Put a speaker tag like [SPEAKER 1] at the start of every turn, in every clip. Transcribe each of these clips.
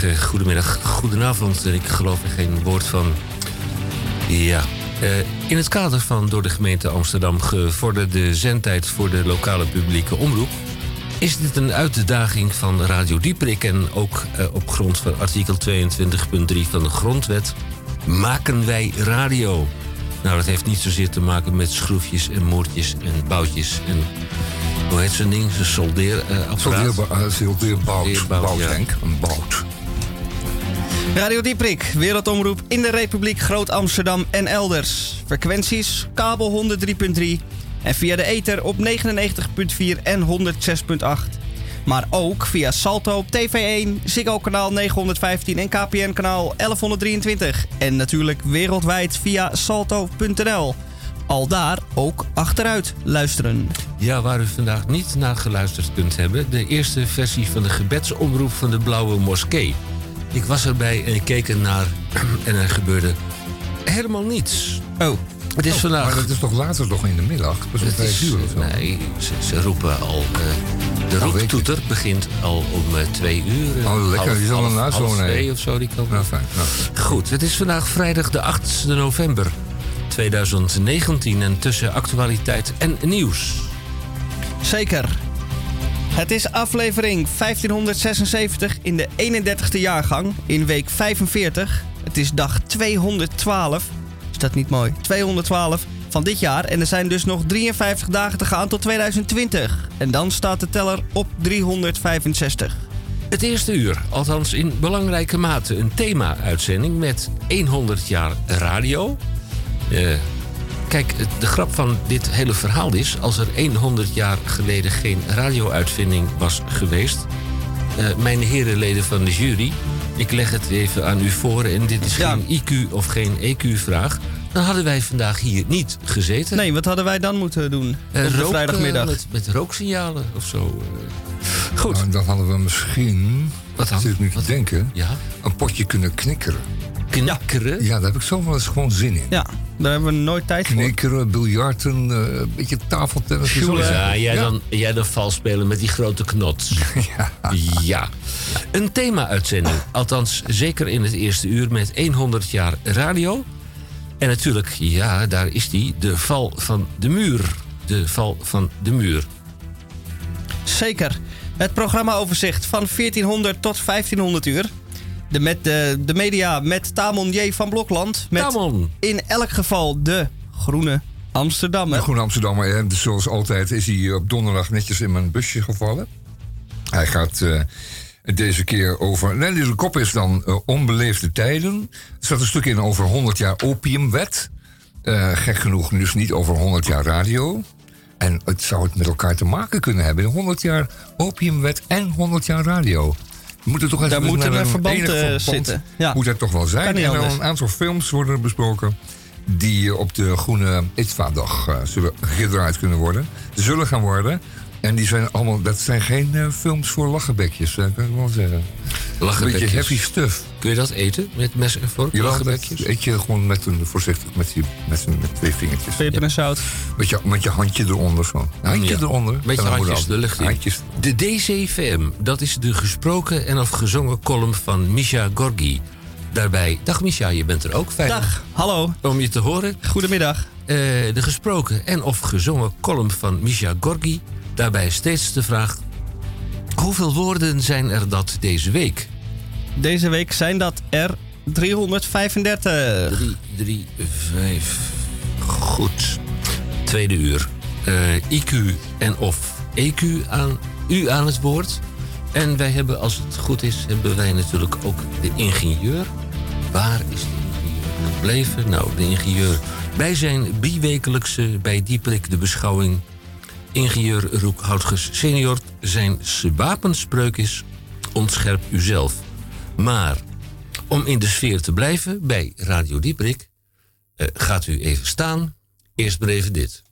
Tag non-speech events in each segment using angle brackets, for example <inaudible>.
[SPEAKER 1] goedemorgen, goedemiddag, goedenavond. Ik geloof er geen woord van. Ja. Uh, in het kader van door de gemeente Amsterdam gevorderde zendtijd voor de lokale publieke omroep. Is dit een uitdaging van Radio Dieprik en ook uh, op grond van artikel 22.3 van de Grondwet maken wij radio? Nou, dat heeft niet zozeer te maken met schroefjes en moordjes en boutjes en hoe heet zo'n ding? Zo'n soldeerapparaat?
[SPEAKER 2] Soldeerbout, soldeerbout, ja. een bout.
[SPEAKER 3] Radio Dieprik, wereldomroep in de Republiek Groot-Amsterdam en elders. Frequenties, kabel 103.3 en via de ether op 99.4 en 106.8. Maar ook via Salto op TV1, Ziggo kanaal 915 en KPN kanaal 1123. En natuurlijk wereldwijd via salto.nl. Al daar ook achteruit luisteren.
[SPEAKER 1] Ja, waar u vandaag niet naar geluisterd kunt hebben, de eerste versie van de gebedsomroep van de Blauwe Moskee. Ik was erbij en ik keek ernaar <clears throat> en er gebeurde helemaal niets.
[SPEAKER 3] Oh.
[SPEAKER 1] Het is
[SPEAKER 2] oh,
[SPEAKER 1] vandaag.
[SPEAKER 2] Maar het is toch later nog in de middag? Pas om vijf uur of zo?
[SPEAKER 1] Nee, ze, ze roepen al. Uh, de
[SPEAKER 2] Oh,
[SPEAKER 1] roeptoeter begint al om uh, twee uur. Uh,
[SPEAKER 2] Oh, lekker.
[SPEAKER 1] half-
[SPEAKER 2] Die zal wonen, hè?
[SPEAKER 1] twee of zo. Die kan.
[SPEAKER 2] Nou, fijn. Nou.
[SPEAKER 1] Goed, het is vandaag vrijdag de 8 november 2019 en tussen actualiteit en nieuws.
[SPEAKER 3] Zeker. Het is aflevering 1576 in de 31ste jaargang in week 45. Het is dag 212. Is dat niet mooi? 212 van dit jaar. En er zijn dus nog 53 dagen te gaan tot 2020. En dan staat de teller op 365.
[SPEAKER 1] Het eerste uur, althans in belangrijke mate, een thema-uitzending met 100 jaar radio. Eh, kijk, de grap van dit hele verhaal is... als er 100 jaar geleden geen radio-uitvinding was geweest... eh, mijn heren leden van de jury, ik leg het even aan u voor... en dit is
[SPEAKER 3] Ja.
[SPEAKER 1] geen IQ of geen EQ-vraag... dan hadden wij vandaag hier niet gezeten.
[SPEAKER 3] Nee, wat hadden wij dan moeten doen
[SPEAKER 1] Eh,
[SPEAKER 3] op de
[SPEAKER 1] rook,
[SPEAKER 3] vrijdagmiddag?
[SPEAKER 1] eh, met, met rooksignalen of zo. eh. Goed.
[SPEAKER 2] Nou, dan hadden we misschien,
[SPEAKER 1] Wat dan?
[SPEAKER 2] zit nu te
[SPEAKER 1] Wat?
[SPEAKER 2] denken,
[SPEAKER 1] Ja,
[SPEAKER 2] een potje kunnen knikkeren.
[SPEAKER 1] Knikkeren.
[SPEAKER 2] Ja, daar heb ik zo wel eens gewoon zin in.
[SPEAKER 3] Ja, daar hebben we nooit tijd voor.
[SPEAKER 2] Knikkeren, biljarten, eh, een beetje tafeltennis.
[SPEAKER 1] Ja, jij,
[SPEAKER 2] Ja.
[SPEAKER 1] Dan, jij dan vals spelen met die grote knots. <laughs> Ja. Een thema-uitzending. Althans, zeker in het eerste uur met 100 jaar radio. En natuurlijk, ja, daar is die. De val van de muur. De val van de muur.
[SPEAKER 3] Zeker. Het programmaoverzicht van 1400 tot 1500 uur. De, met de, de media met Tamon J. van Blokland. Met
[SPEAKER 1] Tamon.
[SPEAKER 3] in elk geval de Groene Amsterdammer.
[SPEAKER 2] De Groene Amsterdammer, hè, dus zoals altijd is hij op donderdag netjes in mijn busje gevallen. Hij gaat eh, deze keer over... Nee, de kop is dan eh, onbeleefde tijden. Er staat een stuk in over 100 jaar opiumwet. Eh, gek genoeg dus niet over 100 jaar radio. En het zou het met elkaar te maken kunnen hebben. 100 jaar opiumwet en 100 jaar radio. Moet er toch even
[SPEAKER 3] Daar moet
[SPEAKER 2] naar
[SPEAKER 3] een verband,
[SPEAKER 2] enig verband
[SPEAKER 3] zitten. Ja.
[SPEAKER 2] Moet er toch wel zijn. En dan een aantal films worden er besproken die op de Groene ITVA-dag eh, zullen gedraaid kunnen worden. Zullen gaan worden. En die zijn allemaal, dat zijn geen eh, films voor lachenbekjes, eh, kan ik wel zeggen. Een beetje heavy stuff.
[SPEAKER 1] Kun je dat eten met mes en vork?
[SPEAKER 2] Je
[SPEAKER 1] Lachenbekjes?
[SPEAKER 2] eet je gewoon met een, voorzichtig, met, die, met, een- met twee vingertjes.
[SPEAKER 3] Peper en zout.
[SPEAKER 2] Met je, met je handje eronder zo. Handje
[SPEAKER 1] Ja.
[SPEAKER 2] eronder.
[SPEAKER 1] Met je
[SPEAKER 2] dat
[SPEAKER 1] handjes de lucht in.
[SPEAKER 2] Handjes.
[SPEAKER 1] De DCVM, dat is de gesproken en of gezongen column van Misha Gorgi. Daarbij, dag Misha, je bent er ook. Fijn
[SPEAKER 3] Dag, hallo.
[SPEAKER 1] om je te horen.
[SPEAKER 3] Goedemiddag.
[SPEAKER 1] Eh, de gesproken en of gezongen column van Misha Gorgi. Daarbij steeds de vraag, hoeveel woorden zijn er dat deze week?
[SPEAKER 3] Deze week zijn dat er 335.
[SPEAKER 1] 3, 3, 5. Goed. Tweede uur. Eh, IQ en of EQ aan u aan het woord. En wij hebben, als het goed is, hebben wij natuurlijk ook de ingenieur. Waar is de ingenieur gebleven? Nou, de ingenieur bij zijn biwekelijkse bij Dieprik de beschouwing. Ingenieur Roek Houtges senior. Zijn wapenspreuk is ontscherp uzelf. Maar om in de sfeer te blijven bij Radio Dieprik, eh, gaat u even staan. Eerst maar even dit.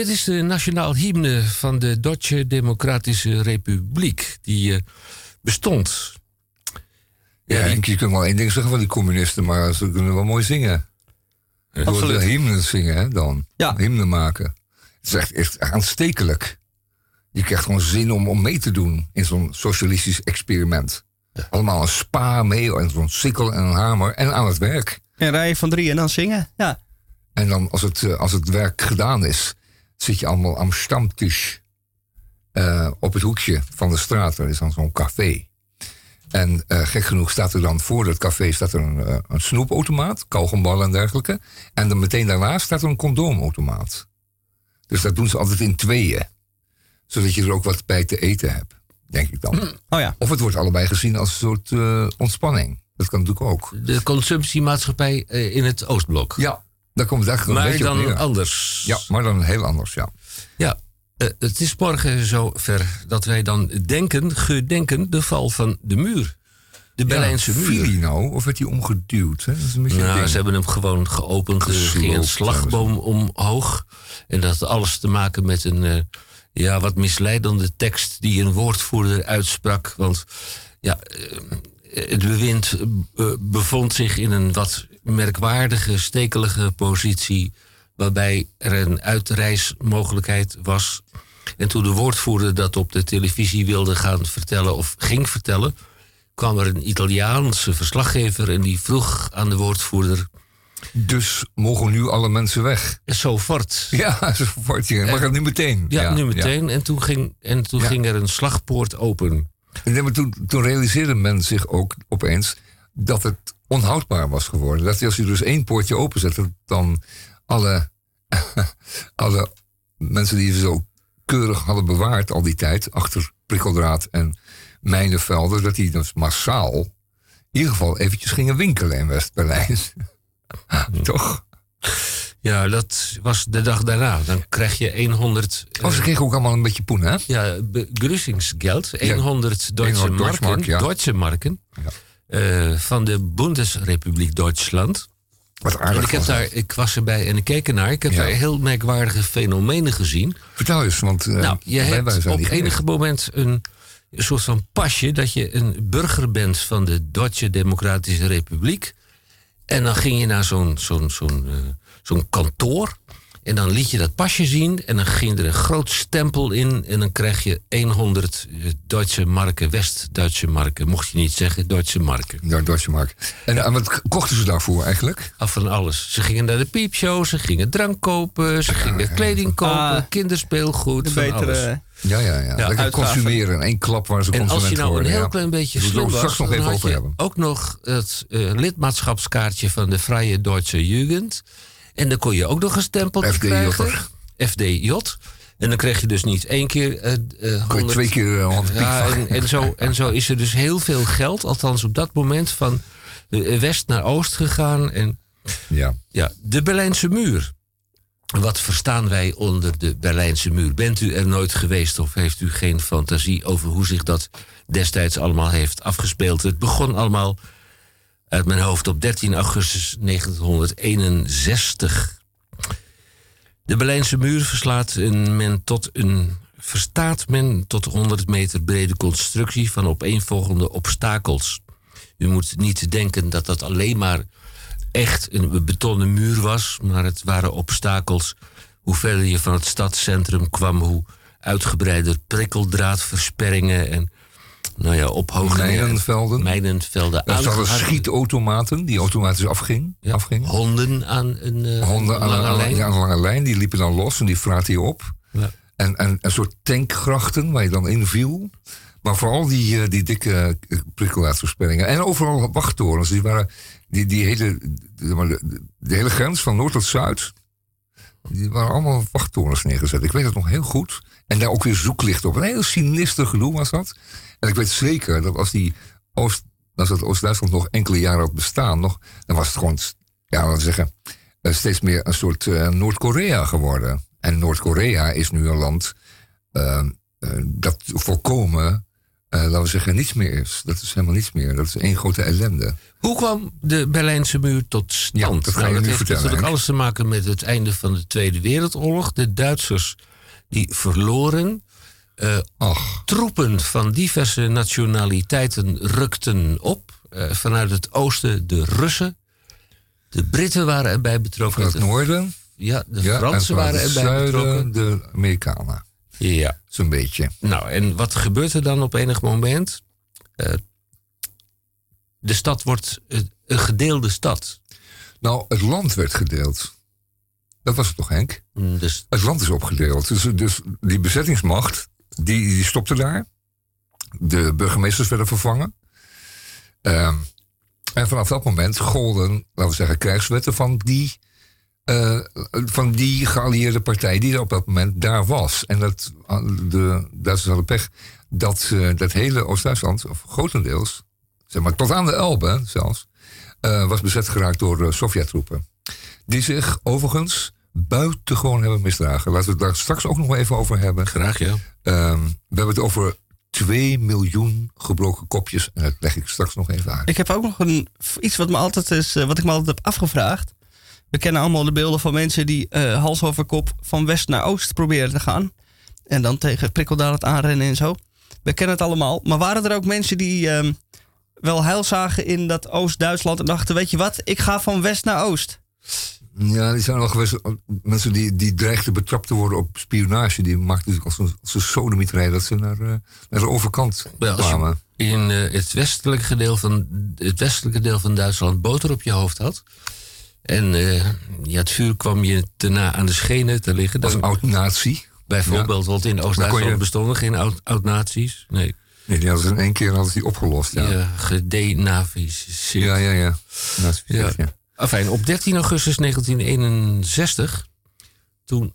[SPEAKER 1] Dit is de nationaal hymne van de Duitse Democratische Republiek. Die eh, bestond.
[SPEAKER 2] Ja,
[SPEAKER 1] die-
[SPEAKER 2] en je kunt wel één ding zeggen van die communisten, maar ze kunnen wel mooi zingen. Ze
[SPEAKER 3] Absoluut.
[SPEAKER 2] hymnen zingen, hè, dan.
[SPEAKER 3] Ja.
[SPEAKER 2] Hymnen maken. Het is echt, echt aanstekelijk. Je krijgt gewoon zin om, om mee te doen in zo'n socialistisch experiment. Allemaal een spa mee en zo'n sikkel en een hamer en aan het werk.
[SPEAKER 3] Een rij van drie en dan zingen. Ja.
[SPEAKER 2] En dan als het, eh, als het werk gedaan is, zit je allemaal aan stamtisch eh, op het hoekje van de straat. Er is dan zo'n café. En eh, gek genoeg staat er dan voor dat café staat er een, eh, een snoepautomaat, kauwgomballen en dergelijke. En dan meteen daarnaast staat er een condoomautomaat. Dus dat doen ze altijd in tweeën. Zodat je er ook wat bij te eten hebt, denk ik dan.
[SPEAKER 3] Oh ja.
[SPEAKER 2] Of het wordt allebei gezien als een soort eh, ontspanning. Dat kan natuurlijk ook.
[SPEAKER 1] De consumptiemaatschappij eh, in het Oostblok.
[SPEAKER 2] Ja, komt het eigenlijk een
[SPEAKER 1] maar
[SPEAKER 2] beetje
[SPEAKER 1] dan anders.
[SPEAKER 2] Ja, maar dan heel anders, ja.
[SPEAKER 1] Ja, eh, het is morgen zover dat wij dan denken, gedenken, de val van de muur. De Berlijnse
[SPEAKER 2] ja,
[SPEAKER 1] muur.
[SPEAKER 2] Viel hij nou of werd hij omgeduwd? Hè? Dat is een beetje een
[SPEAKER 1] Nou, ze hebben hem gewoon geopend. Er ging een slagboom omhoog. En dat had alles te maken met een eh, ja, wat misleidende tekst die een woordvoerder uitsprak. Want ja, eh, het bewind eh, bevond zich in een wat merkwaardige, stekelige positie. Waarbij er een uitreismogelijkheid was. En toen de woordvoerder dat op de televisie wilde gaan vertellen of ging vertellen, kwam er een Italiaanse verslaggever en die vroeg aan de woordvoerder:
[SPEAKER 2] Dus mogen nu alle mensen weg?
[SPEAKER 1] zo voort.
[SPEAKER 2] Ja, zo wordt je. Maar nu meteen.
[SPEAKER 1] Ja, nu meteen. En toen, ging, en toen
[SPEAKER 2] Ja.
[SPEAKER 1] ging er een slagpoort open.
[SPEAKER 2] En toen, toen realiseerde men zich ook opeens dat het onhoudbaar was geworden. Dat als je dus één poortje openzette, dan alle, <laughs> alle mensen die ze zo keurig hadden bewaard al die tijd, achter prikkeldraad en mijnenvelden, dat die dus massaal in ieder geval eventjes gingen winkelen in West-Berlijn. <laughs> Toch?
[SPEAKER 1] Ja, dat was de dag daarna. Dan krijg je 100 eh,
[SPEAKER 2] Oh, ze kregen ook allemaal een beetje poen, hè?
[SPEAKER 1] ja, begrüßingsgeld. 100 Duitse
[SPEAKER 2] 100
[SPEAKER 1] marken,
[SPEAKER 2] Deutschmark, ja.
[SPEAKER 1] Duitse marken eh, van de Bundesrepubliek Duitsland.
[SPEAKER 2] Wat aardig
[SPEAKER 1] ik, heb
[SPEAKER 2] was
[SPEAKER 1] daar, ik was erbij en ik keek ernaar. Ik heb
[SPEAKER 2] Ja.
[SPEAKER 1] daar heel merkwaardige fenomenen gezien.
[SPEAKER 2] Vertel eens, want eh,
[SPEAKER 1] Nou, je
[SPEAKER 2] wij- wij
[SPEAKER 1] hebt
[SPEAKER 2] zijn
[SPEAKER 1] op enig moment een, soort van pasje dat je een burger bent van de Duitse Democratische Republiek. En dan ging je naar zo'n zo'n zo'n eh, zo'n kantoor. En dan liet je dat pasje zien. En dan ging er een groot stempel in. En dan krijg je 100 Duitse marken, West-Duitse marken. Mocht je niet zeggen, Duitse marken.
[SPEAKER 2] Ja, Duitse mark. En, en wat kochten ze daarvoor eigenlijk?
[SPEAKER 1] Af van alles. Ze gingen naar de piepshow, ze gingen drank kopen, ze gingen kleding kopen,
[SPEAKER 3] Ah,
[SPEAKER 1] kinderspeelgoed,
[SPEAKER 3] De
[SPEAKER 1] van
[SPEAKER 3] betere...
[SPEAKER 1] alles.
[SPEAKER 2] Ja, ja, ja. Lekker consumeren. In één klap waar ze
[SPEAKER 1] En als
[SPEAKER 2] consument
[SPEAKER 1] je nou een heel
[SPEAKER 2] ja.
[SPEAKER 1] klein beetje
[SPEAKER 2] Daar
[SPEAKER 1] slim was,
[SPEAKER 2] straks nog
[SPEAKER 1] dan
[SPEAKER 2] even
[SPEAKER 1] had
[SPEAKER 2] over
[SPEAKER 1] je
[SPEAKER 2] hebben.
[SPEAKER 1] ook nog het eh, lidmaatschapskaartje van de Vrije Duitse Jugend. En dan kon je ook nog een stempeltje
[SPEAKER 2] FDJ.
[SPEAKER 1] krijgen. FDJ. En dan kreeg je dus niet één keer eh eh,
[SPEAKER 2] Kon je
[SPEAKER 1] 100
[SPEAKER 2] twee keer uh, hand
[SPEAKER 1] ja, en, en, zo, en zo is er dus heel veel geld, althans op dat moment, van eh, west naar oost gegaan. En
[SPEAKER 2] Ja.
[SPEAKER 1] ja, de Berlijnse muur. Wat verstaan wij onder de Berlijnse muur? Bent u er nooit geweest of heeft u geen fantasie over hoe zich dat destijds allemaal heeft afgespeeld? Het begon allemaal uit mijn hoofd op 13 augustus 1961. De Berlijnse muur verslaat een men tot een, verstaat men tot 100 meter brede constructie van opeenvolgende obstakels. U moet niet denken dat dat alleen maar echt een betonnen muur was, maar het waren obstakels. Hoe verder je van het stadscentrum kwam, hoe uitgebreider prikkeldraadversperringen en nou ja, ophogingen.
[SPEAKER 2] Mijnenvelden.
[SPEAKER 1] Mijnenvelden.
[SPEAKER 2] Daar zaten schietautomaten die automatisch afging,
[SPEAKER 1] Ja,
[SPEAKER 2] afgingen.
[SPEAKER 1] Honden aan een eh,
[SPEAKER 2] Honden aan,
[SPEAKER 1] lange
[SPEAKER 2] aan-
[SPEAKER 1] lijn.
[SPEAKER 2] ja, aan een lange lijn, die liepen dan los en die vraatte je op.
[SPEAKER 1] Ja.
[SPEAKER 2] En, en een soort tankgrachten waar je dan in viel. Maar vooral die, eh, die dikke eh, prikkeldraadversperringen. En overal wachttorens. Die waren, die, die hele, de, de hele grens van noord tot zuid. Die waren allemaal wachttorens neergezet. Ik weet het nog heel goed. En daar ook weer zoeklicht op. Een heel sinister gedoe was dat. En ik weet zeker dat als die Oost, als dat Oost-Duitsland nog enkele jaren had bestaan, nog, dan was het gewoon, ja, laten we zeggen, eh, steeds meer een soort eh, Noord-Korea geworden. En Noord-Korea is nu een land eh, eh, dat volkomen eh, laten we zeggen, niets meer is. Dat is helemaal niets meer. Dat is één grote ellende.
[SPEAKER 1] Hoe kwam de Berlijnse muur tot stand?
[SPEAKER 2] Ja, dat ga je
[SPEAKER 1] nou,
[SPEAKER 2] nu
[SPEAKER 1] heeft
[SPEAKER 2] vertellen,
[SPEAKER 1] natuurlijk alles te maken met het einde van de Tweede Wereldoorlog. De Duitsers die verloren. Eh, troepen van diverse nationaliteiten rukten op. Eh, vanuit het oosten de Russen. De Britten waren erbij betrokken.
[SPEAKER 2] van het
[SPEAKER 1] De-
[SPEAKER 2] noorden.
[SPEAKER 1] ja, de
[SPEAKER 2] Ja,
[SPEAKER 1] Fransen
[SPEAKER 2] vanuit
[SPEAKER 1] waren erbij
[SPEAKER 2] zuiden
[SPEAKER 1] betrokken.
[SPEAKER 2] de Amerikanen.
[SPEAKER 1] Ja.
[SPEAKER 2] Zo'n beetje.
[SPEAKER 1] Nou, en wat gebeurt er dan op enig moment? Eh, de stad wordt een gedeelde stad.
[SPEAKER 2] Nou, het land werd gedeeld. Dat was het toch, Henk?
[SPEAKER 1] Mm, Dus
[SPEAKER 2] Het land is opgedeeld. Dus, dus die bezettingsmacht, die, die stopte daar. De burgemeesters werden vervangen. Ehm, en vanaf dat moment golden, laten we zeggen, krijgswetten van die, eh, van die geallieerde partij die er op dat moment daar was. En dat, de Duitsers hadden pech dat eh, dat hele Oost-Duitsland, of grotendeels, zeg maar tot aan de Elbe zelfs, eh, was bezet geraakt door Sovjet-troepen. Die zich overigens buitengewoon hebben misdragen. Laten we het daar straks ook nog wel even over hebben.
[SPEAKER 1] graag ja.
[SPEAKER 2] Ehm, we hebben het over 2 miljoen gebroken kopjes. En dat leg ik straks nog even uit.
[SPEAKER 3] Ik heb ook nog een, iets wat, me altijd is, eh, wat ik me altijd heb afgevraagd. We kennen allemaal de beelden van mensen die eh, hals over kop van west naar oost proberen te gaan. En dan tegen prikkeldaad het aanrennen en zo. We kennen het allemaal. Maar waren er ook mensen die ehm, wel heil zagen in dat Oost-Duitsland en dachten: Weet je wat, ik ga van west naar oost?
[SPEAKER 2] Ja, die zijn wel geweest. eh, Mensen die, die dreigden betrapt te worden op spionage. Die maakten zich als een, als een dat ze naar, eh, naar de overkant kwamen.
[SPEAKER 1] in eh, het, westelijke gedeel van, het westelijke deel van Duitsland boter op je hoofd had. En eh, ja, het vuur kwam je te na aan de schenen te liggen.
[SPEAKER 2] Als
[SPEAKER 1] Dan,
[SPEAKER 2] een oud-nazi.
[SPEAKER 1] bijvoorbeeld, want in Oost-Duitsland
[SPEAKER 2] je-
[SPEAKER 1] bestonden geen oud- oud-nazi's. nee,
[SPEAKER 2] Nee, die hadden ze in één keer hadden die opgelost. Ja,
[SPEAKER 1] ja.
[SPEAKER 2] ja,
[SPEAKER 1] gedenaviseerd.
[SPEAKER 2] ja. ja, ja.
[SPEAKER 1] Ja.
[SPEAKER 2] ja.
[SPEAKER 1] Enfin, op 13 augustus 1961, toen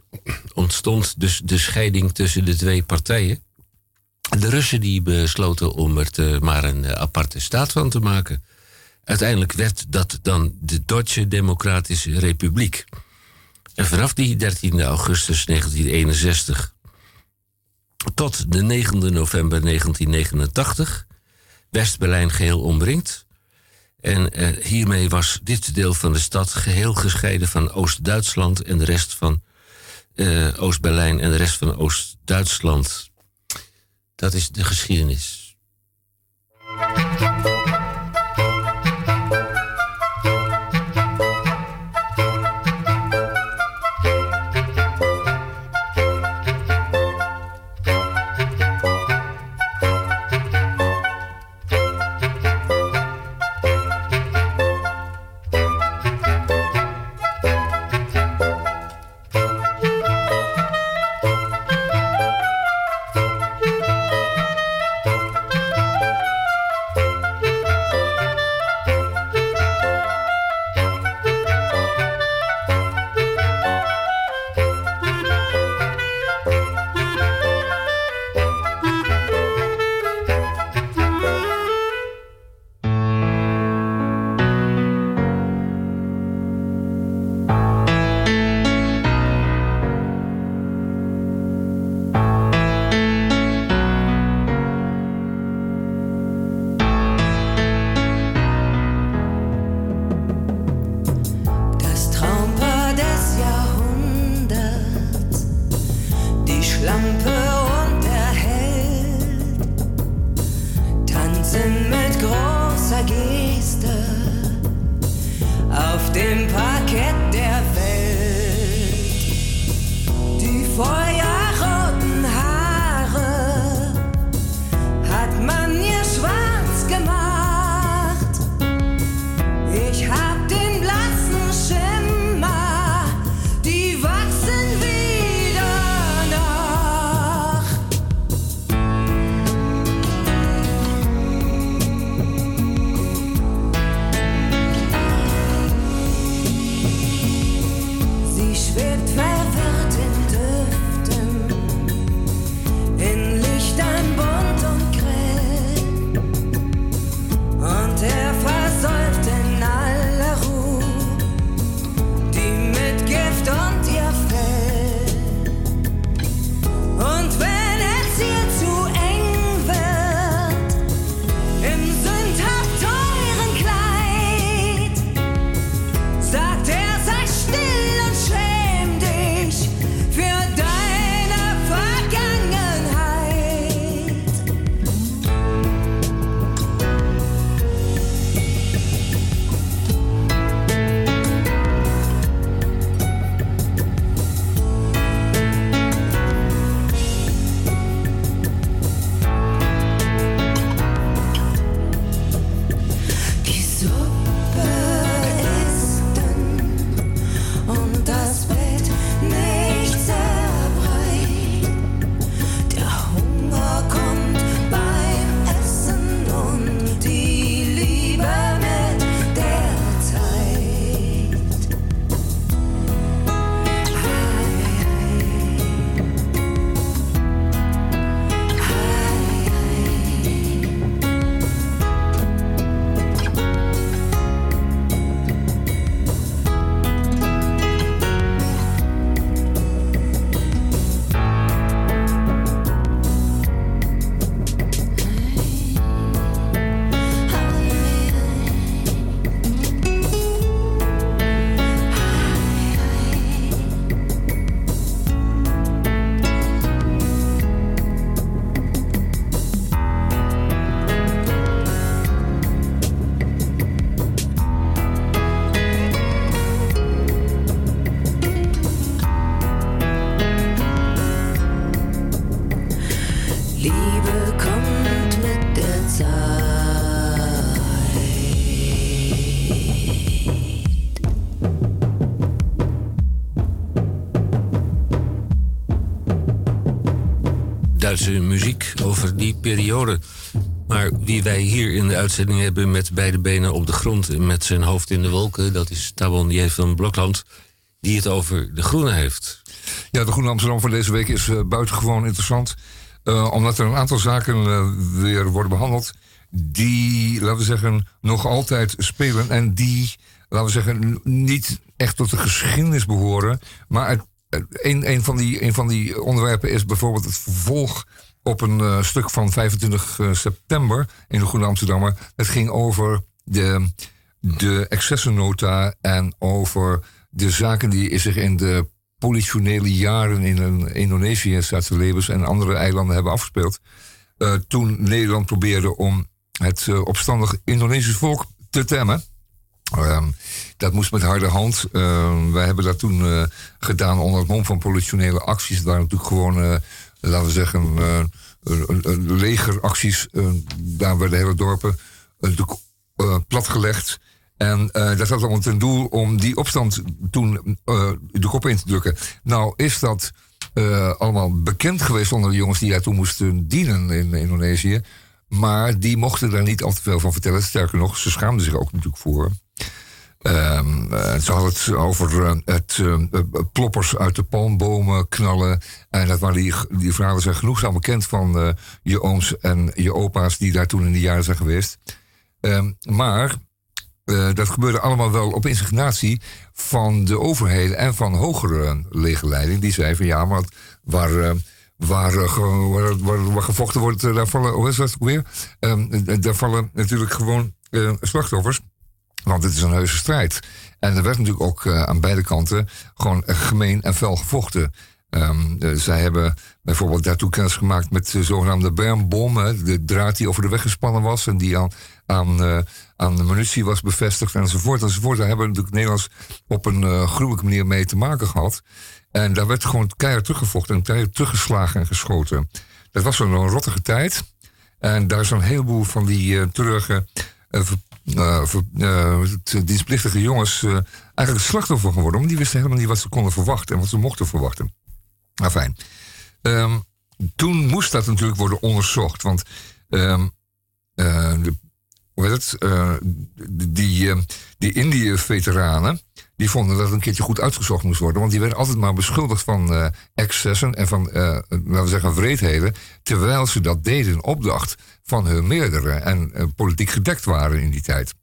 [SPEAKER 1] ontstond dus de scheiding tussen de twee partijen. De Russen die besloten om er te, maar een eh, aparte staat van te maken. Uiteindelijk werd dat dan de Duitse Democratische Republiek. En vanaf die 13 augustus 1961 tot de 9 november 1989 West-Berlijn geheel omringd. En eh, hiermee was dit deel van de stad geheel gescheiden van Oost-Duitsland en de rest van eh, Oost-Berlijn en de rest van Oost-Duitsland. Dat is de geschiedenis. Duitse muziek over die periode. Maar wie wij hier in de uitzending hebben met beide benen op de grond en met zijn hoofd in de wolken, dat is Tabon van Blokland, die het over de Groene heeft.
[SPEAKER 2] Ja, de Groene Amsterdam van deze week is uh, buitengewoon interessant. Uh, omdat er een aantal zaken uh, weer worden behandeld die, laten we zeggen, nog altijd spelen. En die, laten we zeggen, niet echt tot de geschiedenis behoren. Maar het, een, een, van die, een van die onderwerpen is bijvoorbeeld het vervolg op een uh, stuk van 25 september in de Groene Amsterdammer. Het ging over de, de excessennota en over de zaken die zich in de politionele jaren in Indonesië, Zuid-Celebes en andere eilanden hebben afgespeeld. Uh, toen Nederland probeerde om het opstandig Indonesisch volk te temmen. Uh, dat moest met harde hand. Uh, wij hebben dat toen uh, gedaan onder het mom van politionele acties. Waren natuurlijk gewoon, laten we zeggen, legeracties. daar werden hele dorpen natuurlijk platgelegd. En dat had allemaal ten doel om die opstand toen de kop in te drukken. Nou is dat allemaal bekend geweest onder de jongens die daar toen moesten dienen in Indonesië. Maar die mochten daar niet al te veel van vertellen. Sterker nog, ze schaamden zich ook natuurlijk voor. Um, ze hadden het over het ploppers uit de palmbomen knallen. En dat waren die, die verhalen zijn genoegzaam bekend van je ooms en je opa's die daar toen in de jaren zijn geweest. Um, maar dat gebeurde allemaal wel op insignatie van de overheden en van hogere legerleiding. Die zei van ja, maar waar, waar, waar, waar, gevochten wordt, uh, daar vallen, hoe is dat weer? Um, daar vallen natuurlijk gewoon slachtoffers. Want het is een heuse strijd. En er werd natuurlijk ook aan beide kanten gewoon gemeen en fel gevochten. Um, zij hebben bijvoorbeeld daartoe kennis gemaakt met de zogenaamde bermbom. de draad die over de weg gespannen was en die aan, aan, aan de munitie was bevestigd enzovoort. enzovoort. Daar hebben natuurlijk Nederlands op een gruwelijke manier mee te maken gehad. En daar werd gewoon keihard teruggevochten en keihard teruggeslagen en geschoten. Dat was zo'n rottige tijd. En daar is een heleboel van die uh, treurige, dienstplichtige jongens eigenlijk slachtoffer geworden. Want die wisten helemaal niet wat ze konden verwachten en wat ze mochten verwachten. Maar fijn. Um, toen moest dat natuurlijk worden onderzocht. Want de, hoe heet het? Die, die Indië-veteranen. Die vonden dat het een keertje goed uitgezocht moest worden. Want die werden altijd maar beschuldigd van excessen. en van, laten we zeggen, vreedheden. terwijl ze dat deden opdracht van hun meerdere. en politiek gedekt waren in die tijd.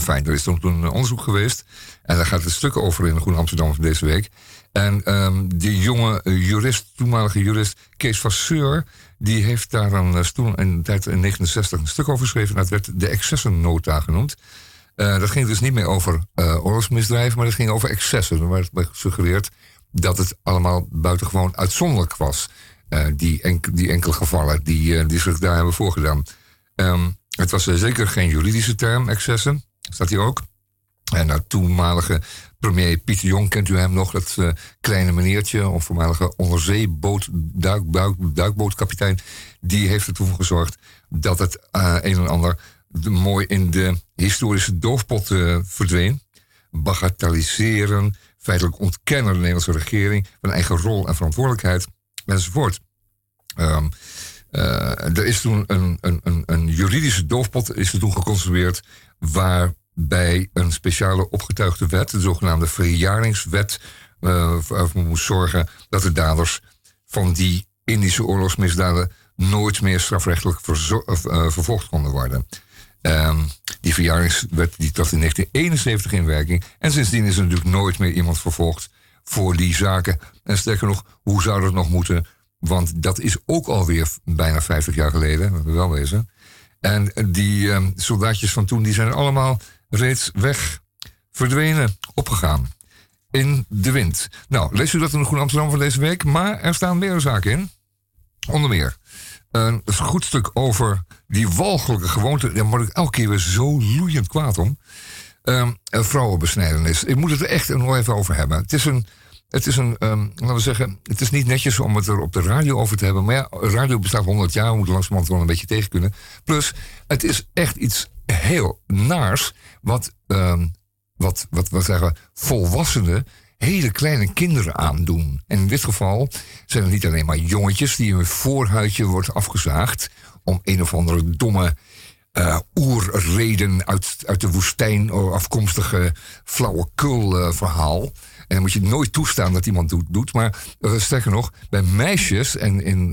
[SPEAKER 2] Fijn, er is toen een onderzoek geweest. En daar gaat het stuk over in de Groene Amsterdam van deze week. En um, die jonge jurist, toenmalige jurist Kees Vasseur, die heeft daar uh, toen in, 69 een stuk over geschreven. Dat werd de excessennota genoemd. Uh, dat ging dus niet meer over uh, oorlogsmisdrijven, maar dat ging over excessen. Er werd gesuggereerd dat het allemaal buitengewoon uitzonderlijk was. die, enk die enkele gevallen die, die zich daar hebben voorgedaan. Um, het was zeker geen juridische term, excessen. Staat hier ook. En nou, toenmalige premier Pieter Jong, kent u hem nog? Dat kleine meneertje, of voormalige onderzeeboot, duik, duik, duikbootkapitein. Die heeft ervoor gezorgd dat het een en ander mooi in de historische doofpot uh, verdween. Bagatelliseren, feitelijk ontkennen de Nederlandse regering van eigen rol en verantwoordelijkheid, enzovoort. Um, er is toen een, een, een, een juridische doofpot is er toen geconstrueerd waar bij een speciale opgetuigde wet, de zogenaamde verjaringswet, uh, moest zorgen dat de daders van die Indische oorlogsmisdaden nooit meer strafrechtelijk uh, vervolgd konden worden. Um, die verjaringswet die trad in 1971 in werking. En sindsdien is er natuurlijk nooit meer iemand vervolgd voor die zaken. En sterker nog, hoe zou dat nog moeten? Want dat is ook alweer bijna 50 jaar geleden, dat we wel wezen. En die uh, soldaatjes van toen die zijn allemaal reeds weg, verdwenen, opgegaan. In de wind. Nou, lees u dat in de Groene Amsterdam van deze week. Maar er staan meer zaken in. Onder meer een goed stuk over die walgelijke gewoonte. Daar word ik elke keer weer zo loeiend kwaad om. Um, vrouwenbesnijdenis. Ik moet het er echt nog even over hebben. Het is een. Het is een, um, laten we zeggen, het is niet netjes om het er op de radio over te hebben. Maar ja, radio bestaat 100 jaar, we moeten langzamerhand wel een beetje tegen kunnen. Plus, het is echt iets heel naars wat, um, wat, wat, wat zeggen, volwassenen hele kleine kinderen aandoen. En in dit geval zijn het niet alleen maar jongetjes die hun voorhuidje wordt afgezaagd om een of andere domme uh, oerreden uit, uit de woestijn afkomstige flauwekul uh, verhaal. En dan moet je nooit toestaan dat iemand doet. doet. Maar sterker nog, bij meisjes en in,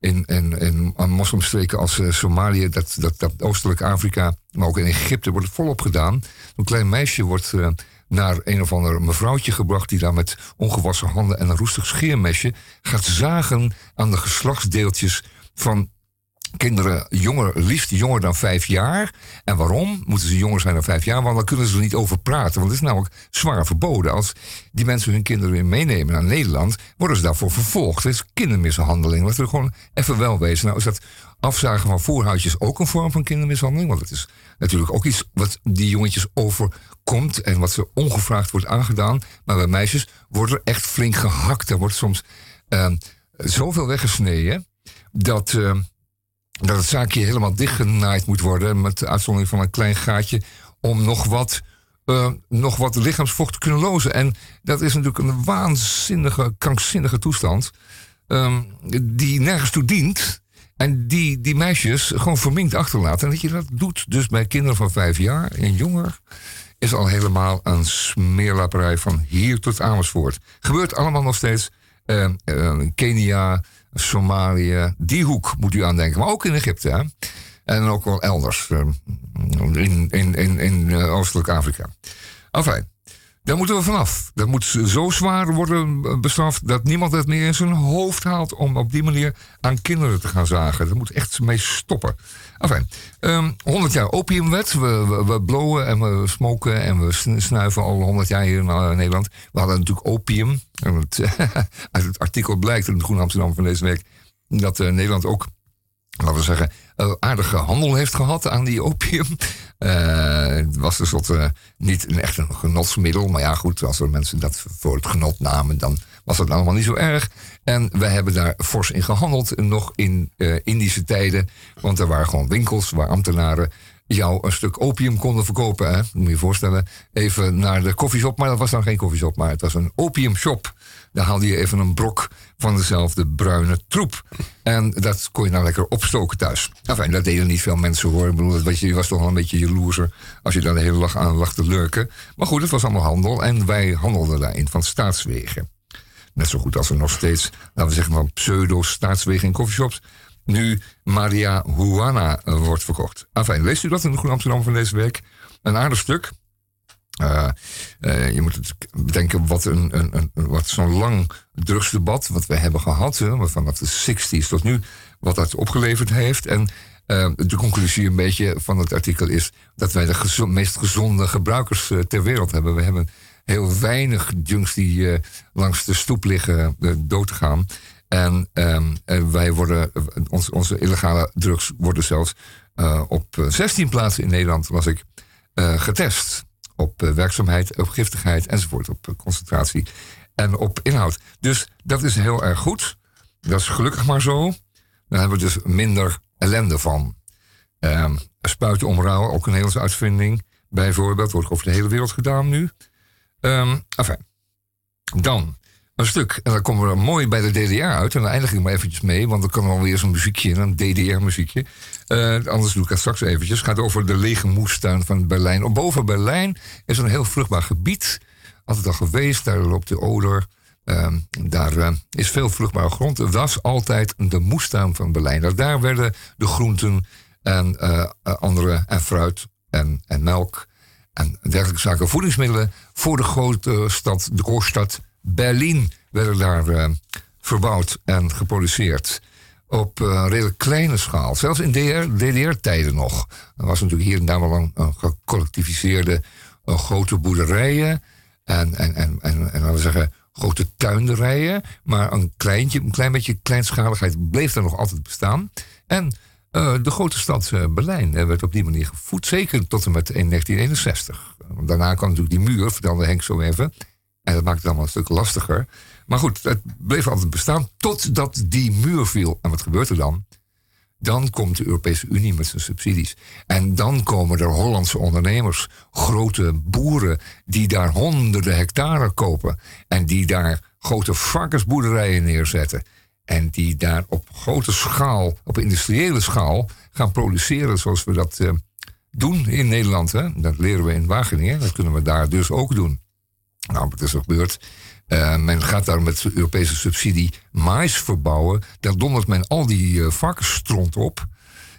[SPEAKER 2] in, in, in moslimstreken als Somalië, dat, dat, dat oostelijk Afrika, maar ook in Egypte wordt het volop gedaan. Een klein meisje wordt naar een of ander mevrouwtje gebracht die daar met ongewassen handen en een roestig scheermesje gaat zagen aan de geslachtsdeeltjes van kinderen jonger, liefst jonger dan vijf jaar. En waarom moeten ze jonger zijn dan vijf jaar? Want dan kunnen ze er niet over praten. Want het is namelijk zwaar verboden. Als die mensen hun kinderen weer meenemen naar Nederland, worden ze daarvoor vervolgd. Het is kindermishandeling. Laten we gewoon even wel wezen. Nou is dat afzagen van voorhuidjes ook een vorm van kindermishandeling. Want het is natuurlijk ook iets wat die jongetjes overkomt en wat ze ongevraagd wordt aangedaan. Maar bij meisjes wordt er echt flink gehakt. Er wordt soms uh, zoveel weggesneden dat. Uh, dat het zaakje helemaal dichtgenaaid moet worden. Met uitzondering van een klein gaatje. Om nog wat, uh, nog wat lichaamsvocht te kunnen lozen. En dat is natuurlijk een waanzinnige, krankzinnige toestand. Um, die nergens toe dient. En die, die meisjes gewoon verminkt achterlaten. En dat je dat doet dus bij kinderen van vijf jaar en jonger. Is al helemaal een smeerlapperij van hier tot Amersfoort. Gebeurt allemaal nog steeds. Uh, Kenia, Somalië, die hoek moet u aan denken. Maar ook in Egypte. Hè? En ook wel elders. Uh, in in, in, in uh, Oostelijk Afrika. Enfin, daar moeten we vanaf. Dat moet zo zwaar worden bestraft dat niemand het meer in zijn hoofd haalt om op die manier aan kinderen te gaan zagen. Dat moet echt mee stoppen. Enfin, um, 100 jaar opiumwet. We, we, we blowen en we smoken en we snuiven al 100 jaar hier in Nederland. We hadden natuurlijk opium. En het, <laughs> uit het artikel blijkt in het Groen Amsterdam van deze week dat uh, Nederland ook laten we zeggen, aardige handel heeft gehad aan die opium. Uh, het was uh, niet een echt een genotsmiddel. Maar ja, goed, als er mensen dat voor het genot namen, dan was het allemaal niet zo erg. En wij hebben daar fors in gehandeld, nog in uh, Indische tijden. Want er waren gewoon winkels waar ambtenaren jou een stuk opium konden verkopen. Hè? Moet je je voorstellen. Even naar de koffieshop, maar dat was dan geen koffieshop, maar het was een opiumshop. Daar haalde je even een brok van dezelfde bruine troep. En dat kon je nou lekker opstoken thuis. Enfin, dat deden niet veel mensen hoor. Ik bedoel, je was toch wel een beetje jaloerser als je daar de hele dag aan lag te lurken. Maar goed, het was allemaal handel en wij handelden daarin van staatswegen. Net zo goed als er nog steeds, laten we zeggen maar, pseudo-staatswegen in coffeeshops nu Maria Juana wordt verkocht. Enfin, leest u dat in de Amsterdam van deze week? Een aardig stuk. Uh, uh, je moet bedenken wat, een, een, een wat zo'n lang drugsdebat wat we hebben gehad, hè, vanaf de 60s tot nu, wat dat opgeleverd heeft. En uh, de conclusie een beetje van het artikel is dat wij de meest gezonde gebruikers ter wereld hebben. We hebben heel weinig junks die langs de stoep liggen dood te gaan. En wij worden, ons, onze illegale drugs worden zelfs op 16 plaatsen in Nederland was ik getest. Op uh, werkzaamheid, op giftigheid enzovoort, op concentratie en op inhoud. Dus dat is heel erg goed. Dat is gelukkig maar zo. Dan hebben we dus minder ellende van. Um, spuiten omrouwen, ook een Nederlandse uitvinding. Bijvoorbeeld, wordt over de hele wereld gedaan nu. Um, enfin. Dan een stuk. En dan komen we mooi bij de DDR uit. En dan eindig ik maar eventjes mee, want er kan alweer zo'n muziekje in, een DDR-muziekje. Uh, anders doe ik het straks eventjes. Het gaat over de lege moestuin van Berlijn. Boven Berlijn is een heel vruchtbaar gebied. Altijd al geweest, daar loopt de Oder. Uh, daar uh, is veel vruchtbare grond. Het was altijd de moestuin van Berlijn. Daar werden de groenten en andere en fruit en, en melk en dergelijke zaken, voedingsmiddelen voor de grote stad, de grootstad Berlin werden daar uh, verbouwd en geproduceerd. Op uh, redelijk kleine schaal. Zelfs in DDR-tijden nog. Er was natuurlijk hier en daar wel een, een gecollectiviseerde uh, grote boerderijen. En, en, en, en, en laten we zeggen, grote tuinderijen. Maar een, kleintje, een klein beetje kleinschaligheid bleef daar nog altijd bestaan. En de grote stad Berlijn werd op die manier gevoed. Zeker tot en met 1961. Daarna kwam natuurlijk die muur, vertelde Henk zo even. En dat maakt het allemaal een stuk lastiger. Maar goed, het bleef altijd bestaan totdat die muur viel. En wat gebeurt er dan? Dan komt de Europese Unie met zijn subsidies. En dan komen er Hollandse ondernemers, grote boeren, die daar honderden hectare kopen. En die daar grote varkensboerderijen neerzetten. En die daar op grote schaal, op industriële schaal, gaan produceren zoals we dat eh, doen in Nederland. Hè? Dat leren we in Wageningen. Dat kunnen we daar dus ook doen. Nou, wat is er gebeurd? Uh, men gaat daar met Europese subsidie mais verbouwen. Daar dondert men al die uh, varkensstront op.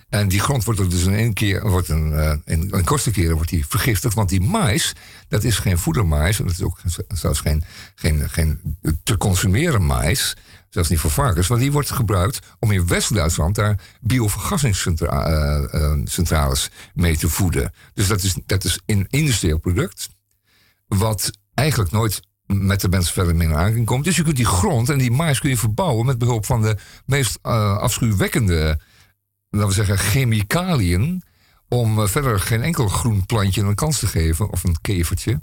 [SPEAKER 2] En die grond wordt er dus in één keer, wordt een, uh, in, in korte keren wordt die vergiftigd. Want die mais, dat is geen voedermais. En dat is ook zelfs geen, geen, geen te consumeren mais. Zelfs niet voor varkens. Want die wordt gebruikt om in West-Duitsland daar biovergassingscentrales mee te voeden. Dus dat is, dat is een industrieel product. Wat eigenlijk nooit met de mensen verder mee in aanraking komt. Dus je kunt die grond en die mais kun je verbouwen met behulp van de meest uh, afschuwwekkende, laten we zeggen, chemicaliën. Om uh, verder geen enkel groen plantje een kans te geven, of een kevertje.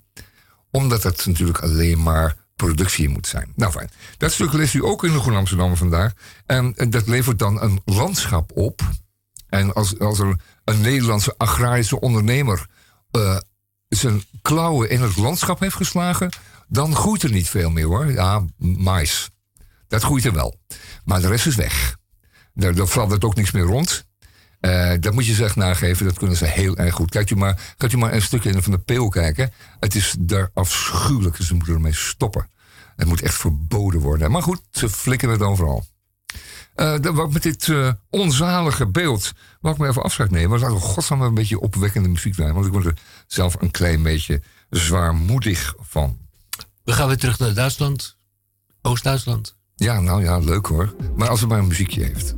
[SPEAKER 2] Omdat het natuurlijk alleen maar productie moet zijn. Nou fijn. Dat stuk leest u ook in de Groen Amsterdam vandaag. En, en dat levert dan een landschap op. En als, als er een Nederlandse agrarische ondernemer uh, zijn klauwen in het landschap heeft geslagen, dan groeit er niet veel meer hoor. Ja, mais. Dat groeit er wel. Maar de rest is weg. Daar fladdert ook niks meer rond. Uh, dat moet je zich nageven, dat kunnen ze heel erg goed. Kijkt u maar, gaat u maar een stukje van de peel kijken. Het is daar afschuwelijk, ze moeten ermee stoppen. Het moet echt verboden worden. Maar goed, ze flikken het overal. Uh, dan met dit uh, onzalige beeld wou ik me even afscheid nemen. Laten we godsnaam een beetje opwekkende muziek zijn. Want ik word er zelf een klein beetje zwaarmoedig van.
[SPEAKER 1] We gaan weer terug naar Duitsland. Oost-Duitsland.
[SPEAKER 2] Ja, nou ja, leuk hoor. Maar als het maar een muziekje heeft.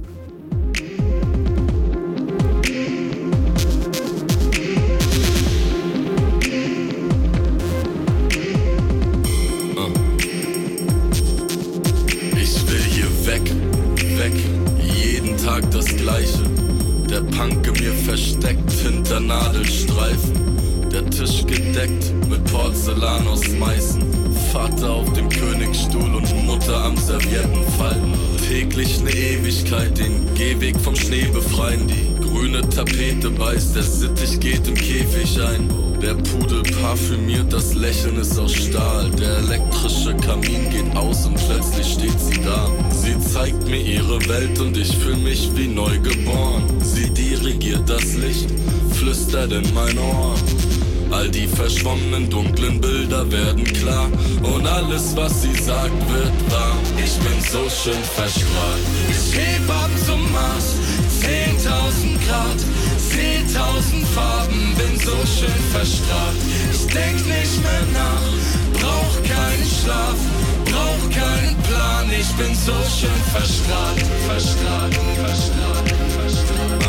[SPEAKER 4] Tag das Gleiche. Der Punk in mir versteckt hinter Nadelstreifen. Der Tisch gedeckt mit Porzellan aus Meißen. Vater auf dem Königsstuhl und Mutter am Serviettenfalten. Täglich ne Ewigkeit, den Gehweg vom Schnee befreien. Die grüne Tapete beißt, der Sittich geht im Käfig ein. Der Pudel parfümiert, das Lächeln ist aus Stahl. Der elektrische Kamin geht aus und plötzlich steht sie da. Sie zeigt mir ihre Welt und ich fühle mich wie neu geboren. Sie dirigiert das Licht, flüstert in mein Ohr. All die verschwommenen dunklen Bilder werden klar und alles, was sie sagt, wird wahr. Ich bin so schön verstrahlt. Ich heb ab zum Mars, 10.000 Grad, seh tausend Farben, bin so schön verstrahlt. Ich denk nicht mehr nach, brauch keinen Schlaf, brauch keinen Plan. Ich bin so schön verstrahlt, verstrahlt, verstrahlt, verstrahlt.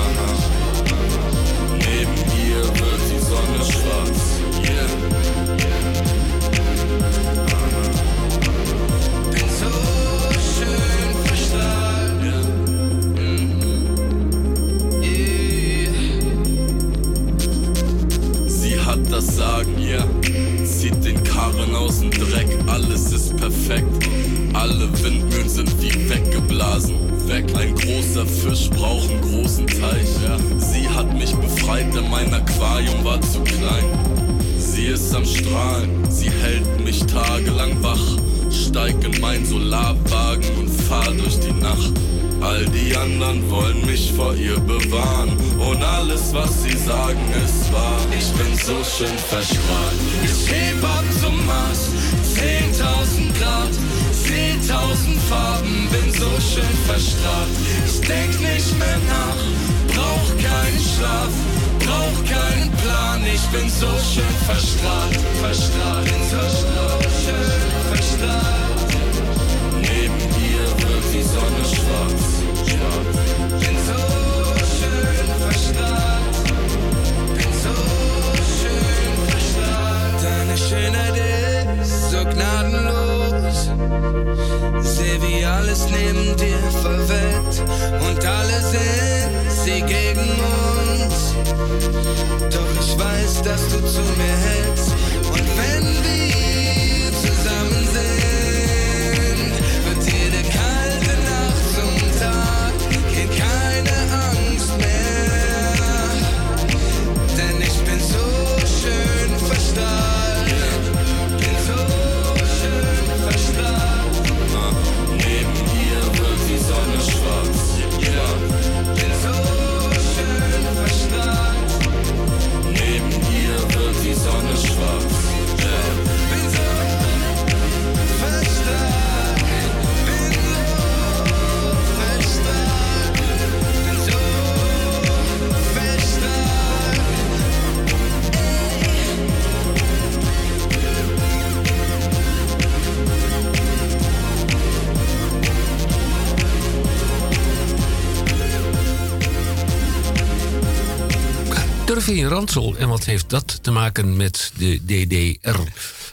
[SPEAKER 4] Neben ihr wird die Sonne schwarz. Das Sagen, ja. Yeah. Zieht den Karren aus dem Dreck, alles ist perfekt. Alle Windmühlen sind wie weggeblasen. Weg. Ein großer Fisch braucht einen großen Teich. Ja. Sie hat mich befreit, denn mein Aquarium war zu klein. Sie ist am Strahlen, sie hält mich tagelang wach. Steig in mein Solarwagen und fahr durch die Nacht. All die anderen wollen mich vor ihr bewahren. Und alles, was sie sagen, ist wahr. Ich bin so schön verstrahlt. Ich heb ab zum Mars, 10.000 Grad. 10.000 Farben, bin so schön verstrahlt. Ich denk nicht mehr nach, brauch keinen Schlaf, brauch keinen Plan. Ich bin so schön verstrahlt, verstrahlt, bin so schön verstrahlt. Die Sonne schwarz, schwarz. Bin so schön verstrahlt, bin so schön verstrahlt. Deine Schönheit ist so gnadenlos. Seh, wie alles neben dir verwelkt und alle sind sie gegen uns. Doch ich weiß, dass du zu mir hältst und wenn wir
[SPEAKER 1] In je ransel. En wat heeft dat te maken met de DDR?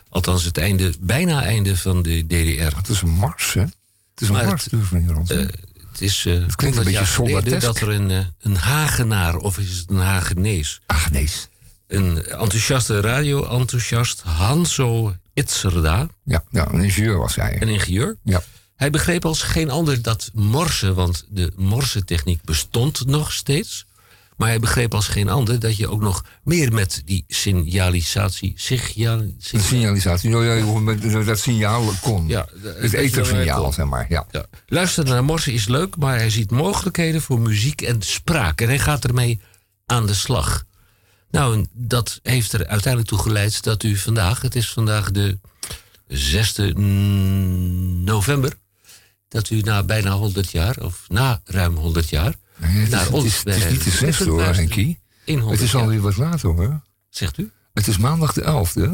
[SPEAKER 1] Althans, het einde, bijna einde van de DDR.
[SPEAKER 2] Het is een mars, hè? Het is een
[SPEAKER 1] Maar
[SPEAKER 2] mars,
[SPEAKER 1] het-
[SPEAKER 2] ik niet rond.
[SPEAKER 1] Eh, het is eh
[SPEAKER 2] klinkt een
[SPEAKER 1] 100
[SPEAKER 2] beetje
[SPEAKER 1] dat er een, eh, een Hagenaar, of is het een Hagenees...
[SPEAKER 2] Ach, nee.
[SPEAKER 1] een enthousiaste radio-enthousiast, Hanso Itzerda,
[SPEAKER 2] Ja, ja, een ingenieur was hij.
[SPEAKER 1] een ingenieur.
[SPEAKER 2] Ja.
[SPEAKER 1] Hij begreep als geen ander dat morsen, want de morsetechniek bestond nog steeds. Maar hij begreep als geen ander dat je ook nog meer met die signalisatie. Signaal,
[SPEAKER 2] signalisatie, ja, ja, hoe met dat signaal kon.
[SPEAKER 1] Ja,
[SPEAKER 2] het ethersignaal,
[SPEAKER 1] kon.
[SPEAKER 2] zeg maar. Ja.
[SPEAKER 1] Ja. Luisteren naar morsen is leuk, maar hij ziet mogelijkheden voor muziek en spraak. En hij gaat ermee aan de slag. Nou, en dat heeft er uiteindelijk toe geleid dat u vandaag, het is vandaag de 6e november, dat u na bijna 100 jaar, of na ruim 100 jaar,
[SPEAKER 2] Nee, het, is, het, is, het is
[SPEAKER 1] bij
[SPEAKER 2] niet de zesde hoor. Henkie.
[SPEAKER 1] In 100
[SPEAKER 2] Het is alweer wat later hoor.
[SPEAKER 1] Zegt u?
[SPEAKER 2] Het is maandag de 11e.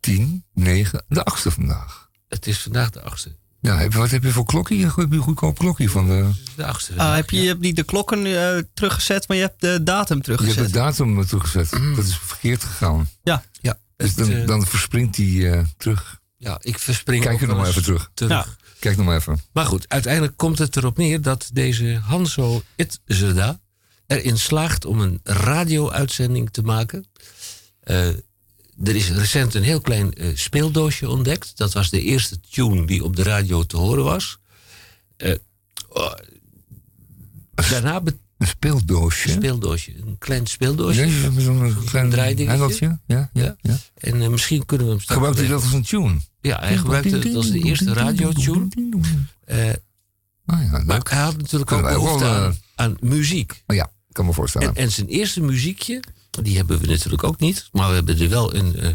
[SPEAKER 2] 10, 9, de 8e vandaag.
[SPEAKER 1] Het is vandaag de 8e.
[SPEAKER 2] Ja, heb, wat heb je voor klokje? Heb je een goedkoop klokje van de...
[SPEAKER 1] De 8e.
[SPEAKER 3] Ah, heb je, je hebt niet de klokken eh, teruggezet, maar je hebt de datum
[SPEAKER 2] Je hebt
[SPEAKER 3] teruggezet.
[SPEAKER 2] de datum teruggezet. Dat is verkeerd gegaan.
[SPEAKER 3] Ja.
[SPEAKER 1] ja,
[SPEAKER 2] Dus
[SPEAKER 1] het,
[SPEAKER 2] dan,
[SPEAKER 1] eh,
[SPEAKER 2] dan verspringt die eh, terug.
[SPEAKER 1] ja, ik verspring
[SPEAKER 2] Kijk er nog maar even terug.
[SPEAKER 3] Ja.
[SPEAKER 2] Kijk nog maar even.
[SPEAKER 1] Maar goed, uiteindelijk komt het erop neer dat deze Hanso Itzerda erin slaagt om een radio-uitzending te maken. Eh, er is recent een heel klein eh, speeldoosje ontdekt. Dat was de eerste tune die op de radio te horen was. Eh, oh, daarna
[SPEAKER 2] Een speeldoosje.
[SPEAKER 1] een speeldoosje, een klein speeldoosje.
[SPEAKER 2] Ja, zo'n klein
[SPEAKER 1] draaidingetje.
[SPEAKER 2] Ja, ja, ja.
[SPEAKER 1] En misschien kunnen we hem straks...
[SPEAKER 2] Gebruikt hij dat als een tune?
[SPEAKER 1] Ja, hij gebruikte het als de eerste radiotune.
[SPEAKER 2] Ah ja,
[SPEAKER 1] maar hij had natuurlijk ook behoefte
[SPEAKER 2] eh,
[SPEAKER 1] aan, aan muziek.
[SPEAKER 2] Oh ja, kan me voorstellen.
[SPEAKER 1] En, en zijn eerste muziekje, die hebben we natuurlijk ook niet. Maar we hebben er wel een eh,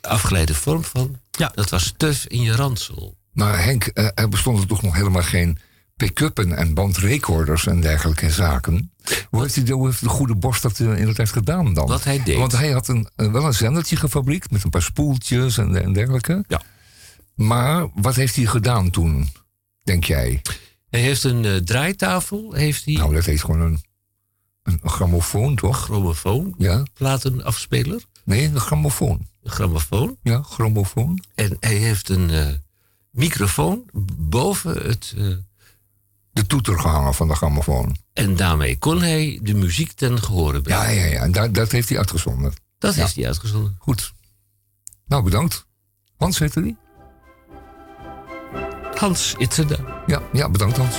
[SPEAKER 1] afgeleide vorm van.
[SPEAKER 3] Ja.
[SPEAKER 1] Dat was Tuf in je ransel.
[SPEAKER 2] Maar Henk, er bestonden toch nog helemaal geen pick-uppen en bandrecorders en dergelijke zaken. Hoe heeft, hij, hoe heeft de goede borst dat eh, in de tijd gedaan dan?
[SPEAKER 1] Wat hij deed.
[SPEAKER 2] Want hij had een, wel een zendertje gefabriekt met een paar spoeltjes en, en dergelijke.
[SPEAKER 1] Ja.
[SPEAKER 2] Maar wat heeft hij gedaan toen, denk jij?
[SPEAKER 1] Hij heeft een eh, draaitafel, heeft hij
[SPEAKER 2] Nou, dat heet gewoon een, een grammofoon,
[SPEAKER 1] een
[SPEAKER 2] toch?
[SPEAKER 1] grammofoon,
[SPEAKER 2] Ja?
[SPEAKER 1] platenafspeler,
[SPEAKER 2] Nee, een grammofoon.
[SPEAKER 1] een grammofoon.
[SPEAKER 2] Ja, grammofoon.
[SPEAKER 1] En hij heeft een eh, microfoon boven het...
[SPEAKER 2] De toeter gehangen van de grammofoon.
[SPEAKER 1] en daarmee kon hij de muziek ten gehore brengen.
[SPEAKER 2] Ja, ja, ja. En dat, dat heeft hij uitgezonden.
[SPEAKER 1] Dat
[SPEAKER 2] Ja.
[SPEAKER 1] heeft hij uitgezonden.
[SPEAKER 2] Goed. Nou, bedankt. Hans heette die?
[SPEAKER 1] Hans Itzerda.
[SPEAKER 2] Ja, ja, bedankt Hans.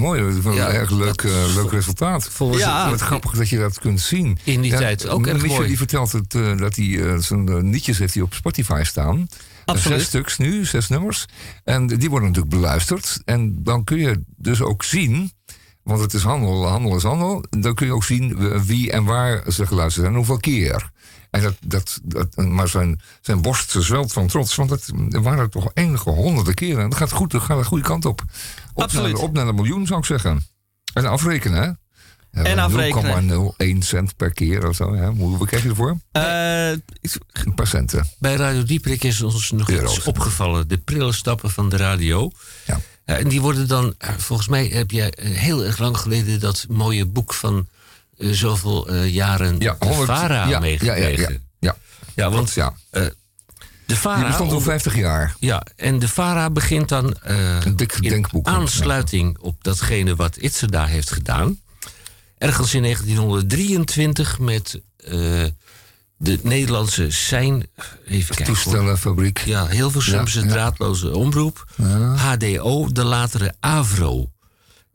[SPEAKER 2] Mooi. Het was
[SPEAKER 1] Ja,
[SPEAKER 2] een erg leuk,
[SPEAKER 1] dat
[SPEAKER 2] eh,
[SPEAKER 1] is-
[SPEAKER 2] leuk resultaat.
[SPEAKER 1] Volgens
[SPEAKER 3] Ja.
[SPEAKER 2] Wat grappig dat je dat kunt zien.
[SPEAKER 1] In die tijd ook erg
[SPEAKER 2] Michel
[SPEAKER 1] mooi.
[SPEAKER 2] die vertelt het, eh, dat hij eh, zijn liedjes heeft hij op Spotify staan.
[SPEAKER 3] Absoluut.
[SPEAKER 2] Zes stuks nu, zes nummers. En die worden natuurlijk beluisterd. En dan kun je dus ook zien Want het is handel, handel is handel. Dan kun je ook zien wie en waar ze geluisterd zijn en hoeveel keer. En dat, dat, dat, maar zijn, zijn borst zwelt van trots, want het er waren toch enige honderden keren. En dat gaat goed, dat gaat de goede kant op. Op,
[SPEAKER 3] Absoluut.
[SPEAKER 2] Naar, op naar een miljoen, zou ik zeggen. En afrekenen, hè?
[SPEAKER 3] En afrekenen.
[SPEAKER 2] 0,01 cent per keer of zo. Hè? Hoeveel krijg je ervoor?
[SPEAKER 3] Eh,
[SPEAKER 2] Een paar centen.
[SPEAKER 1] Bij Radio Dieprik is ons nog
[SPEAKER 2] Euro's.
[SPEAKER 1] iets opgevallen. De prille stappen van de radio.
[SPEAKER 2] Ja.
[SPEAKER 1] Eh, en die worden dan, eh, volgens mij heb jij heel erg lang geleden dat mooie boek van zoveel jaren
[SPEAKER 2] Ja,
[SPEAKER 1] de
[SPEAKER 2] 100
[SPEAKER 1] VARA
[SPEAKER 2] ja, ja, ja,
[SPEAKER 1] meegekregen.
[SPEAKER 2] ja, ja.
[SPEAKER 1] Ja, want
[SPEAKER 2] Ja.
[SPEAKER 1] De
[SPEAKER 2] Die
[SPEAKER 1] VARA...
[SPEAKER 2] bestond al
[SPEAKER 1] om-
[SPEAKER 2] 50 jaar.
[SPEAKER 1] ja, en de VARA begint dan eh,
[SPEAKER 2] Een dik gedenkboek.
[SPEAKER 1] aansluiting op datgene wat Itze daar heeft gedaan. Ergens in 1923 met eh, de Nederlandse sein... Even kijken.
[SPEAKER 2] Toestellenfabriek.
[SPEAKER 1] Ja, Hilversumse
[SPEAKER 2] Ja, ja.
[SPEAKER 1] draadloze omroep. HDO, de latere AVRO.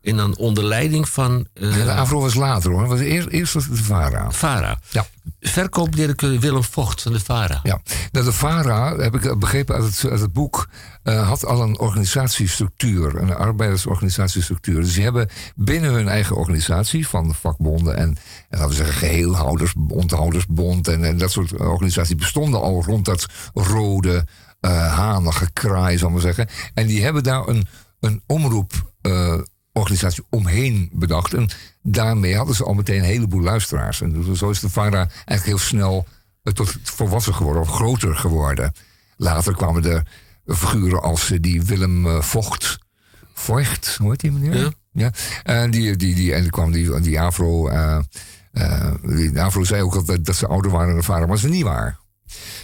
[SPEAKER 1] En dan onder leiding van eh,
[SPEAKER 2] Ja, de Avro was later hoor. Was eerst, eerst was het de VARA.
[SPEAKER 1] VARA.
[SPEAKER 2] Ja.
[SPEAKER 1] Verkoopdirecteur Willem Vocht van de VARA.
[SPEAKER 2] Ja, nou, de VARA, heb ik begrepen uit het, uit het boek, eh, had al een organisatiestructuur, een arbeidersorganisatiestructuur. Dus die hebben binnen hun eigen organisatie van de vakbonden en, en laten we zeggen, geheelhouders, onthoudersbond en, en dat soort organisaties bestonden al rond dat rode, eh hanige kraai, zal ik maar zeggen. En die hebben daar een, een omroep. eh, organisatie omheen bedacht. En daarmee hadden ze al meteen een heleboel luisteraars. En zo is de VARA eigenlijk heel snel eh, tot volwassen geworden of groter geworden. Later kwamen er figuren als eh, die Willem eh, Vocht. Voigt, hoe heet die meneer?
[SPEAKER 1] Ja.
[SPEAKER 2] ja. En, die, die, die, en dan kwam die, die Afro. eh eh, die Afro zei ook altijd dat ze ouder waren dan de VARA, maar dat is niet waar.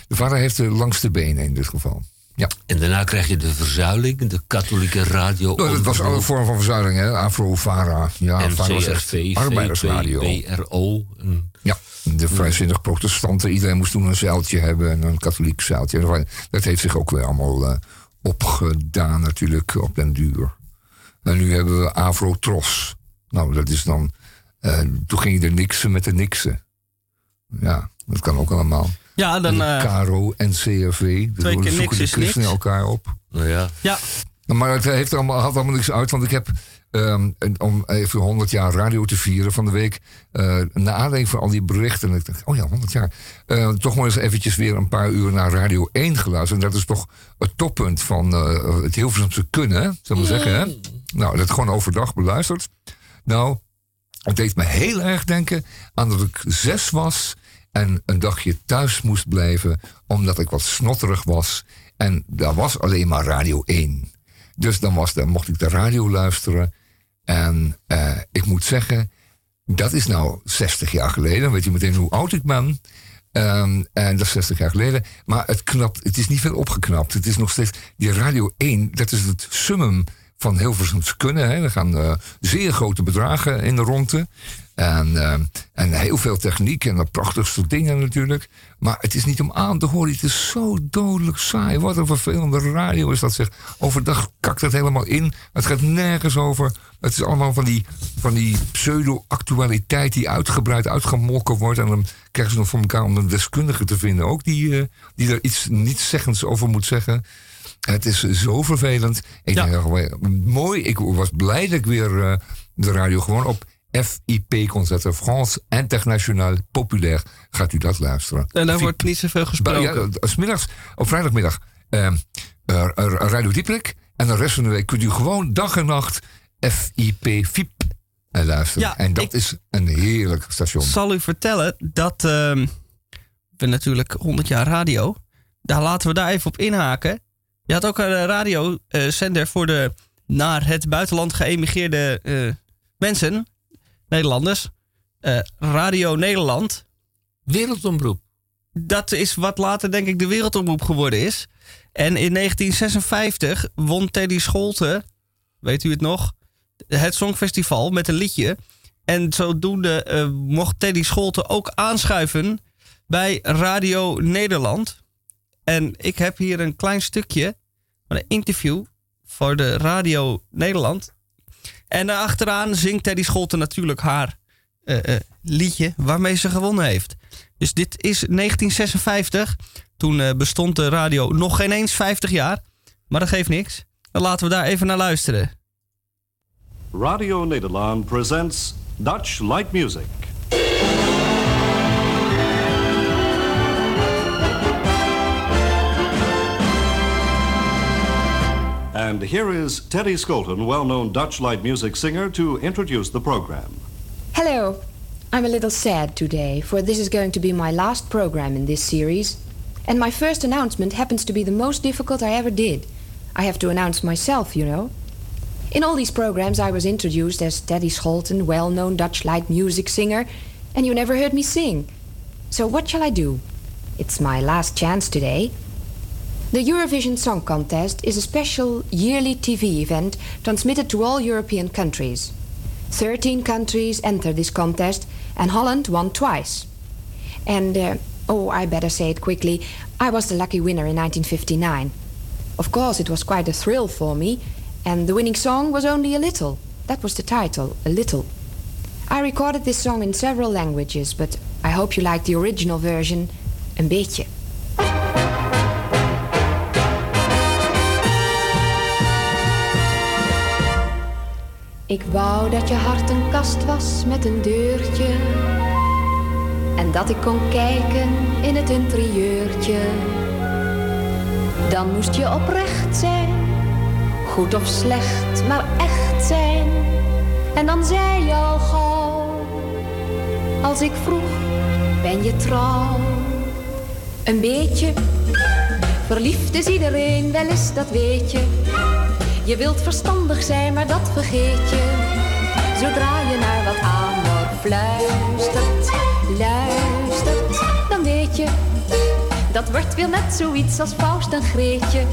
[SPEAKER 2] De VARA heeft de langste benen in dit geval. Ja.
[SPEAKER 1] En daarna krijg je de verzuiling, de katholieke radio.
[SPEAKER 2] Nou, dat was alle vorm van verzuiling, hè? Afro, VARA. Ja,
[SPEAKER 1] NCRV,
[SPEAKER 2] arbeidersradio.
[SPEAKER 1] BRO.
[SPEAKER 2] Ja, de vrijzinnig protestanten. Iedereen moest toen een zeiltje hebben en een katholiek zeiltje. Dat heeft zich ook weer allemaal eh, opgedaan natuurlijk op den duur. En nu hebben we Afro-Tros. Nou, dat is dan... eh, toen ging je er niksen met de niksen. Ja, dat kan ook allemaal.
[SPEAKER 3] Ja, dan...
[SPEAKER 2] En
[SPEAKER 3] eh,
[SPEAKER 2] Caro en CRV.
[SPEAKER 3] Twee keer
[SPEAKER 2] zoeken
[SPEAKER 3] niks
[SPEAKER 2] de
[SPEAKER 3] is niks.
[SPEAKER 2] elkaar op.
[SPEAKER 1] nou ja,
[SPEAKER 3] ja,
[SPEAKER 2] Maar het heeft er allemaal, had allemaal niks uit, want ik heb, ehm, en om even 100 jaar radio te vieren van de week, eh na aanleiding van al die berichten, en ik dacht, oh ja, 100 jaar, eh, toch maar eens eventjes weer een paar uur naar Radio 1 geluisterd. En dat is toch het toppunt van eh, het Hilversumse kunnen, hè, zullen we zeggen. Hè? Nou, dat gewoon overdag beluisterd. Nou, het deed me heel erg denken aan dat ik zes was en een dagje thuis moest blijven omdat ik wat snotterig was. En daar was alleen maar Radio 1. Dus dan, was, dan mocht ik de radio luisteren. En eh, ik moet zeggen, dat is nou 60 jaar geleden. Dan weet je meteen hoe oud ik ben. Ehm, en dat is 60 jaar geleden. Maar het, knapt, het is niet veel opgeknapt. Het is nog steeds. Die Radio 1, dat is het summum van Hilversums kunnen. Hè. Er gaan eh, zeer grote bedragen in de ronde. En, eh, en heel veel techniek en de prachtigste dingen natuurlijk. Maar het is niet om aan te horen. Het is zo dodelijk saai. Wat een vervelende radio is dat zeg. Overdag kakt het helemaal in. Het gaat nergens over. Het is allemaal van die, van die pseudo-actualiteit die uitgebreid uitgemolken wordt. En dan krijgen ze nog voor elkaar om een deskundige te vinden. Ook die, eh, die er iets nietszeggends over moet zeggen. Het is zo vervelend. Ik
[SPEAKER 3] Ja.
[SPEAKER 2] denk, mooi. Ik was blij dat ik weer eh, de radio gewoon op FIP kon zetten. France International Populair. Gaat u dat luisteren?
[SPEAKER 3] en daar wordt niet zoveel gesproken.
[SPEAKER 2] Ja, op vrijdagmiddag, eh, eh, Radio Dieprik. En de rest van de week kunt u gewoon dag en nacht FIP, FIP eh, luisteren.
[SPEAKER 3] Ja,
[SPEAKER 2] en dat is een heerlijk station.
[SPEAKER 3] zal u vertellen dat ehm, we natuurlijk 100 jaar radio. Daar laten we daar even op inhaken. Je had ook een radiozender voor de naar het buitenland geëmigreerde eh, mensen, Nederlanders. Eh, Radio Nederland.
[SPEAKER 1] wereldomroep.
[SPEAKER 3] Dat is wat later denk ik de wereldomroep geworden is. En in 1956 won Teddy Scholte, weet u het nog, het Songfestival met een liedje. En zodoende eh, mocht Teddy Scholte ook aanschuiven bij Radio Nederland. En ik heb hier een klein stukje van een interview voor de Radio Nederland. En achteraan zingt Teddy Scholte natuurlijk haar eh, eh, liedje waarmee ze gewonnen heeft. Dus dit is 1956. Toen eh, bestond de radio nog geen eens 50 jaar. Maar dat geeft niks. Dan laten we daar even naar luisteren.
[SPEAKER 5] Radio Nederland presents Dutch Light Music. And here is Teddy Skolton, well known Dutch light music singer, to introduce the program.
[SPEAKER 6] Hello. I'm a little sad today, for this is going to be my last program in this series. And my first announcement happens to be the most difficult I ever did. I have to announce myself, you know. In all these programs, I was introduced as Teddy Scholten, well known Dutch light music singer, and you never heard me sing. So, what shall I do? It's my last chance today. The Eurovision Song Contest is a special yearly TV event transmitted to all European countries. 13 countries enter this contest, and Holland won twice. And, uh, oh, I better say it quickly I was the lucky winner in 1959. Of course, it was quite a thrill for me, and the winning song was only a little. That was the title, A Little. I recorded this song in several languages, but I hope you like the original version, een beetje. Ik wou dat je hart een kast was met een deurtje. En dat ik kon kijken in het interieurtje. Dan moest je oprecht zijn, goed of slecht, maar echt zijn. En dan zei je al gauw, als ik vroeg, ben je trouw? Een beetje, verliefd is iedereen, wel eens dat weet je. Je wilt verstandig zijn, maar dat vergeet je. Zodra je naar wat amor fluistert, luistert, dan weet je. Dat wordt weer net zoiets als Faust en Greetje.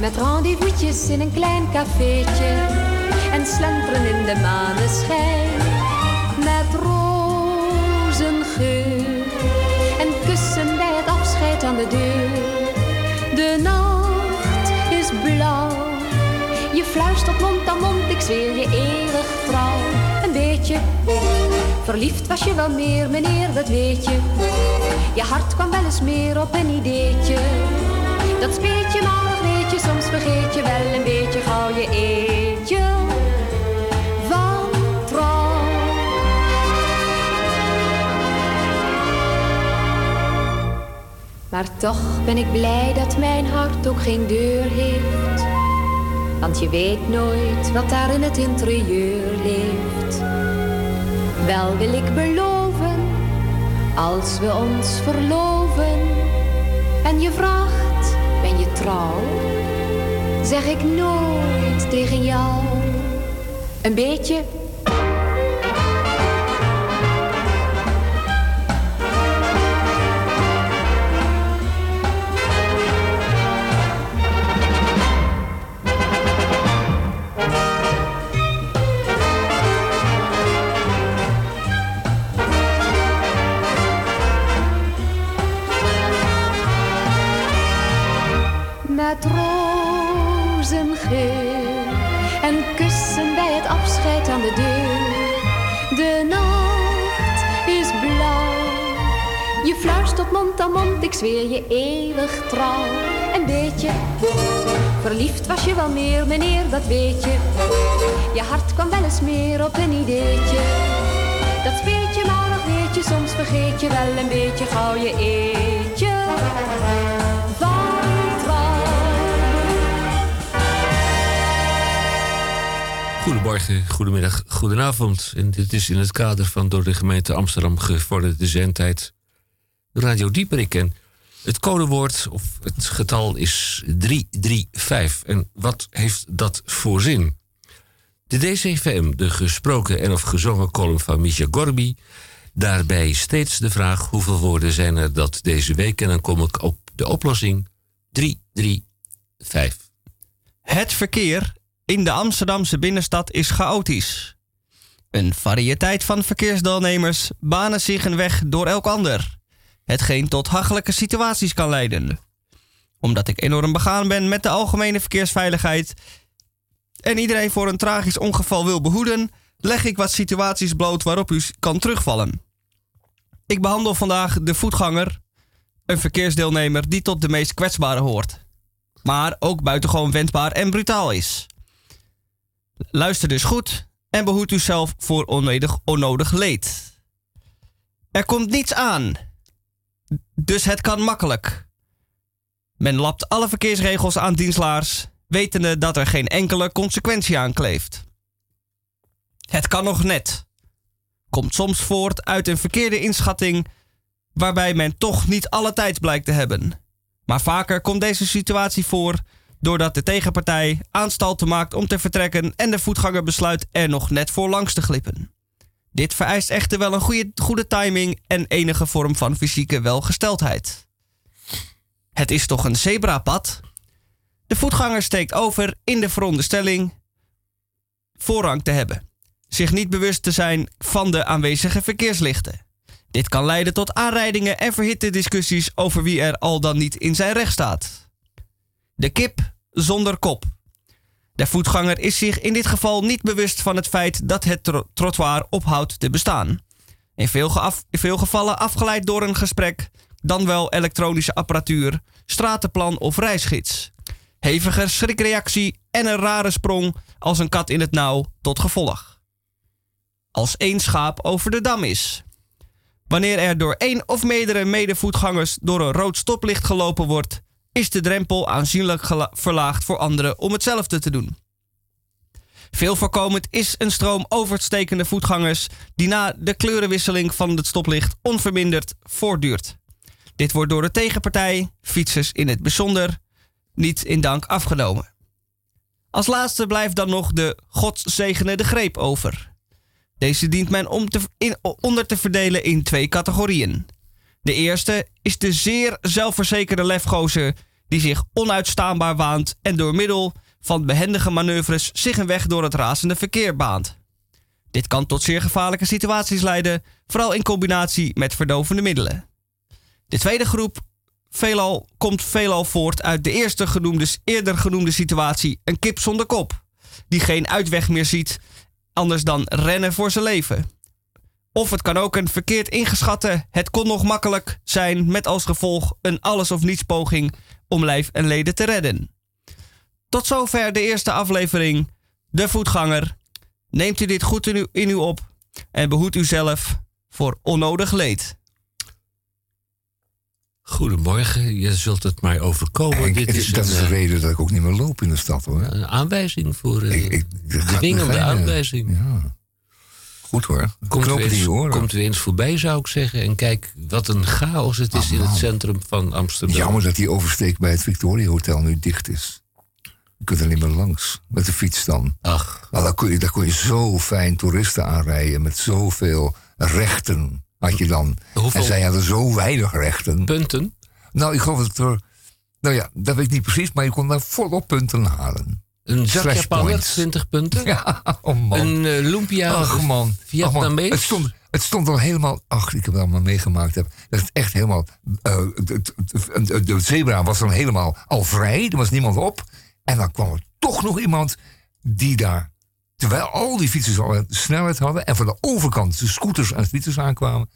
[SPEAKER 6] Met rendezvous'tjes in een klein cafeetje. En slenteren in de maneschijn. Fluistert mond aan mond, ik zweer je eeuwig trouw. Een beetje, verliefd was je wel meer, meneer, dat weet je. Je hart kwam wel eens meer op een ideetje. Dat speet je maar nog weet je, soms vergeet je wel een beetje gauw je eetje. Van trouw. Maar toch ben ik blij dat mijn hart ook geen deur heeft. Want je weet nooit wat daar in het interieur leeft. Wel wil ik beloven, als we ons verloven. En je vraagt, ben je trouw? Zeg ik nooit tegen jou. Een beetje ik zweer je eeuwig trouw. Een beetje verliefd was je wel meer, meneer, dat weet je. Je hart kwam wel eens meer op een ideetje. Dat speet je maar nog weet je, soms vergeet je wel een beetje gauw je eetje.
[SPEAKER 1] Goedemorgen, goedemiddag, goedenavond. En dit is in het kader van door de gemeente Amsterdam gevorderde zendtijd Radio Dieperik. En het codewoord of het getal is 335. En wat heeft dat voor zin? De DCVM, de gesproken en of gezongen column van Misha Gorby. Daarbij steeds de vraag hoeveel woorden zijn er dat deze week. En dan kom ik op de oplossing 335.
[SPEAKER 3] Het verkeer in de Amsterdamse binnenstad is chaotisch. Een variëteit van verkeersdeelnemers banen zich een weg door elk ander, hetgeen tot hachelijke situaties kan leiden. Omdat ik enorm begaan ben met de algemene verkeersveiligheid en iedereen voor een tragisch ongeval wil behoeden, leg ik wat situaties bloot waarop u kan terugvallen. Ik behandel vandaag de voetganger, een verkeersdeelnemer die tot de meest kwetsbare hoort, maar ook buitengewoon wendbaar en brutaal is. Luister dus goed en behoedt u zelf voor onnodig, onnodig leed. Er komt niets aan, dus het kan makkelijk. Men lapt alle verkeersregels aan dienstlaars, wetende dat er geen enkele consequentie aan kleeft. Het kan nog net. Komt soms voort uit een verkeerde inschatting, waarbij men toch niet alle tijd blijkt te hebben. Maar vaker komt deze situatie voor doordat de tegenpartij aanstalten maakt om te vertrekken en de voetganger besluit er nog net voor langs te glippen. Dit vereist echter wel een goede, goede timing en enige vorm van fysieke welgesteldheid. Het is toch een zebrapad? De voetganger steekt over in de veronderstelling voorrang te hebben, zich niet bewust te zijn van de aanwezige verkeerslichten. Dit kan leiden tot aanrijdingen en verhitte discussies over wie er al dan niet in zijn recht staat. De kip zonder kop. De voetganger is zich in dit geval niet bewust van het feit dat het tro- trottoir ophoudt te bestaan. In veel, geaf- in veel gevallen afgeleid door een gesprek, dan wel elektronische apparatuur, stratenplan of reisgids. Hevige schrikreactie en een rare sprong als een kat in het nauw tot gevolg. Als één schaap over de dam is. Wanneer er door één of meerdere medevoetgangers door een rood stoplicht gelopen wordt, is de drempel aanzienlijk verlaagd voor anderen om hetzelfde te doen. Veel voorkomend is een stroom overstekende voetgangers die na de kleurenwisseling van het stoplicht onverminderd voortduurt. Dit wordt door de tegenpartij, fietsers in het bijzonder, niet in dank afgenomen. Als laatste blijft dan nog de God zegene de greep over. Deze dient men om te, onder te verdelen in twee categorieën. De eerste is de zeer zelfverzekerde lefgozer die zich onuitstaanbaar waant en door middel van behendige manoeuvres zich een weg door het razende verkeer baant. Dit kan tot zeer gevaarlijke situaties leiden, vooral in combinatie met verdovende middelen. De tweede groep veelal, komt veelal voort uit de eerste genoemde, eerder genoemde situatie, een kip zonder kop, die geen uitweg meer ziet anders dan rennen voor zijn leven. Of het kan ook een verkeerd ingeschatte, het kon nog makkelijk zijn met als gevolg een alles of niets poging om lijf en leden te redden. Tot zover de eerste aflevering, De Voetganger. Neemt u dit goed in u, in u op en behoedt u zelf voor onnodig leed.
[SPEAKER 1] Goedemorgen, je zult het maar overkomen.
[SPEAKER 2] Ik-
[SPEAKER 1] Dit is
[SPEAKER 2] dat
[SPEAKER 1] een,
[SPEAKER 2] is de
[SPEAKER 1] eh,
[SPEAKER 2] reden dat ik ook niet meer loop in de stad hoor.
[SPEAKER 1] een aanwijzing voor. eh,
[SPEAKER 2] Ik, ik,
[SPEAKER 1] dwingende
[SPEAKER 2] eh.
[SPEAKER 1] aanwijzing.
[SPEAKER 2] Ja. Goed hoor.
[SPEAKER 1] Komt
[SPEAKER 2] in
[SPEAKER 1] eens, komt weer eens voorbij, zou ik zeggen. En kijk wat een chaos het is in het centrum van Amsterdam.
[SPEAKER 2] Jammer dat die oversteek bij het Victoria Hotel nu dicht is. Je kunt er niet meer langs met de fiets dan.
[SPEAKER 1] Ach,
[SPEAKER 2] Maar daar kon je, daar kon je zo fijn toeristen aanrijden met zoveel rechten had je dan.
[SPEAKER 1] Hoeveel-
[SPEAKER 2] En zij hadden zo weinig rechten.
[SPEAKER 1] punten.
[SPEAKER 2] Nou, ik geloof dat er... Nou ja, dat weet ik niet precies, maar je kon daar volop punten halen.
[SPEAKER 1] Een zakje. Japaner, 20 punten.
[SPEAKER 2] Ja, oh man.
[SPEAKER 1] Een eh, lumpia
[SPEAKER 2] Ach man.
[SPEAKER 1] Vietnamees.
[SPEAKER 2] Het, stond, het stond al helemaal. Ach, ik heb het allemaal meegemaakt. Heb, dat het echt helemaal. eh, het- de zebra was dan helemaal al vrij. Er was niemand op. En dan kwam er toch nog iemand die daar. Terwijl al die fietsers al snelheid hadden. En van de overkant de scooters en fietsers aankwamen.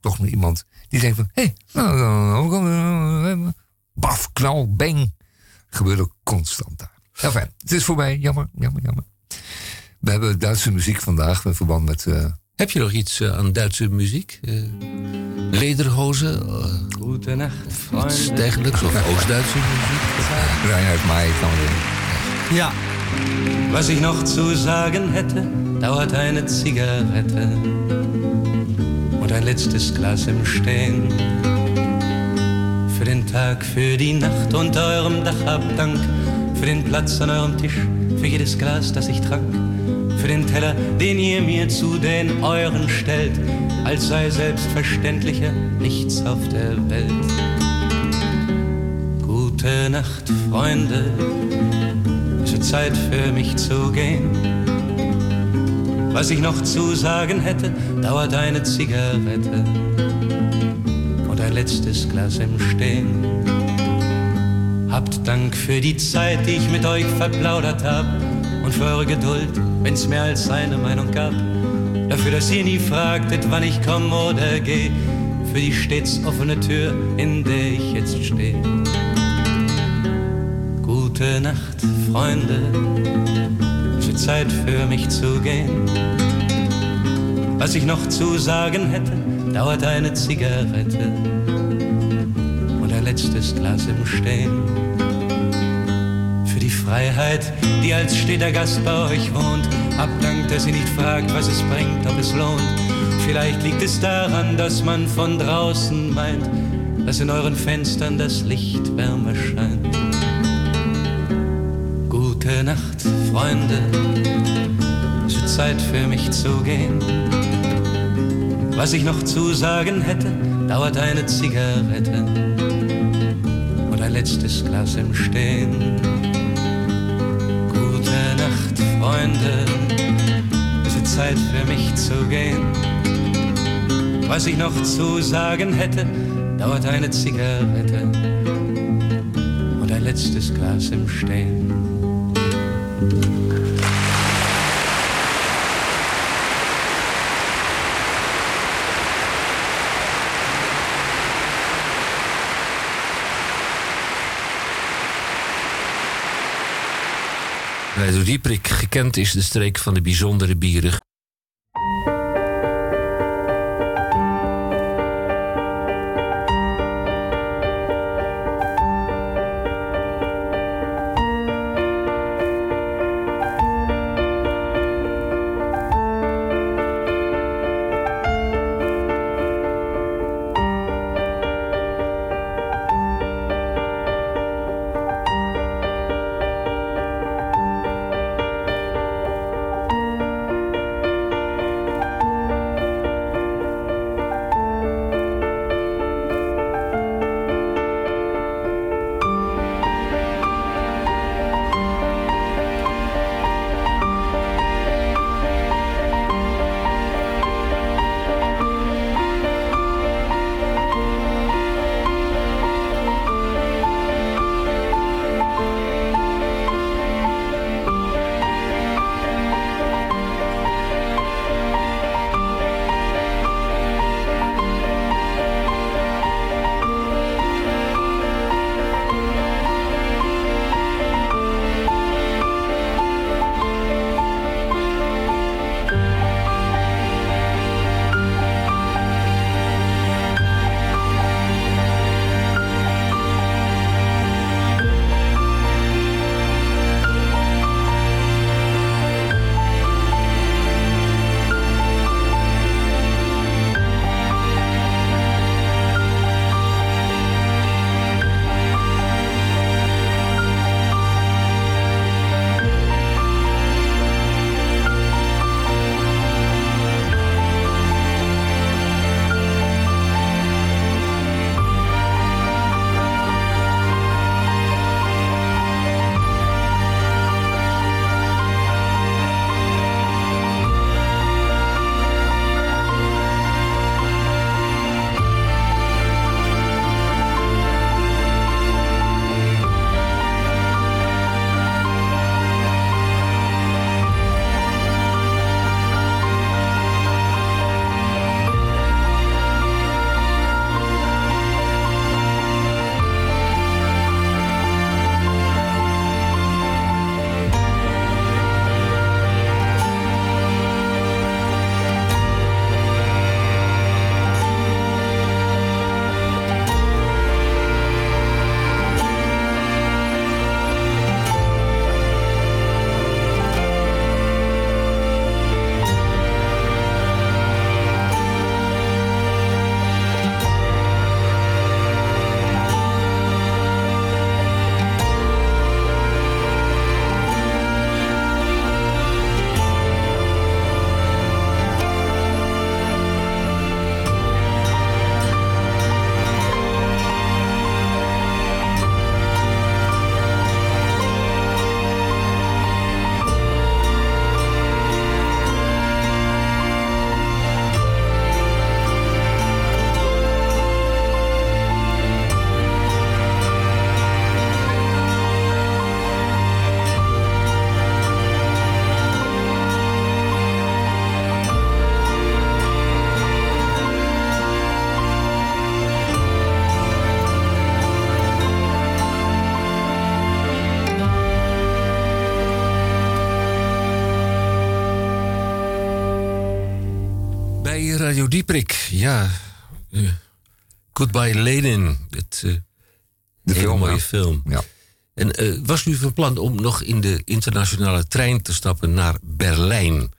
[SPEAKER 2] Toch nog iemand die denkt van. Hé, hey, nou, nou, nou, nou, nou, baf, knal, bang. Gebeurde constant daar. Fijn. Het is voorbij. Jammer, jammer, jammer. We hebben Duitse muziek vandaag in verband met. eh,
[SPEAKER 1] Heb je nog iets eh, aan Duitse muziek? Eh, lederhozen?
[SPEAKER 7] Gute Nacht,
[SPEAKER 1] iets
[SPEAKER 7] Freunde.
[SPEAKER 1] dergelijks? Of Oost-Duitse muziek? <laughs>
[SPEAKER 2] Reinhard May kan weer.
[SPEAKER 3] Ja,
[SPEAKER 7] Was ich noch zu sagen hätte, dauert eine Zigarette und ein letztes Glas im Stehen. Für den Tag, für die Nacht unter eurem Dach hab Dank, für den Platz an eurem Tisch, für jedes Glas, das ich trank, für den Teller, den ihr mir zu den euren stellt, als sei selbstverständlicher nichts auf der Welt. Gute Nacht, Freunde, es wird Zeit für mich zu gehen. Was ich noch zu sagen hätte, dauert eine Zigarette und ein letztes Glas im Stehen. Habt Dank für die Zeit, die ich mit euch verplaudert hab und für eure Geduld, wenn's mehr als eine Meinung gab. Dafür, dass ihr nie fragtet, wann ich komme oder geh, für die stets offene Tür, in der ich jetzt stehe. Gute Nacht, Freunde. Es wird Zeit für mich zu gehen. Was ich noch zu sagen hätte, dauert eine Zigarette letztes Glas im Stehen. Für die Freiheit, die als steter Gast bei euch wohnt, abdankt, dass ihr nicht fragt, was es bringt, ob es lohnt. Vielleicht liegt es daran, dass man von draußen meint, dass in euren Fenstern das Licht wärmer scheint. Gute Nacht, Freunde, es wird Zeit für mich zu gehen. Was ich noch zu sagen hätte, dauert eine Zigarette letztes Glas im Stehen. Gute Nacht, Freunde, es wird Zeit für mich zu gehen. Was ich noch zu sagen hätte, dauert eine Zigarette und ein letztes Glas im Stehen.
[SPEAKER 1] Radio Dieprik gekend is de streek van de bijzondere bieren. Bij Radio Dieprik, ja. eh, Goodbye Lenin. Het, eh,
[SPEAKER 2] De film,
[SPEAKER 1] mooie
[SPEAKER 2] ja.
[SPEAKER 1] film.
[SPEAKER 2] Ja.
[SPEAKER 1] En eh, was u van plan om nog in de internationale trein te stappen naar Berlijn?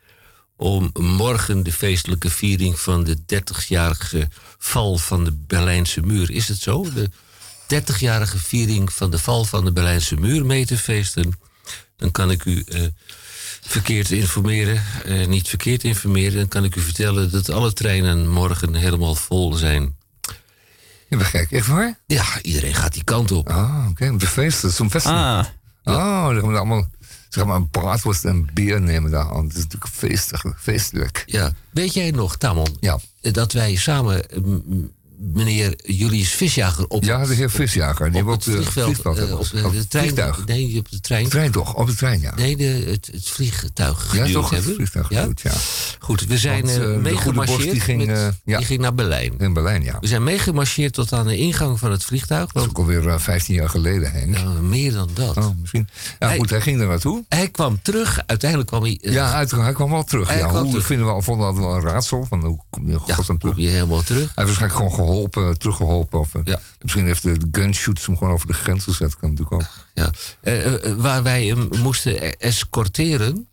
[SPEAKER 1] Om morgen de feestelijke viering van de 30-jarige val van de Berlijnse muur. Is het zo? De 30-jarige viering van de val van de Berlijnse muur mee te feesten? Dan kan ik u eh, verkeerd informeren. eh, niet verkeerd informeren. Dan kan ik u vertellen dat alle treinen morgen helemaal vol zijn.
[SPEAKER 2] Je bent gek, echt waar?
[SPEAKER 1] Ja, iedereen gaat die kant op.
[SPEAKER 2] Ah, oké, om te feesten, zo'n festival.
[SPEAKER 3] Ah,
[SPEAKER 2] Oh, dan gaan we allemaal zeg maar, een braadworst en bier nemen daar aan. Het is natuurlijk feestig, feestelijk.
[SPEAKER 1] Ja. Weet jij nog, Tamon,
[SPEAKER 2] Ja.
[SPEAKER 1] dat wij samen eh, m- m- meneer Julius Visjager op,
[SPEAKER 2] Ja, de heer Visjager, die
[SPEAKER 1] op het vliegveld, op de,
[SPEAKER 2] op
[SPEAKER 1] de
[SPEAKER 2] het
[SPEAKER 1] trein,
[SPEAKER 2] vliegtuig.
[SPEAKER 1] nee, op de trein,
[SPEAKER 2] De trein toch, op de trein, ja.
[SPEAKER 1] nee, de, het, het vliegtuig
[SPEAKER 2] ja, toch, het vliegtuig
[SPEAKER 1] Ja?
[SPEAKER 2] geduwd, ja.
[SPEAKER 1] Goed, we zijn
[SPEAKER 2] Want, Borst,
[SPEAKER 1] meegemarcheerd.
[SPEAKER 2] die ging,
[SPEAKER 1] met-
[SPEAKER 2] eh, ja.
[SPEAKER 1] die ging naar Berlijn.
[SPEAKER 2] In Berlijn, ja.
[SPEAKER 1] We zijn meegemarcheerd tot aan de ingang van het vliegtuig.
[SPEAKER 2] Dat is ook alweer eh, 15 jaar geleden, Henk.
[SPEAKER 1] nou, meer dan dat.
[SPEAKER 2] Oh, misschien. Ja,
[SPEAKER 1] Hij-
[SPEAKER 2] goed, hij ging er naartoe.
[SPEAKER 1] Hij kwam terug, uiteindelijk kwam hij...
[SPEAKER 2] Ja, uiteraard, hij kwam wel terug.
[SPEAKER 1] Hij
[SPEAKER 2] ja,
[SPEAKER 1] kwam
[SPEAKER 2] hoe
[SPEAKER 1] terug.
[SPEAKER 2] vinden we al, vonden we wel een raadsel. Van, hoe kom je in
[SPEAKER 1] ja,
[SPEAKER 2] godsnaam terug?
[SPEAKER 1] kom je helemaal terug.
[SPEAKER 2] Hij waarschijnlijk gewoon geholpen, teruggeholpen. Of, eh,
[SPEAKER 1] Ja.
[SPEAKER 2] Misschien heeft de gunshoots hem gewoon over de grens gezet. Kan natuurlijk ook.
[SPEAKER 1] Ja. Eh, eh, waar wij hem moesten e- escorteren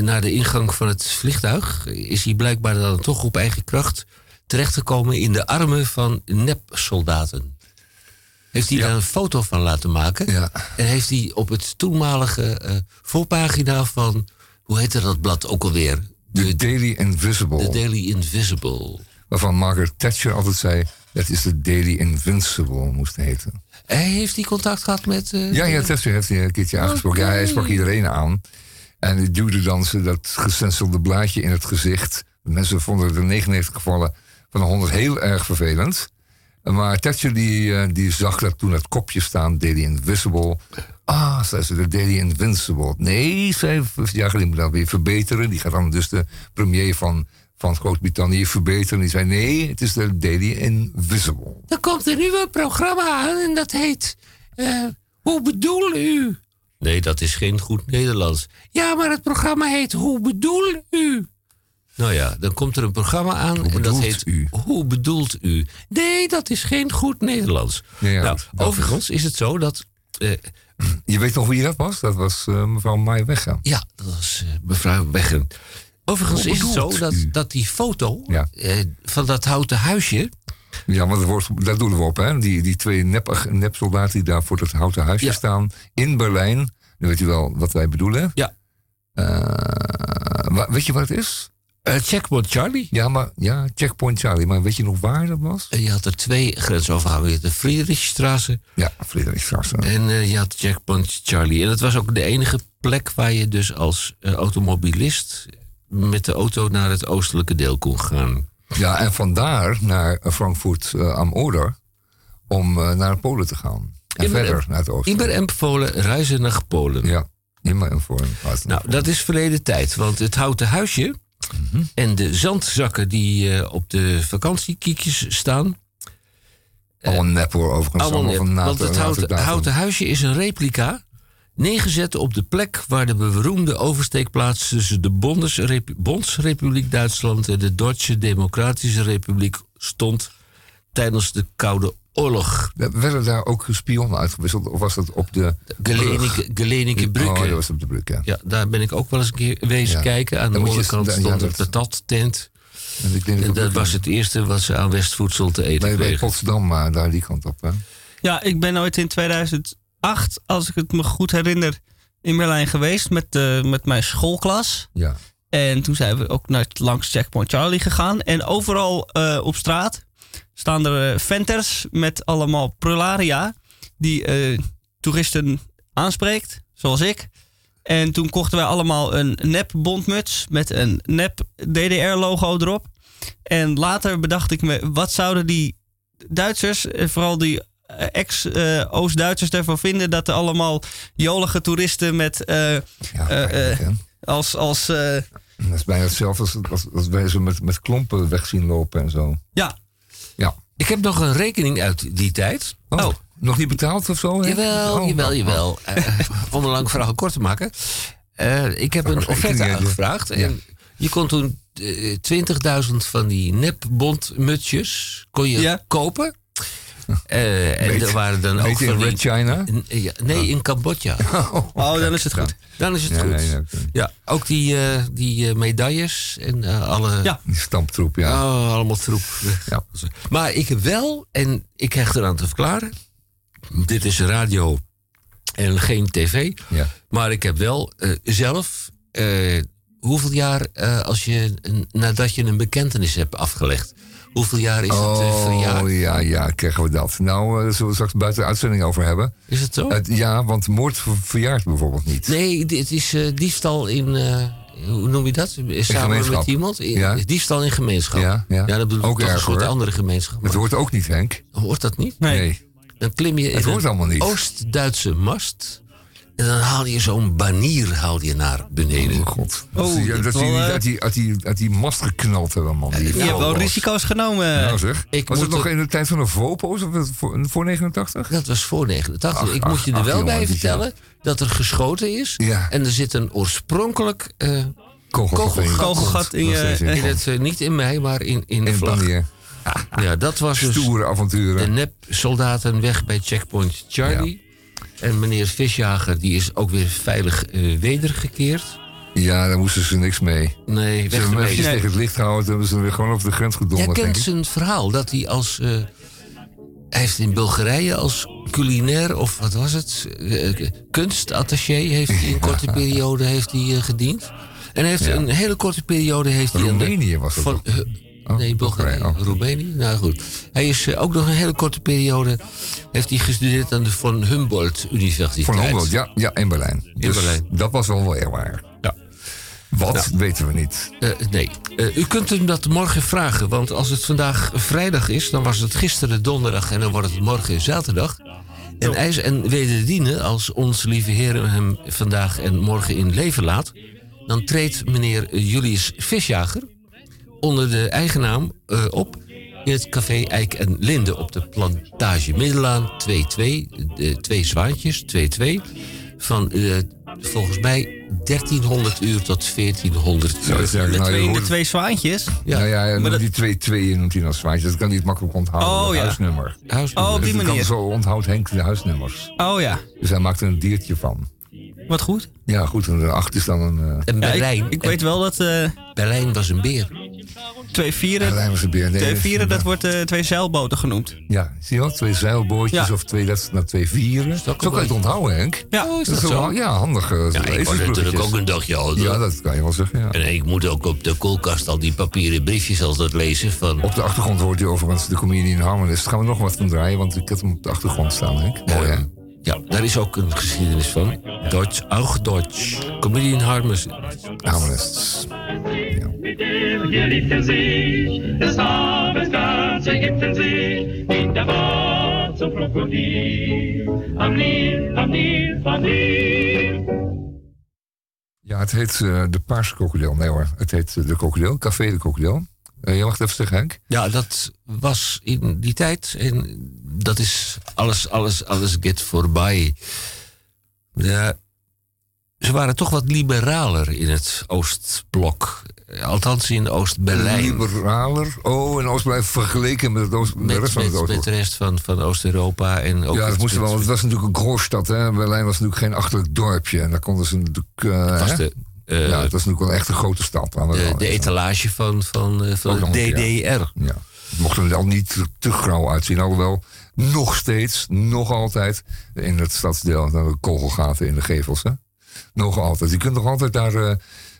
[SPEAKER 1] naar de ingang van het vliegtuig, is hij blijkbaar dan toch op eigen kracht terechtgekomen in de armen van nepsoldaten. Heeft hij
[SPEAKER 2] Ja.
[SPEAKER 1] daar een foto van laten maken?
[SPEAKER 2] Ja.
[SPEAKER 1] En heeft hij op het toenmalige voorpagina van, hoe heette dat blad ook alweer?
[SPEAKER 2] De, Daily Invisible.
[SPEAKER 1] de Daily Invisible.
[SPEAKER 2] Waarvan Margaret Thatcher altijd zei... dat is de Daily Invincible moest heten.
[SPEAKER 1] Hij heeft hij contact gehad met... eh,
[SPEAKER 2] Ja, ja, Thatcher heeft hij een keertje aangesproken. Ja, hij sprak iedereen aan. En hij duwde dan ze dat gestencelde blaadje in het gezicht. Mensen vonden de 99 gevallen van de 100 heel erg vervelend. Maar Thatcher die, eh, die zag dat toen het kopje staan, Daily Invisible. Ah, zei ze, de Daily Invincible. Nee, zei ja, die moet dat weer verbeteren. Die gaat dan dus de premier van, van Groot-Brittannië verbeteren. Die zei, nee, het is de Daily Invisible.
[SPEAKER 1] Er komt een nieuwe programma aan en dat heet. eh, hoe bedoel u? Nee, dat is geen goed Nederlands. Ja, maar het programma heet Hoe bedoel u? Nou ja, dan komt er een programma aan en dat
[SPEAKER 2] bedoelt
[SPEAKER 1] heet
[SPEAKER 2] u?
[SPEAKER 1] Hoe bedoelt u? Nee, dat is geen goed Nederlands.
[SPEAKER 2] Ja, ja,
[SPEAKER 1] nou, overigens is het zo dat. eh,
[SPEAKER 2] Je weet nog wie dat was? Dat was eh, mevrouw Mai Weggaan.
[SPEAKER 1] ja, dat was mevrouw Weggen. Overigens is het zo dat, dat die foto
[SPEAKER 2] Ja.
[SPEAKER 1] eh, van dat houten huisje.
[SPEAKER 2] Ja, want dat, wordt, dat doen we op, hè? Die, die twee nep, nepsoldaten die daar voor dat houten huisje
[SPEAKER 1] Ja.
[SPEAKER 2] staan in Berlijn. Dan weet u wel wat wij bedoelen.
[SPEAKER 1] Ja.
[SPEAKER 2] Eh, weet je wat het is?
[SPEAKER 1] eh Checkpoint Charlie.
[SPEAKER 2] Ja, maar ja, Checkpoint Charlie. Maar weet je nog waar dat was?
[SPEAKER 1] Je had er twee grensovergangen. De Friedrichstraße
[SPEAKER 2] Ja, Friedrichstraße.
[SPEAKER 1] en je had Checkpoint Charlie. En dat was ook de enige plek waar je dus als automobilist met de auto naar het oostelijke deel kon gaan.
[SPEAKER 2] Ja, en vandaar naar Frankfurt eh, am Oder om eh, naar Polen te gaan. En
[SPEAKER 1] Immer-
[SPEAKER 2] verder naar het oosten.
[SPEAKER 1] Immer en Polen reizen naar Polen.
[SPEAKER 2] Ja, immer en voor.
[SPEAKER 1] Nou, dat is verleden tijd. Want het houten huisje en de zandzakken die eh, op de vakantiekiekjes staan...
[SPEAKER 2] Allemaal nep hoor, overigens.
[SPEAKER 1] Allemaal Want het houten huisje is een replica. Neergezet op de plek waar de beroemde oversteekplaats tussen de Bondesrep- Bondsrepubliek Duitsland en de Duitse Democratische Republiek stond tijdens de Koude Oorlog.
[SPEAKER 2] Werden daar ook spionnen uitgewisseld? Of was dat op de...
[SPEAKER 1] Gelenike, Gelenike
[SPEAKER 2] Oh, dat was op de brug, ja.
[SPEAKER 1] Ja, daar ben ik ook wel eens een keer wezen
[SPEAKER 2] Ja.
[SPEAKER 1] kijken. Aan de
[SPEAKER 2] Dan je-
[SPEAKER 1] onderkant
[SPEAKER 2] ja,
[SPEAKER 1] stond
[SPEAKER 2] dat-
[SPEAKER 1] een patattent.
[SPEAKER 2] En ik denk
[SPEAKER 1] En
[SPEAKER 2] ook
[SPEAKER 1] dat was het eerste wat ze aan Westvoedsel te eten
[SPEAKER 2] Bij, bij. Potsdam, maar daar die kant op. Hè?
[SPEAKER 3] Ja, ik ben ooit in 2008, als ik het me goed herinner, in Berlijn geweest met, eh, met mijn schoolklas.
[SPEAKER 2] Ja.
[SPEAKER 3] En toen zijn we ook naar langs Checkpoint Charlie gegaan. En overal eh, op straat staan er eh, venters met allemaal prularia die toeristen aanspreekt, zoals ik. En toen kochten wij allemaal een nep bondmuts met een nep DDR-logo erop. En later bedacht ik me, wat zouden die Duitsers, en vooral die ex-Oost-Duitsers ervan vinden dat er allemaal jolige toeristen met eh,
[SPEAKER 2] Ja,
[SPEAKER 3] eh,
[SPEAKER 2] pijnlijk, hè?
[SPEAKER 3] als, als eh,
[SPEAKER 2] Dat is bijna hetzelfde als, als, als wij ze met, met klompen weg zien lopen en zo.
[SPEAKER 3] ja,
[SPEAKER 2] Ja.
[SPEAKER 1] Ik heb nog een rekening uit die tijd.
[SPEAKER 2] Oh, nog niet betaald of zo? hè?
[SPEAKER 1] Jawel,
[SPEAKER 2] Oh,
[SPEAKER 1] jawel,
[SPEAKER 2] oh,
[SPEAKER 1] jawel. Eh, <laughs> om een lang verhaal kort te maken. Eh, ik heb een offerte
[SPEAKER 2] ja.
[SPEAKER 1] aangevraagd. En. Je kon toen eh, 20.000 van die nepbondmutsjes kon je
[SPEAKER 3] Ja.
[SPEAKER 1] kopen. Eh, en er waren dan ook
[SPEAKER 2] in Red China?
[SPEAKER 1] ja, nee, in Cambodja. <laughs>
[SPEAKER 3] Oh, dan is het goed.
[SPEAKER 1] Dan is het
[SPEAKER 2] Ja,
[SPEAKER 1] goed.
[SPEAKER 2] nee.
[SPEAKER 1] Ja, ook die, eh, die eh, medailles en eh, alle...
[SPEAKER 3] Ja.
[SPEAKER 2] Die stamptroep, ja.
[SPEAKER 1] Oh, allemaal troep.
[SPEAKER 2] Ja. <laughs>
[SPEAKER 1] Maar ik heb wel, en ik krijg eraan te verklaren... dit is radio en geen tv...
[SPEAKER 2] Ja.
[SPEAKER 1] maar ik heb wel eh, zelf... eh, hoeveel jaar, eh, als je, nadat je een bekentenis hebt afgelegd... hoeveel jaar is het eh, verjaard?
[SPEAKER 2] Oh, ja, ja, krijgen we dat. Nou, eh, daar zullen we straks buiten de uitzending over hebben.
[SPEAKER 1] Is het zo?
[SPEAKER 2] Het- ja, want moord ver- verjaart bijvoorbeeld niet.
[SPEAKER 1] Nee, dit is eh, diefstal in... eh, hoe noem je dat? Samen met iemand? In-
[SPEAKER 2] Ja.
[SPEAKER 1] Diefstal in gemeenschap.
[SPEAKER 2] Ja, ja.
[SPEAKER 1] dat bedoel ik
[SPEAKER 2] Ook
[SPEAKER 1] toch een
[SPEAKER 2] erg,
[SPEAKER 1] soort
[SPEAKER 2] hoor.
[SPEAKER 1] andere gemeenschap.
[SPEAKER 2] Het hoort ook niet, Henk.
[SPEAKER 1] Hoort dat niet?
[SPEAKER 3] Nee.
[SPEAKER 2] Nee.
[SPEAKER 1] Dan klim je in
[SPEAKER 2] Het hoort
[SPEAKER 1] een
[SPEAKER 2] allemaal niet.
[SPEAKER 1] Oost-Duitse mast. En dan haal je zo'n banier haal je naar beneden.
[SPEAKER 2] Oh god.
[SPEAKER 3] Oh,
[SPEAKER 2] dat die, dat
[SPEAKER 3] eh,
[SPEAKER 2] uit, die, uit, die, uit die mast geknald hebben, man. Die
[SPEAKER 3] Je hebt wel risico's genomen.
[SPEAKER 2] Nou zeg.
[SPEAKER 1] Ik
[SPEAKER 2] was het nog in de tijd van de Vopo's of het voor, voor 89?
[SPEAKER 1] Dat was voor 89.
[SPEAKER 2] Ach,
[SPEAKER 1] ik
[SPEAKER 2] ach,
[SPEAKER 1] moet je er
[SPEAKER 2] ach,
[SPEAKER 1] wel
[SPEAKER 2] jongen,
[SPEAKER 1] bij vertellen dat er geschoten is.
[SPEAKER 2] Ja.
[SPEAKER 1] En er zit een oorspronkelijk... eh,
[SPEAKER 2] Kogelgat in je
[SPEAKER 3] Kogelgat in
[SPEAKER 1] het, eh, niet in mij, maar in, in de
[SPEAKER 2] In
[SPEAKER 1] vlag.
[SPEAKER 2] Banier.
[SPEAKER 1] Ja, dat was dus
[SPEAKER 2] Stoere
[SPEAKER 1] de
[SPEAKER 2] avonturen.
[SPEAKER 1] nep-soldaten weg bij checkpoint Charlie. En meneer Visjager die is ook weer veilig eh, wedergekeerd.
[SPEAKER 2] Ja, daar moesten ze niks mee.
[SPEAKER 1] Nee,
[SPEAKER 2] Ze hebben hem tegen het licht gehouden. Toen hebben ze hem weer gewoon over de grens
[SPEAKER 1] Jij
[SPEAKER 2] gedonderd. denk
[SPEAKER 1] kent zijn verhaal dat hij als. eh, hij heeft in Bulgarije als culinair, of wat was het? eh, kunstattaché heeft hij een <laughs> korte periode heeft hij, eh, gediend. En heeft een hele korte periode heeft hij. aan de-
[SPEAKER 2] Roemenië was
[SPEAKER 1] van, eh,
[SPEAKER 2] Oh,
[SPEAKER 1] nee, Bulgarije.
[SPEAKER 2] Oh.
[SPEAKER 1] Roemenië? Nou goed. Hij is eh, ook nog een hele korte periode. Heeft hij gestudeerd aan de Von Humboldt Universiteit.
[SPEAKER 2] Van Humboldt, ja, ja, in Berlijn. Dus
[SPEAKER 1] Berlijn.
[SPEAKER 2] Dat was wel weer waar.
[SPEAKER 1] Ja.
[SPEAKER 2] Wat weten we niet.
[SPEAKER 1] Eh, nee. Eh, u kunt hem dat morgen vragen, want als het vandaag vrijdag is, dan was het gisteren donderdag en dan wordt het morgen zaterdag. En ijs en wederdienen, als ons lieve Heer hem vandaag en morgen in leven laat, dan treedt meneer Julius Visjager onder de eigenaam eh, op in het café Eik en Linde op de plantage Middelaan 2-2, de twee zwaantjes 2-2, van eh, volgens mij 1300 uur tot 1400
[SPEAKER 2] Zou je
[SPEAKER 1] uur.
[SPEAKER 3] De
[SPEAKER 2] nou, je
[SPEAKER 3] twee, de twee zwaantjes.
[SPEAKER 1] Ja.
[SPEAKER 2] Nou ja,
[SPEAKER 3] Maar dat-
[SPEAKER 2] die twee tweeën noemt hij dan zwaantjes. Dat kan hij het makkelijk onthouden.
[SPEAKER 3] Oh, ja.
[SPEAKER 2] huisnummer.
[SPEAKER 1] Huisnummer.
[SPEAKER 3] Oh, op die
[SPEAKER 2] Dus
[SPEAKER 3] manier.
[SPEAKER 2] Zo onthoudt Henk de huisnummers.
[SPEAKER 3] Oh ja,
[SPEAKER 2] Dus hij maakt er een diertje van.
[SPEAKER 3] Wat goed.
[SPEAKER 2] Ja, goed. En de acht is dan een... eh
[SPEAKER 1] En
[SPEAKER 3] Ja,
[SPEAKER 1] Berlijn.
[SPEAKER 3] ik, weet wel dat eh
[SPEAKER 1] Berlijn was een beer.
[SPEAKER 3] twee vieren,
[SPEAKER 2] Berlijn was een beer. Nee,
[SPEAKER 3] twee
[SPEAKER 2] dat-
[SPEAKER 3] vieren dat
[SPEAKER 2] ja.
[SPEAKER 3] wordt eh, twee zeilboten genoemd.
[SPEAKER 2] Ja, zie je wel? Twee zeilbootjes
[SPEAKER 3] Ja.
[SPEAKER 2] of twee, dat, nou, twee vieren. Zo kan je het onthouden, Henk.
[SPEAKER 3] Ja,
[SPEAKER 1] Oh, is
[SPEAKER 2] Dat
[SPEAKER 1] dat
[SPEAKER 2] is
[SPEAKER 1] zo?
[SPEAKER 2] wel, ja, handig.
[SPEAKER 1] Ja, ik was natuurlijk ook een dagje ouder.
[SPEAKER 2] Ja, dat kan je wel zeggen, ja.
[SPEAKER 1] En ik moet ook op de koelkast al die papieren briefjes altijd lezen van...
[SPEAKER 2] Op de achtergrond hoort u overigens de comedian Harmonist. Daar gaan we nog wat van draaien, want ik heb hem op de achtergrond staan, Henk. Mooi, hè?
[SPEAKER 1] Ja, daar is ook een geschiedenis van. Deutsch, auch Deutsch. Comedian
[SPEAKER 8] erhebten sich, in.
[SPEAKER 2] Ja, het heet eh, de Paarse Krokodil. Nee hoor, het heet eh, de Krokodil, Café de Krokodil. Eh je mag het even zeggen, Henk.
[SPEAKER 1] Ja, dat was in die tijd. En dat is alles, alles, alles get voorbij. Ja, ze waren toch wat liberaler in het Oostblok. Althans in Oost-Berlijn.
[SPEAKER 2] Liberaler. Oh, en Oost-Berlijn vergeleken met, het Oost, de rest van het
[SPEAKER 1] met, met de rest van, van Oost-Europa. En ook
[SPEAKER 2] Ja, dat
[SPEAKER 1] het-
[SPEAKER 2] moest wel, want
[SPEAKER 1] het-
[SPEAKER 2] was natuurlijk een grootstad. Hè? Berlijn was natuurlijk geen achterlijk dorpje. En daar konden ze natuurlijk...
[SPEAKER 1] was de, eh,
[SPEAKER 2] ja, het was natuurlijk wel echt een grote stad. laten we
[SPEAKER 1] de,
[SPEAKER 2] wel
[SPEAKER 1] de etalage van, van, eh, van. DDR.
[SPEAKER 2] Ja. Het mocht er al niet te grauw uitzien. Alhoewel, nog steeds, nog altijd... in het stadsdeel, de kogelgaten in de gevels. Hè? Nog altijd. Je kunt nog altijd daar... eh,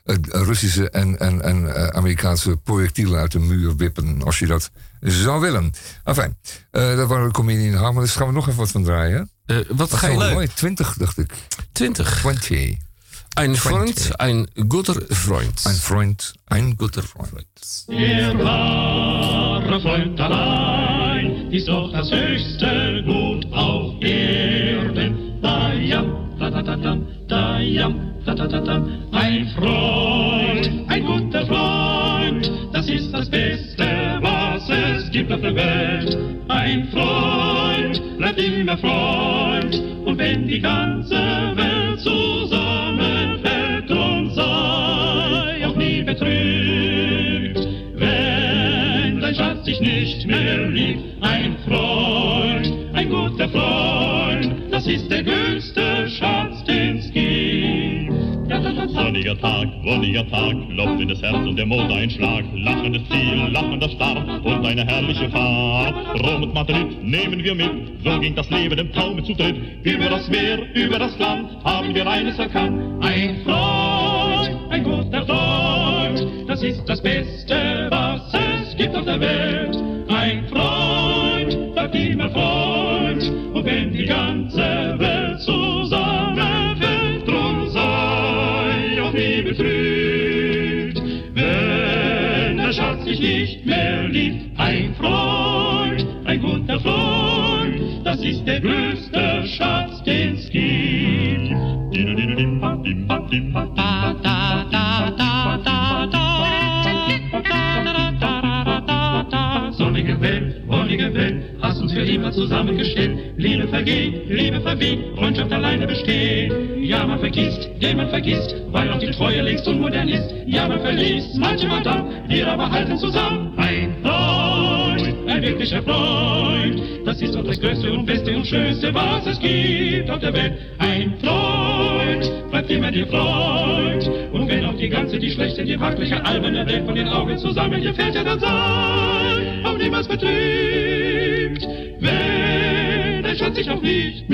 [SPEAKER 2] eh, Russische en, en, en eh, Amerikaanse projectielen uit de muur wippen... als je dat zou willen. Enfin, eh dat waren de comedian Harmonists. Gaan we nog even wat van draaien?
[SPEAKER 1] Eh, wat
[SPEAKER 2] Dat
[SPEAKER 1] ga
[SPEAKER 2] is
[SPEAKER 1] je
[SPEAKER 2] wel
[SPEAKER 1] leuk?
[SPEAKER 2] mooi. 20, dacht ik.
[SPEAKER 1] 20.
[SPEAKER 2] 20.
[SPEAKER 1] Ein Freund, ein guter Freund.
[SPEAKER 2] Ein Freund, ein
[SPEAKER 1] guter Freund.
[SPEAKER 8] Der wahre Freund allein ist doch das höchste Gut auf Erden. Da jam, da da da dam, da jam, da da da dam. Ein Freund, ein guter Freund, das ist das Beste, was es gibt auf der Welt. Ein Freund bleibt immer Freund, und wenn die ganze Welt zusammenfällt lieb. Ein Freund, ein guter Freund, das ist der größte Schatz, den's gibt.
[SPEAKER 9] Sonniger Tag, wonniger Tag, klopft in das Herz und der Mond ein Schlag. Lachendes Ziel, lachender Start und eine herrliche Fahrt. Rom und Madrid nehmen wir mit, so ging das Leben im Taume zu dritt. Über das Meer, über das Land haben wir eines erkannt.
[SPEAKER 8] Ein Freund, ein guter Freund, zusammengestellt. Liebe vergeht, Liebe verweht, Freundschaft alleine besteht. Ja, man vergisst, den man vergisst, weil auch die Treue längst unmodern ist. Ja, man verliest manche Madame, wir aber halten zusammen. Ein Freund, ein wirklicher Freund, das ist doch das Größte und Beste und Schönste, was es gibt auf der Welt. Ein Freund, bleibt immer dir Freund. Und wenn auch die ganze, die schlechte, die wackliche, alberne Welt von den Augen zusammen hier fällt, ja dann sei auch niemals betrübt.
[SPEAKER 10] dich auf mich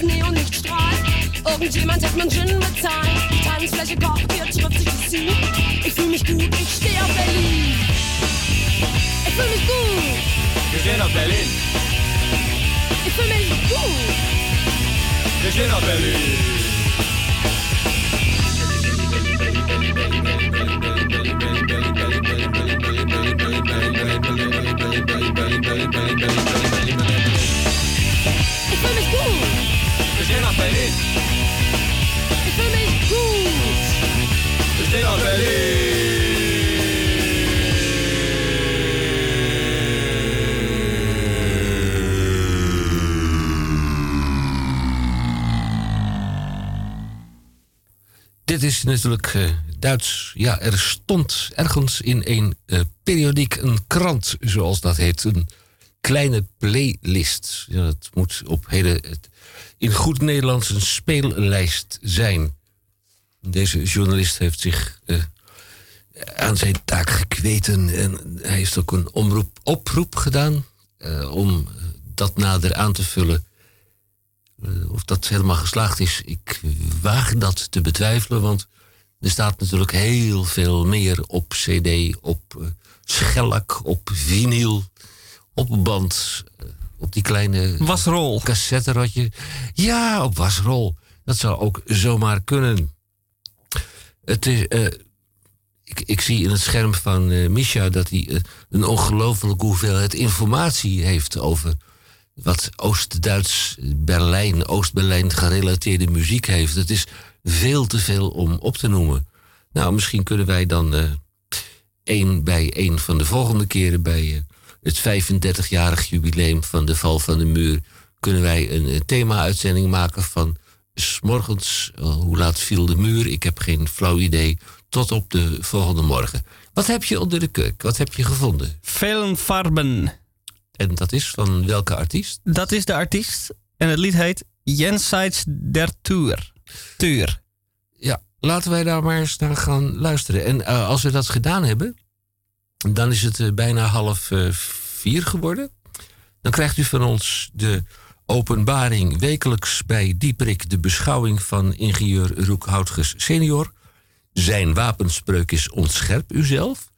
[SPEAKER 10] ist heiß, das Neonlicht strahlt. Irgendjemand hat mein Gin bezahlt. Tanzfläche sich das Ziel. Ich fühl mich gut, ich steh auf Berlin. Ich fühl mich gut,
[SPEAKER 11] Wir stehen auf Berlin.
[SPEAKER 10] ich fühl mich gut.
[SPEAKER 11] Wir stehen auf Berlin.
[SPEAKER 10] Ich fühl mich gut,
[SPEAKER 1] Dit is natuurlijk eh, Duits. Ja, er stond ergens in een eh, periodiek, een krant, zoals dat heet, een kleine playlist. Ja, het moet op hele, het, in goed Nederlands een speellijst zijn. Deze journalist heeft zich eh, aan zijn taak gekweten en hij heeft ook een omroep, oproep gedaan eh, om dat nader aan te vullen. Eh, of dat helemaal geslaagd is, ik waag dat te betwijfelen, want er staat natuurlijk heel veel meer op CD, op schellak, op vinyl, op band, op die kleine
[SPEAKER 3] wasrol.
[SPEAKER 1] cassetterotje. Ja, op wasrol. Dat zou ook zomaar kunnen. Het is, uh, ik, ik, zie in het scherm van Misha dat hij een ongelofelijke hoeveelheid informatie heeft over wat Oost-Duits, Berlijn, Oost-Berlijn gerelateerde muziek heeft. Het is veel te veel om op te noemen. Nou, misschien kunnen wij dan uh, een bij een van de volgende keren bij uh, het 35-jarig jubileum van de val van de muur, kunnen wij een, een thema-uitzending maken van s'morgens, uh, hoe laat viel de muur? Ik heb geen flauw idee. Tot op de volgende morgen. Wat heb je onder de kurk? Wat heb je gevonden?
[SPEAKER 3] Velfarben.
[SPEAKER 1] En dat is van welke artiest?
[SPEAKER 3] Dat is de artiest. En het lied heet Jenseits der Tour. Tuur.
[SPEAKER 1] Ja, laten wij daar maar eens naar gaan luisteren. En uh, als we dat gedaan hebben, dan is het uh, bijna half uh, vier geworden. Dan krijgt u van ons de openbaring wekelijks bij Dieprik de beschouwing van ingenieur Roek Houtges senior. Zijn wapenspreuk is ontscherp uzelf.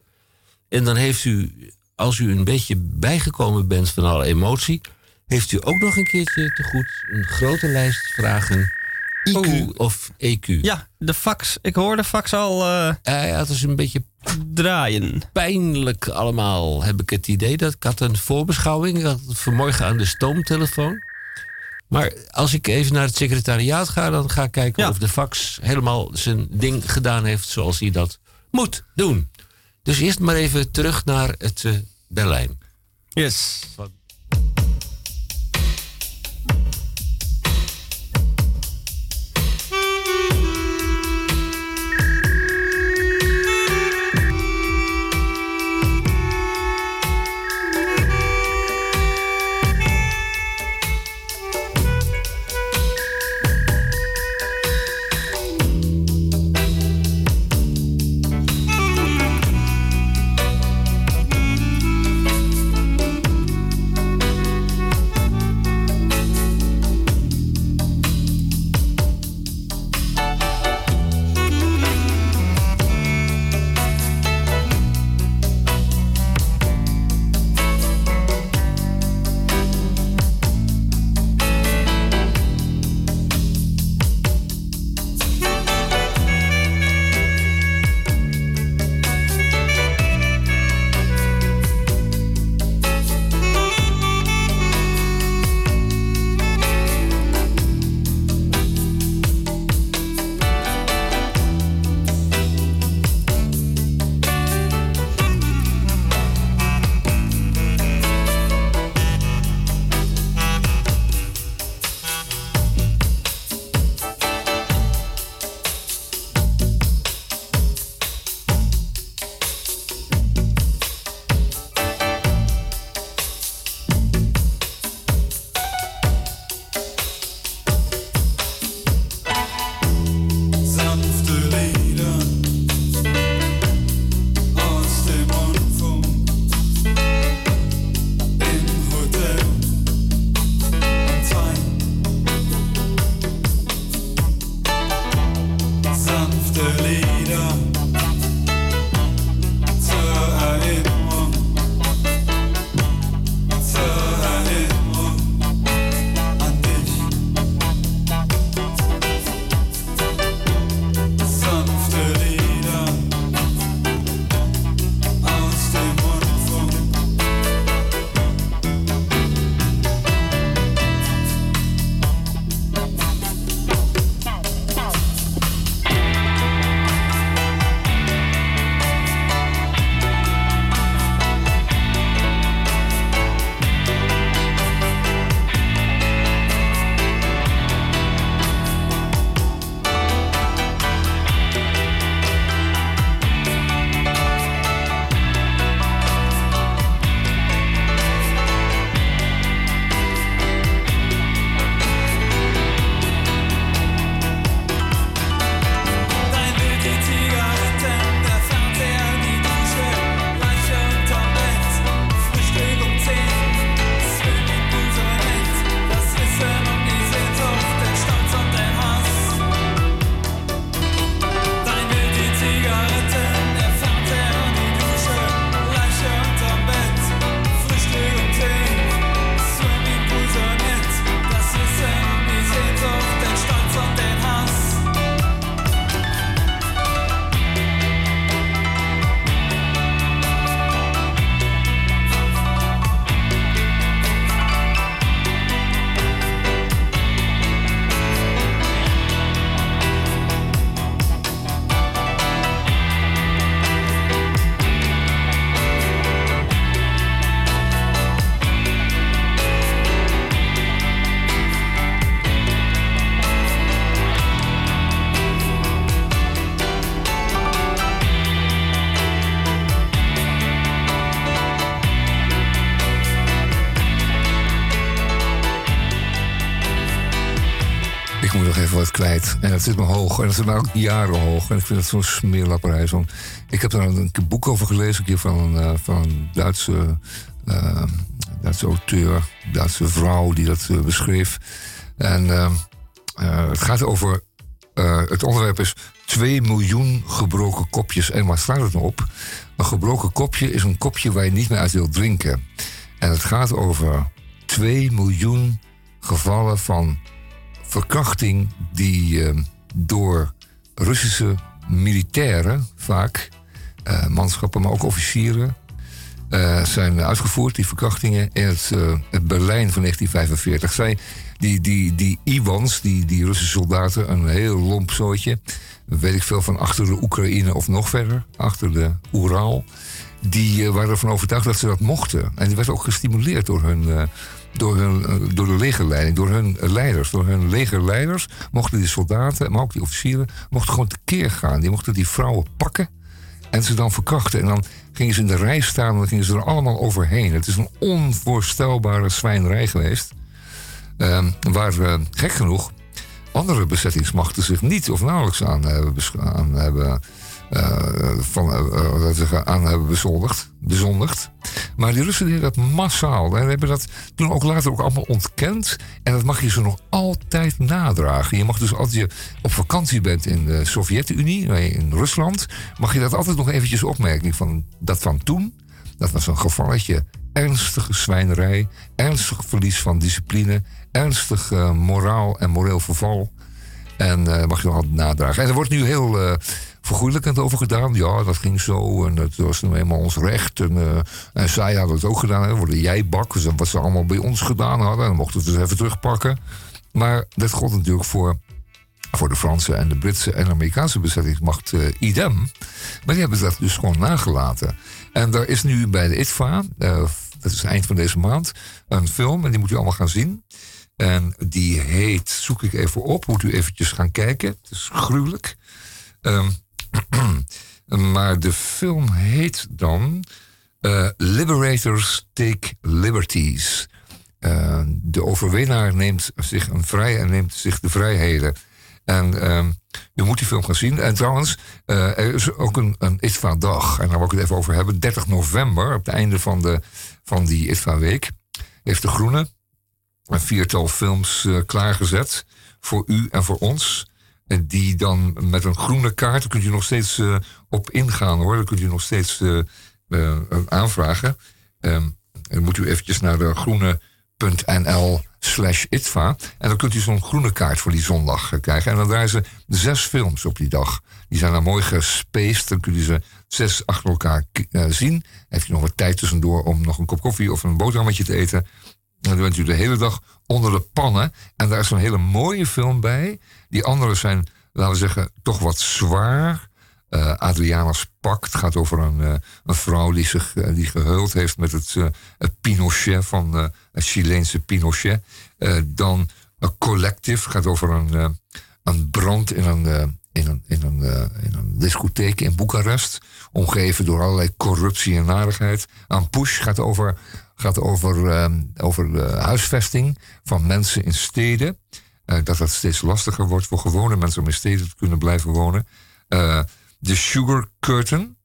[SPEAKER 1] En dan heeft u, als u een beetje bijgekomen bent van alle emotie, heeft u ook nog een keertje te goed een grote lijst vragen IQ oh. of EQ.
[SPEAKER 3] Ja, de fax. Ik hoor de fax al. Uh,
[SPEAKER 1] ja, ja, het is een beetje
[SPEAKER 3] draaien.
[SPEAKER 1] Pijnlijk allemaal, heb ik het idee. Dat ik had een voorbeschouwing. Ik had het vanmorgen aan de stoomtelefoon. Maar als ik even naar het secretariaat ga, dan ga ik kijken ja. of de fax helemaal zijn ding gedaan heeft zoals hij dat moet doen. Dus eerst maar even terug naar het uh, Berlijn.
[SPEAKER 3] Yes.
[SPEAKER 1] Van
[SPEAKER 2] kwijt. En dat zit me hoog. En dat zit me ook jaren hoog. En ik vind het zo'n smeerlapperij. Zo'n- ik heb daar een, boek over gelezen. Een keer van, een, eh, Duitse, eh, Duitse auteur. Duitse vrouw die dat eh, beschreef. En het gaat over... het onderwerp is 2 miljoen gebroken kopjes. En waar staat het nou op? Een gebroken kopje is een kopje waar je niet meer uit wilt drinken. En het gaat over 2 miljoen gevallen van verkrachting die eh, door Russische militairen, vaak eh, manschappen, maar ook officieren, eh, zijn uitgevoerd, die verkrachtingen, in het, eh, het Berlijn van 1945. Zij, die, die, die Iwans, die, die Russische soldaten, een heel lomp zootje, weet ik veel van achter de Oekraïne of nog verder, achter de Oeral, die waren ervan overtuigd dat ze dat mochten. En die werd ook gestimuleerd door hun, door, hun, eh, door de legerleiding, door hun eh, leiders. Door hun legerleiders mochten die soldaten, maar ook die officieren, mochten gewoon tekeer gaan. Die mochten die vrouwen pakken en ze dan verkrachten. En dan gingen ze in de rij staan en dan gingen ze er allemaal overheen. Het is een onvoorstelbare zwijnerij geweest. Ehm, waar, eh, gek genoeg, andere bezettingsmachten zich niet of nauwelijks aan hebben, aan hebben, van, eh, eh, laten we aan hebben bezondigd, bezondigd. Maar die Russen deden dat massaal. En hebben dat toen ook later ook allemaal ontkend. En dat mag je ze nog altijd nadragen. Je mag dus als je op vakantie bent in de Sovjet-Unie, in Rusland, mag je dat altijd nog eventjes opmerken. Van, dat van toen, dat was een gevalletje ernstige zwijnerij, ernstig verlies van discipline, ernstig eh, moraal en moreel verval. En eh, mag je nog altijd nadragen. En er wordt nu heel eh vergoeilijkend over gedaan. Ja, dat ging zo en dat was nu eenmaal ons recht. En, en zij hadden het ook gedaan. Hè, voor de jijbak, dus wat ze allemaal bij ons gedaan hadden. En dan mochten we het dus even terugpakken. Maar dat gold natuurlijk voor, voor de Franse en de Britse en de Amerikaanse bezettingsmacht eh, idem. Maar die hebben dat dus gewoon nagelaten. En daar is nu bij de ITVA, eh, dat is eind van deze maand, een film. En die moet u allemaal gaan zien. En die heet, zoek ik even op, moet u eventjes gaan kijken. Het is gruwelijk. Ehm, <clears throat> maar de film heet dan eh, Liberators Take Liberties. Eh, de overwinnaar neemt zich een vrij en neemt zich de vrijheden. En ehm, u moet die film gaan zien. En trouwens, eh, er is ook een, een ITVA-dag. En daar wil ik het even over hebben. 30 november, op het einde van, de, van die ITVA-week, heeft De Groene een viertal films klaargezet. Voor u en voor ons. Die dan met een groene kaart, daar kunt u nog steeds eh, op ingaan hoor. Daar kunt u nog steeds eh, eh, aanvragen. Ehm, dan moet u eventjes naar de groene.nl slash itva. En dan kunt u zo'n groene kaart voor die zondag krijgen. En dan draaien ze zes films op die dag. Die zijn dan mooi gespaced. Dan kun je ze zes achter elkaar zien. Heeft u nog wat tijd tussendoor om nog een kop koffie of een boterhammetje te eten. En dan bent u de hele dag onder de pannen. En daar is een hele mooie film bij. Die andere zijn, laten we zeggen, toch wat zwaar. Eh Adriana's Pact gaat over een, eh, een vrouw die zich eh, die gehuld heeft met het, het Pinochet van het Chileense Pinochet. Dan Collective gaat over een, brand in een, in een, in een, in een discotheek in Boekarest. Omgeven door allerlei corruptie en narigheid. Een Push gaat over, gaat over, eh, over de huisvesting van mensen in steden. Eh, dat dat steeds lastiger wordt voor gewone mensen om in steden te kunnen blijven wonen. Eh, de Sugar Curtain.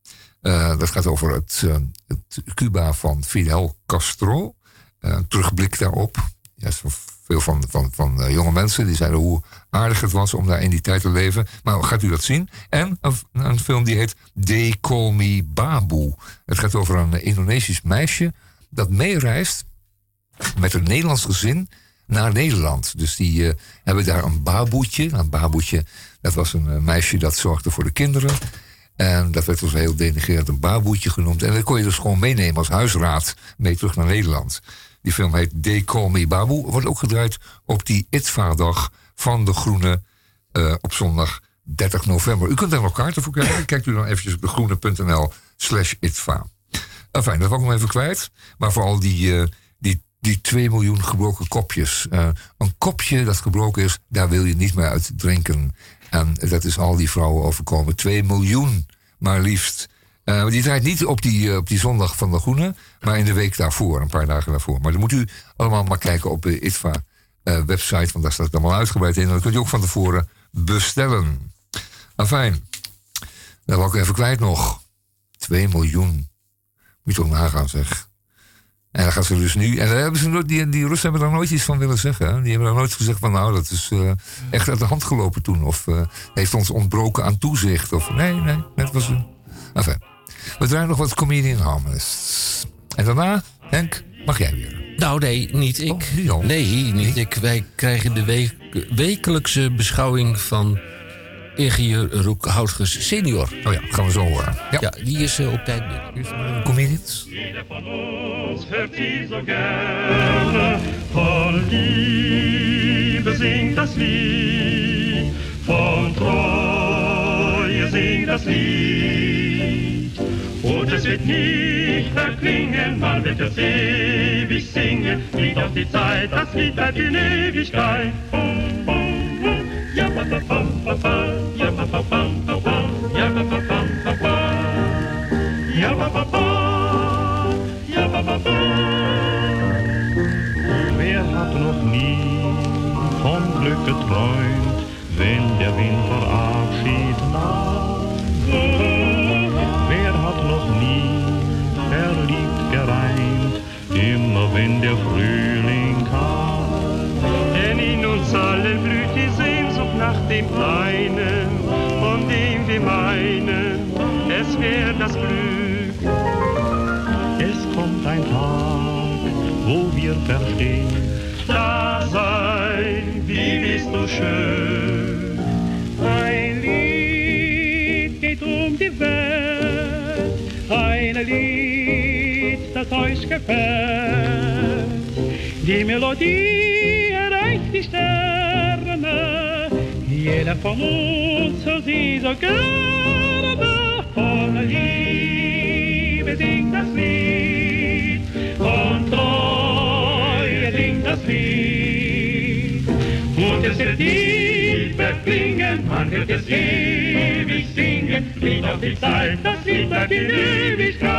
[SPEAKER 2] eh, dat gaat over het, eh, het Cuba van Fidel Castro. Eh, een terugblik daarop. Ja, veel van, van, van eh, jonge mensen die zeiden hoe aardig het was om daar in die tijd te leven. Maar gaat u dat zien? En een, een film die heet They Call Me Babu. Het gaat over een Indonesisch meisje dat meereist met een Nederlands gezin naar Nederland. Dus die eh, hebben daar een baboetje. Een baboetje, dat was een eh, meisje dat zorgde voor de kinderen. En dat werd dus heel denigrerend een baboetje genoemd. En dat kon je dus gewoon meenemen als huisraad mee terug naar Nederland. Die film heet They Call Me Babu. Wordt ook gedraaid op die ITVA-dag van De Groene eh, op zondag 30 november. U kunt daar nog kaarten voor krijgen. Kijkt u dan eventjes op degroene.nl slash ITVA. Enfin, dat was ik nog even kwijt. Maar vooral die, eh, die, die 2 miljoen gebroken kopjes. Eh, een kopje dat gebroken is, daar wil je niet meer uit drinken. En dat is al die vrouwen overkomen. 2 miljoen, maar liefst. Eh, die draait niet op die, op die zondag van de Groene, maar in de week daarvoor, een paar dagen daarvoor. Maar dan moet u allemaal maar kijken op uh, eh, website, want daar staat het allemaal uitgebreid in. En dat kun je ook van tevoren bestellen. Afijn, dat wil ik even kwijt nog. 2 miljoen. Moet je toch nagaan, zeg. En dan gaat ze dus nu. En daar hebben ze nooit, die, die Russen hebben daar nooit iets van willen zeggen. hè. Die hebben daar nooit gezegd van nou, dat is eh, echt uit de hand gelopen toen. Of eh, heeft ons ontbroken aan toezicht. Of nee, nee, net was een. Enfin. We draaien nog wat comedian harmonists. En daarna, Henk, mag jij weer.
[SPEAKER 1] Nou, nee, niet ik. nee, niet ik. Wij krijgen de week- wekelijkse beschouwing van ingenieur Roek Houtges senior.
[SPEAKER 2] Oh ja, gaan we zo horen.
[SPEAKER 1] Ja, die is eh, op tijd binnen.
[SPEAKER 2] Comedians?
[SPEAKER 8] uns hört sie so gerne. Von Liebe singt das Lied, von Treue singt das Lied. Und es wird nicht verklingen, man wird es ewig singen. Lied auf die Zeit, das Lied bleibt in Ewigkeit. Bum, bum,
[SPEAKER 9] Wer hat noch nie vom Glück geträumt, wenn der Winter Abschied nahm? Wer hat noch nie verliebt gereint, immer wenn der Frühling kam?
[SPEAKER 8] Denn in uns allen blüht dem Kleinen, von dem wir meinen, es wäre das Glück.
[SPEAKER 9] Es kommt ein Tag, wo wir verstehen,
[SPEAKER 8] Da sein, wie bist du schön.
[SPEAKER 12] Ein Lied geht um die Welt, ein Lied, das euch gefällt. Die Melodie jeder von uns hört sie so gerne. Von singt das Lied, singt das Lied.
[SPEAKER 8] Und es wird verklingen, man wird es ewig singen. Lied auf die Zeit, das Lied bleibt in Ewigkeit.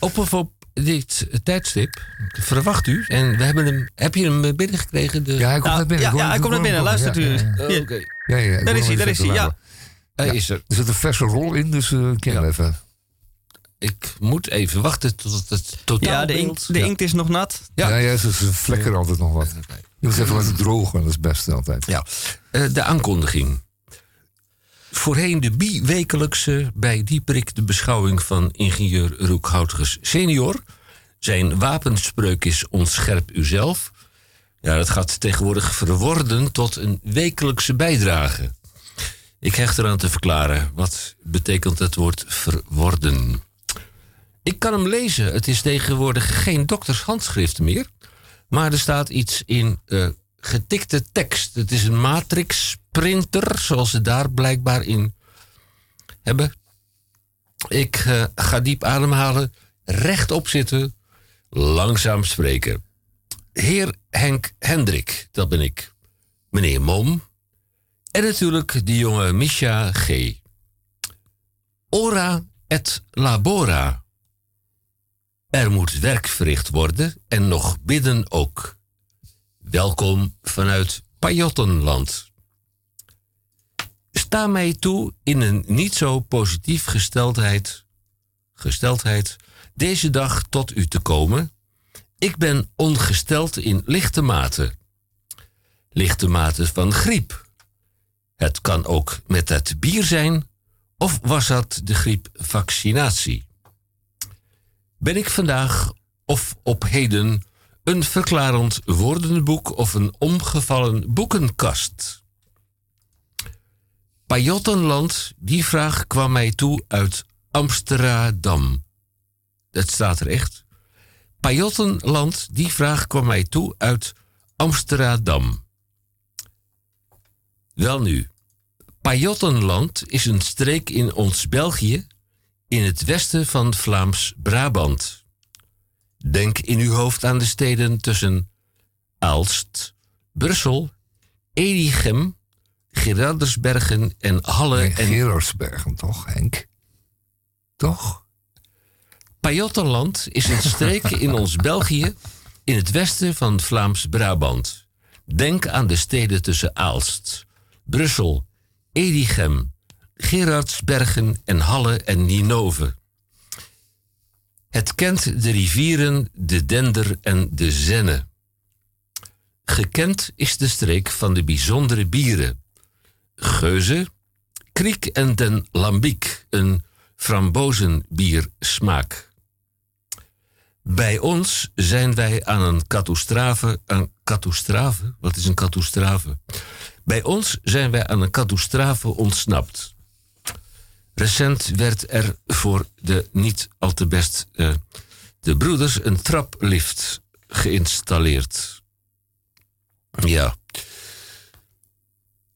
[SPEAKER 1] Op op dit tijdstip verwacht u, en we hebben hem, heb je hem binnengekregen? De...
[SPEAKER 2] Ja, hij komt naar binnen.
[SPEAKER 3] ja, ja, hij komt naar binnen. Luistert u.
[SPEAKER 1] Oké.
[SPEAKER 2] Ja, ja, ik
[SPEAKER 3] Daar is hij, daar is hij, ja.
[SPEAKER 1] Hij is er.
[SPEAKER 2] Er zit een verse rol in, dus eh ken even.
[SPEAKER 1] Ik moet even wachten tot het totaal
[SPEAKER 3] Ja, de inkt, de inkt is nog nat.
[SPEAKER 2] Ja, ja, ja ze, ze vlekken altijd nog wat. Je moet even laten drogen, dat is het beste altijd.
[SPEAKER 1] Ja, eh, de aankondiging. Voorheen de bi-wekelijkse bij Dieprik de beschouwing van ingenieur Roek Houtges senior. Zijn wapenspreuk is ontscherp uzelf. Ja, dat gaat tegenwoordig verworden tot een wekelijkse bijdrage. Ik hecht eraan te verklaren. Wat betekent het woord verworden? Ik kan hem lezen. Het is tegenwoordig geen doktershandschrift meer. Maar er staat iets in eh, getikte tekst. Het is een matrix printer, zoals ze daar blijkbaar in hebben. Ik eh, ga diep ademhalen, rechtop zitten, langzaam spreken. Heer Henk Hendrik, dat ben ik. Meneer Mom. En natuurlijk de jonge Misha G. Ora et labora. Er moet werk verricht worden en nog bidden ook. Welkom vanuit Pajottenland. Sta mij toe in een niet zo positief gesteldheid, gesteldheid deze dag tot u te komen. Ik ben ongesteld in lichte mate. Lichte mate van griep. Het kan ook met het bier zijn, of was dat de griepvaccinatie? Ben ik vandaag of op heden een verklarend woordenboek of een omgevallen boekenkast? Pajottenland, die vraag kwam mij toe uit Amsterdam. Dat staat er echt. Pajottenland, die vraag kwam mij toe uit Amsterdam. Welnu, Pajottenland is een streek in ons België in het westen van Vlaams-Brabant. Denk in uw hoofd aan de steden tussen Aalst, Brussel, Edichem, Gerardersbergen en Halle en
[SPEAKER 2] Gerardsbergen, toch, Henk? Toch?
[SPEAKER 1] Pajottenland is een streek <laughs> in ons België in het westen van Vlaams-Brabant. Denk aan de steden tussen Aalst, Brussel, Edichem, Gerardsbergen en Halle en Ninove. Het kent de rivieren de Dender en de Zenne. Gekend is de streek van de bijzondere bieren. Geuze, Kriek en den Lambiek, een frambozenbiersmaak. Bij ons zijn wij aan een katoestrave. Een katoestrave? Wat is een katoestrave? Bij ons zijn wij aan een katoestrave ontsnapt. Recent werd er voor de niet al te best eh, de broeders een traplift geïnstalleerd. Ja.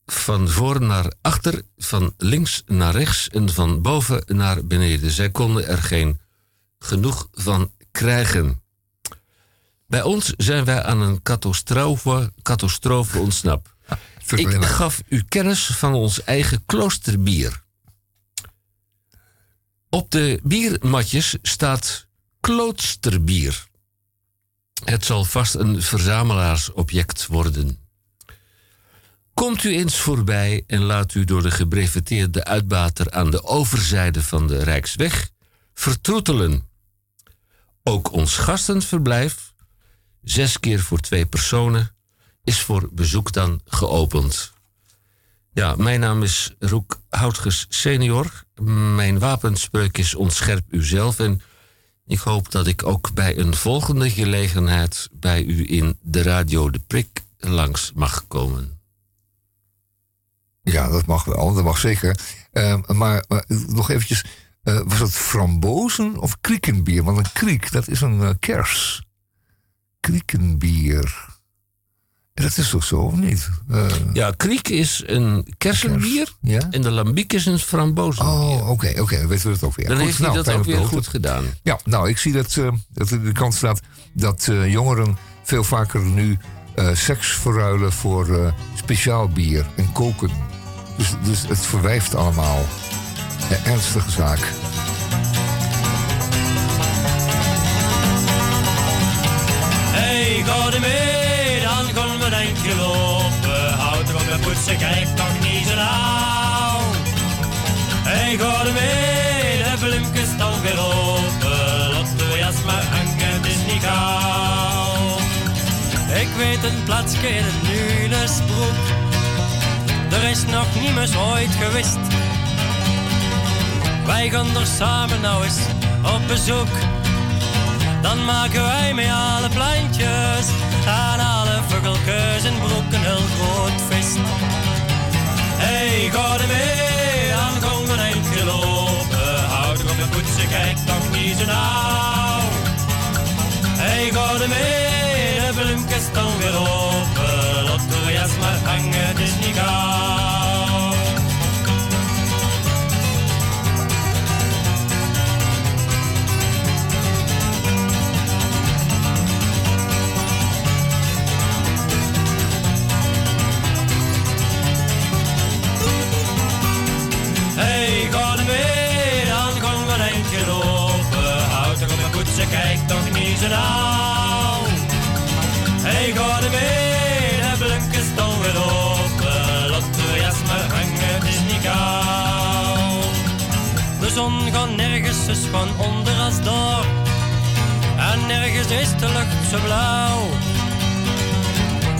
[SPEAKER 1] Van voor naar achter, van links naar rechts en van boven naar beneden. Zij konden er geen genoeg van krijgen. Bij ons zijn wij aan een catastrofe, catastrofe ontsnapt. Ik gaf u kennis van ons eigen kloosterbier. Op de biermatjes staat kloosterbier. Het zal vast een verzamelaarsobject worden. Komt u eens voorbij en laat u door de gebreveteerde uitbater aan de overzijde van de Rijksweg vertroetelen. Ook ons gastenverblijf, zes keer voor twee personen, is voor bezoek dan geopend. Ja, mijn naam is Roek Houtges senior. Mijn wapenspreuk is ontscherp uzelf en ik hoop dat ik ook bij een volgende gelegenheid bij u in de radio De Prik langs mag komen.
[SPEAKER 2] Ja, dat mag wel, dat mag zeker. Eh, maar, maar nog eventjes, eh, was het frambozen of kriekenbier? Want een kriek, dat is een eh, kers. Kriekenbier. Dat is toch zo, of niet? Eh,
[SPEAKER 1] Ja, kriek is een kersenbier
[SPEAKER 2] ja?
[SPEAKER 1] en de lambiek is een frambozenbier.
[SPEAKER 2] Oh, oké, oké, dan weten we het ook weer.
[SPEAKER 1] Dan
[SPEAKER 2] Goed,
[SPEAKER 1] heeft hij
[SPEAKER 2] nou,
[SPEAKER 1] dat
[SPEAKER 2] fijn
[SPEAKER 1] ook weer goed gedaan.
[SPEAKER 2] Ja, nou, ik zie dat, dat in de kant staat dat jongeren veel vaker nu seks verruilen voor speciaal bier en koken. Dus, dus het verwijft allemaal. Een ernstige zaak.
[SPEAKER 11] Hey, dan we denk je lopen. Houd er op je poetsen, kijk toch niet zo nauw. Hey, de bloemkes staan weer open. Laat de jas maar hangen, het is niet gauw.
[SPEAKER 7] Ik weet een plaatsje in het Nunesbroek. Er is nog niemand ooit geweest. Wij gaan er samen nou eens op bezoek. Dan maken wij met alle plantjes en alle vogeltjes en broek een heel groot feest.
[SPEAKER 11] Hey, ga er mee, dan komen we denk je lopen. Houd op je poetsen, kijk toch niet zo nauw. Hey, ga er mee, de bloemkes staan weer open. De jas maar hangen, het is niet gauw. Hey, ga er mee, de bloemkes staan weer open. Laat de jas maar hangen, het is niet gauw.
[SPEAKER 7] De zon gaat nergens, is gewoon onder als door. En nergens is de lucht zo blauw.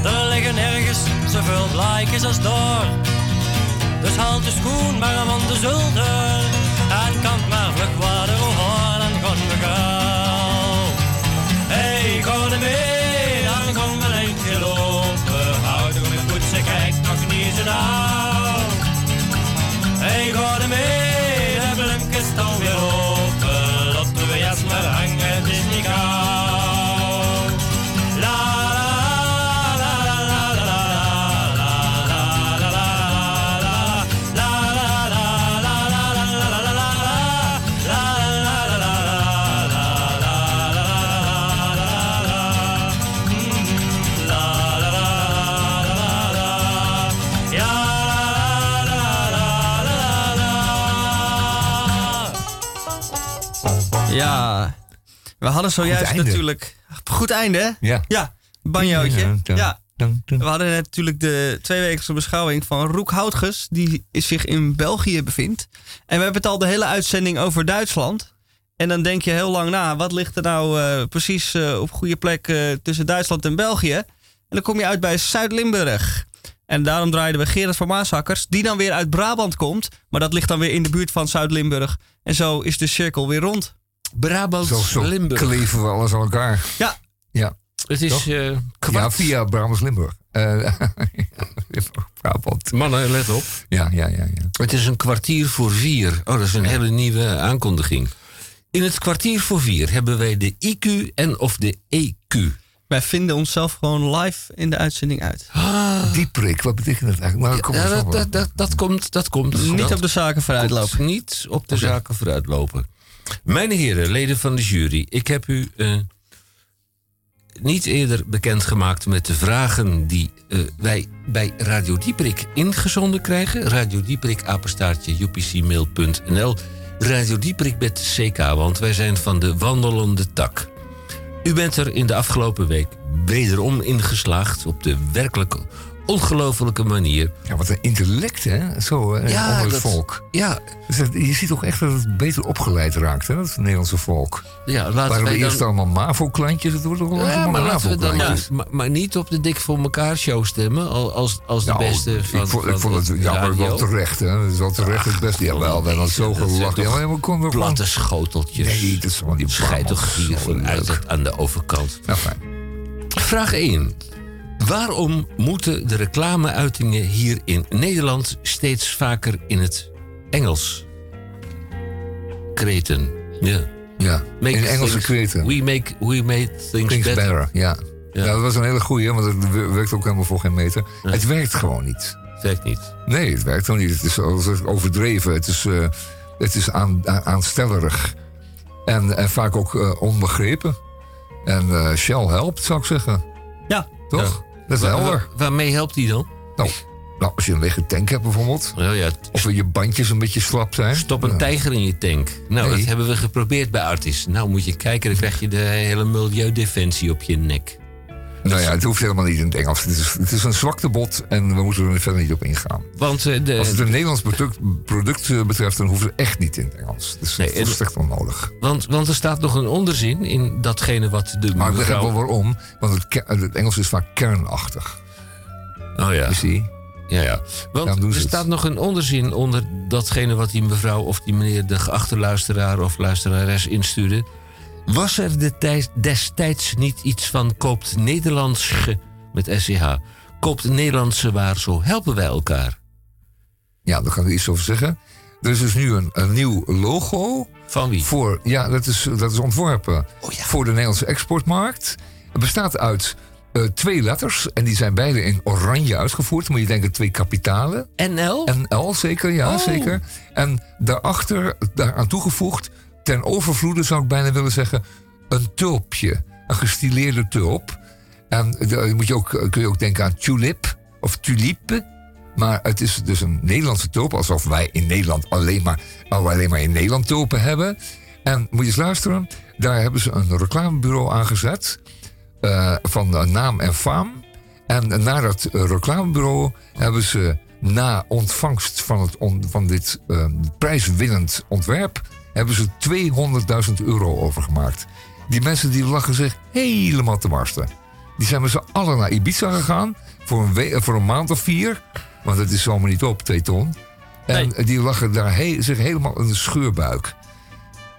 [SPEAKER 7] Er liggen nergens zoveel blaadjes als door. Dus haal de schoen maar van de zolder. En kant maar vlug water hoor, dan gaan we gauw.
[SPEAKER 11] economy. We
[SPEAKER 3] hadden zojuist natuurlijk Goed einde, hè?
[SPEAKER 2] Ja.
[SPEAKER 3] Ja, banjootje.
[SPEAKER 2] Ja.
[SPEAKER 3] We hadden natuurlijk de tweewekelijkse beschouwing van Roek Houtges, die zich in België bevindt. En we hebben het al de hele uitzending over Duitsland. En dan denk je heel lang na, wat ligt er nou eh, precies eh, op goede plek eh, tussen Duitsland en België? En dan kom je uit bij Zuid-Limburg. En daarom draaiden we Gerard van Maashakkers, die dan weer uit Brabant komt. Maar dat ligt dan weer in de buurt van Zuid-Limburg. En zo is de cirkel weer rond.
[SPEAKER 1] Brabant,
[SPEAKER 2] Zo, zo
[SPEAKER 1] Limburg.
[SPEAKER 2] kleven we alles aan elkaar.
[SPEAKER 3] Ja.
[SPEAKER 2] Ja.
[SPEAKER 1] Het is eh
[SPEAKER 2] Ja, via Brabants-Limburg. Eh, <laughs> Brabant.
[SPEAKER 1] Mannen, let op.
[SPEAKER 2] Ja, ja, ja, ja.
[SPEAKER 1] Het is een kwartier voor vier. Oh, dat is een hele nieuwe aankondiging. In het kwartier voor vier hebben wij de IQ en of de EQ.
[SPEAKER 3] Wij vinden onszelf gewoon live in de uitzending uit.
[SPEAKER 2] Die prik, wat betekent dat eigenlijk? Maar kom
[SPEAKER 1] Ja,
[SPEAKER 2] eens
[SPEAKER 1] dat, dat, dat, dat komt. Dat komt
[SPEAKER 3] Niet op de zaken vooruit
[SPEAKER 1] komt
[SPEAKER 3] lopen.
[SPEAKER 1] Niet op de zaken vooruitlopen. Mijn heren, leden van de jury, ik heb u eh, niet eerder bekendgemaakt met de vragen die eh, wij bij Radio Dieprik ingezonden krijgen. Radio Dieprik, apenstaartje, upcmail.nl. Radio Dieprik met CK, want wij zijn van de wandelende tak. U bent er in de afgelopen week wederom ingeslaagd op de werkelijk ongelofelijke manier.
[SPEAKER 2] Ja, wat een intellect, hè? Zo, eh,
[SPEAKER 1] Ja,
[SPEAKER 2] onder het
[SPEAKER 1] dat-
[SPEAKER 2] volk.
[SPEAKER 1] Ja,
[SPEAKER 2] Dus je ziet toch echt dat het beter opgeleid raakt, hè? Dat Nederlandse volk.
[SPEAKER 1] ja laten
[SPEAKER 2] Waren we
[SPEAKER 1] wij
[SPEAKER 2] eerst
[SPEAKER 1] dan...
[SPEAKER 2] allemaal MAVO-klantjes? Het wordt toch
[SPEAKER 1] Ja, maar laten we dan maar,
[SPEAKER 2] MAVO-klantjes.
[SPEAKER 1] maar, maar niet op de Dik voor elkaar show stemmen al- als, als de
[SPEAKER 2] Nou,
[SPEAKER 1] beste van
[SPEAKER 2] ik, vond, ik vond het jammer wel terecht, hè? Dat is wel terecht het beste. Ja, wel, we hebben zo gelachen. Ja, maar we konden.
[SPEAKER 1] Platte schoteltjes.
[SPEAKER 2] Nee, dat is gewoon die
[SPEAKER 1] Schijt toch hier vanuit het aan de overkant.
[SPEAKER 2] Nou, fijn.
[SPEAKER 1] Vraag 1. Waarom moeten de reclameuitingen hier in Nederland steeds vaker in het Engels? Kreten. Ja.
[SPEAKER 2] Ja,
[SPEAKER 1] Make
[SPEAKER 2] in Engelse
[SPEAKER 1] things-
[SPEAKER 2] kreten.
[SPEAKER 1] We make, we make things,
[SPEAKER 2] Things
[SPEAKER 1] better.
[SPEAKER 2] better, ja.
[SPEAKER 1] Ja.
[SPEAKER 2] ja. dat was een hele goeie, want het wer- werkt ook helemaal voor geen meter. Het werkt gewoon niet.
[SPEAKER 1] Zegt niet.
[SPEAKER 2] Nee, het werkt gewoon niet. Het is, het overdreven. Het is, eh, het is aan, aan- aanstellerig. En, en vaak ook eh, onbegrepen. En eh, Shell helpt, zou ik zeggen.
[SPEAKER 3] Ja.
[SPEAKER 2] Toch? Dat is helder.
[SPEAKER 1] wa- waarmee helpt die dan?
[SPEAKER 2] Nou, nou, als je een lege tank hebt bijvoorbeeld.
[SPEAKER 1] Oh ja,
[SPEAKER 2] Of je bandjes een beetje slap zijn.
[SPEAKER 1] Stop een tijger in je tank. Nou,
[SPEAKER 2] Nee.
[SPEAKER 1] dat hebben we geprobeerd bij Artis. Nou, moet je kijken, dan krijg je de hele milieudefensie op je nek.
[SPEAKER 2] Nou ja, het hoeft helemaal niet in het Engels. Het is, het is een zwaktebod en we moeten er verder niet op ingaan.
[SPEAKER 1] Want eh, de,
[SPEAKER 2] Als het een Nederlands product, product eh, betreft, dan hoeft het echt niet in het Engels. Dus
[SPEAKER 1] Nee,
[SPEAKER 2] dat is echt onnodig.
[SPEAKER 1] want, want er staat nog een onderzin in datgene wat de
[SPEAKER 2] Maar ik begrijp
[SPEAKER 1] mevrouw...
[SPEAKER 2] wel waarom, want het, het Engels is vaak kernachtig.
[SPEAKER 1] Oh ja.
[SPEAKER 2] See?
[SPEAKER 1] Ja, ja. Want er
[SPEAKER 2] het.
[SPEAKER 1] staat nog een onderzin onder datgene wat die mevrouw of die meneer de geachte luisteraar of luisterares instuurde. Was er de tijd, destijds niet iets van koopt Nederlands met SCH? Koopt Nederlandse waar, zo helpen wij elkaar.
[SPEAKER 2] Ja, daar kan ik iets over zeggen. Er is dus nu een, een nieuw logo.
[SPEAKER 1] Van wie?
[SPEAKER 2] Voor, ja, dat is, dat is ontworpen
[SPEAKER 1] Oh ja.
[SPEAKER 2] voor de Nederlandse exportmarkt. Het bestaat uit eh, twee letters. En die zijn beide in oranje uitgevoerd. Moet je denken twee kapitalen.
[SPEAKER 1] NL?
[SPEAKER 2] NL, zeker, ja,
[SPEAKER 1] Oh.
[SPEAKER 2] zeker. En daarachter, daaraan toegevoegd, ten overvloede zou ik bijna willen zeggen, een tulpje. Een gestileerde tulp. En daar moet je ook, kun je ook denken aan tulip of tulipe. Maar het is dus een Nederlandse tulp, alsof wij in Nederland alleen maar, alleen maar in Nederland tulpen hebben. En moet je eens luisteren, daar hebben ze een reclamebureau aangezet eh, van eh, naam en faam. En na dat eh, reclamebureau hebben ze na ontvangst van, het van dit eh, prijswinnend ontwerp... hebben ze 200.000 euro overgemaakt. Die mensen die lachen zich helemaal te barsten. Die zijn met z'n allen naar Ibiza gegaan voor een, we- voor een maand of vier. Want het is allemaal niet op, twee ton. En die lachen daar he- zich helemaal in de scheurbuik.